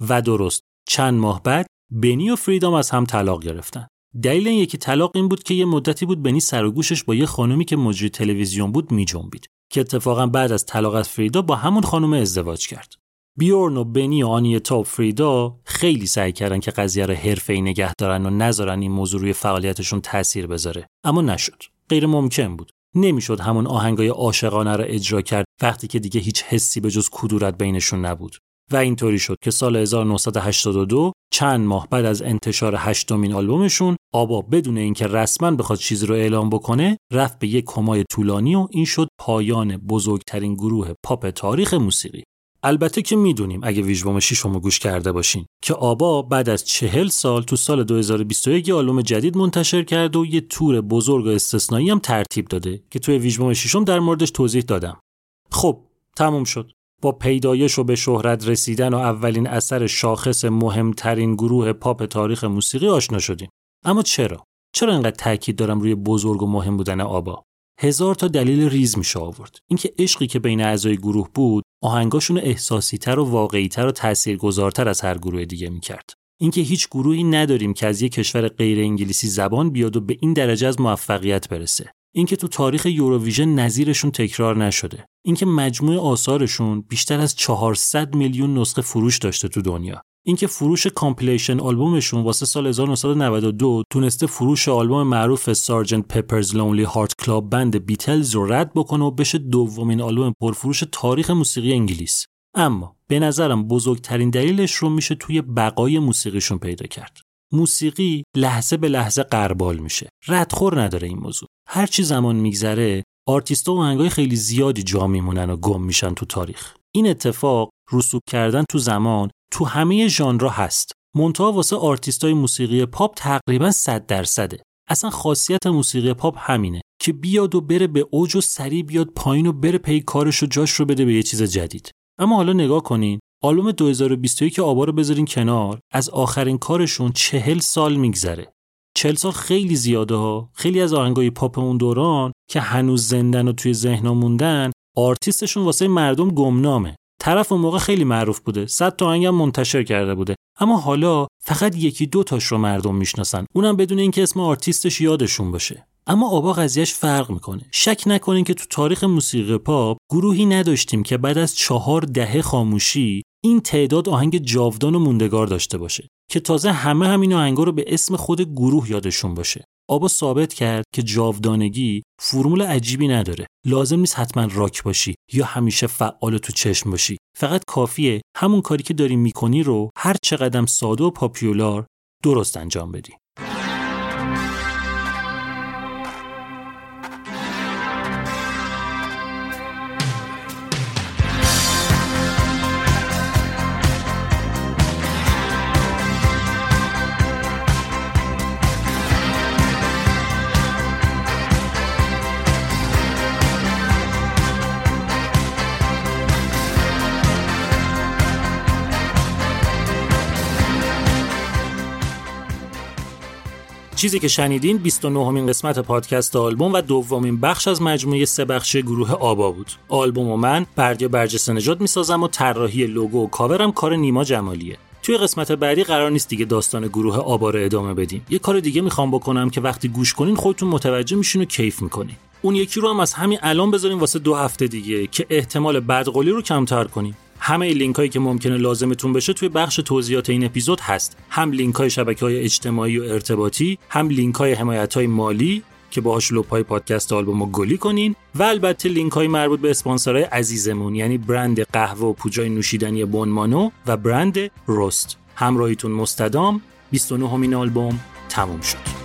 و درست چند ماه بعد بنی و فریدام از هم طلاق گرفتن. دلیل این یکی طلاق این بود که یه مدتی بود بنی سر و گوشش با یه خانومی که مجری تلویزیون بود میجنبید. که اتفاقا بعد از طلاق از فریدا با همون خانم ازدواج کرد. بیورن و بنی و آنیتا و فریدا خیلی سعی کردن که قضیه رو حرفه‌ای نگه دارن و نذارن این موضوع روی فعالیتشون تاثیر بذاره. اما نشد. غیر ممکن بود. نمی‌شد همون آهنگای عاشقانه را اجرا کرد وقتی که دیگه هیچ حسی به جز کدورت بینشون نبود. و اینطوری شد که سال 1982 چند ماه بعد از انتشار هشتمین آلبومشون آبا بدون اینکه رسما بخواد چیزی رو اعلام بکنه رفت به یک کمای طولانی و این شد پایان بزرگترین گروه پاپ تاریخ موسیقی. البته که می‌دونیم اگه ویژبوم شیشمو گوش کرده باشین که آبا بعد از چهل سال تو سال 2021 یه آلبوم جدید منتشر کرد و یه تور بزرگ و استثنایی هم ترتیب داده که توی ویژبوم شیشم در موردش توضیح دادم. خب تموم شد. با پیدایش و به شهرت رسیدن و اولین اثر شاخص مهمترین گروه پاپ تاریخ موسیقی آشنا شدیم. اما چرا؟ چرا انقدر تاکید دارم روی بزرگ و مهم بودن آبا؟ هزار تا دلیل ریز میشه آورد. اینکه عشقی که بین اعضای گروه بود آهنگاشون احساسی تر و واقعی تر و تاثیرگذارتر از هر گروه دیگه می‌کرد. اینکه هیچ گروهی نداریم که از یک کشور غیر انگلیسی زبان بیاد و به این درجه از موفقیت برسه. اینکه تو تاریخ یوروویژن نظیرشون تکرار نشده. اینکه مجموع آثارشون بیشتر از 400 میلیون نسخه فروش داشته تو دنیا. اینکه فروش compilation آلبومشون واسه سال 1992 تونسته فروش آلبوم معروف Sergeant Pepper's Lonely Hearts Club Band بیتلز رو رد بکنه و بشه دومین آلبوم پرفروش تاریخ موسیقی انگلیس. اما به نظرم بزرگترین دلیلش رو میشه توی بقای موسیقیشون پیدا کرد. موسیقی لحظه به لحظه غربال میشه. ردخور نداره این موضوع. هر چی زمان میگذره آرتیستا و آهنگای خیلی زیادی جا میمونن و گم میشن تو تاریخ. این اتفاق رسوب کردن تو زمان تو همه ژانرها هست. منتها واسه آرتیستای موسیقی پاپ تقریبا 100 درصده. اصلا خاصیت موسیقی پاپ همینه که بیاد و بره به اوج و سریع بیاد پایین و بره پی کارش و جاش رو بده به یه چیز جدید. اما حالا نگاه کنین آلبوم 2021 که آبا رو بذارین کنار از آخرین کارشون چهل سال میگذره. چهل سال خیلی زیاده ها. خیلی از آهنگای پاپ اون دوران که هنوز زندن و توی ذهنا موندن آرتیستشون واسه مردم گمنامه. طرف اون موقع خیلی معروف بوده. صد تا آهنگ منتشر کرده بوده. اما حالا فقط یکی دو تاش رو مردم می‌شناسن. اونم بدون اینکه اسم آرتیستش یادشون باشه. اما آبا قضیهش فرق می‌کنه. شک نکنین که تو تاریخ موسیقی پاپ گروهی نداشتیم که بعد از چهار دهه خاموشی این تعداد آهنگ جاودان و موندگار داشته باشه که تازه همه همین آهنگا رو به اسم خود گروه یادشون باشه. آبا ثابت کرد که جاودانگی فرمول عجیبی نداره. لازم نیست حتما راک باشی یا همیشه فعال تو چشم باشی. فقط کافیه همون کاری که داری می‌کنی رو هر چقدر ساده و پاپیولار درست انجام بدی. چیزی که شنیدین 29 امین قسمت پادکست آلبوم و دومین بخش از مجموعه سه بخشی گروه آبا بود. آلبوم و من بردیا برجسته نژاد می‌سازم و طراحی لوگو و کاورم کار نیما جمالیه. توی قسمت بعدی قرار نیست دیگه داستان گروه آبا رو ادامه بدیم. یه کار دیگه می‌خوام بکنم که وقتی گوش کنین خودتون متوجه میشین و کیف می‌کنین. اون یکی رو هم از همین الان بذاریم واسه دو هفته دیگه که احتمال بدقولی رو کمتر کنیم. همه لینک هایی که ممکنه لازمتون بشه توی بخش توضیحات این اپیزود هست. هم لینک های شبکه های اجتماعی و ارتباطی هم لینک های حمایت های مالی که باهاش لپای پادکست آلبوم رو گلی کنین و البته لینک های مربوط به اسپانسرهای عزیزمون یعنی برند قهوه و پوجای نوشیدنی بونمانو و برند رست همراهیتون مستدام. 29 همین آلبوم تموم شد.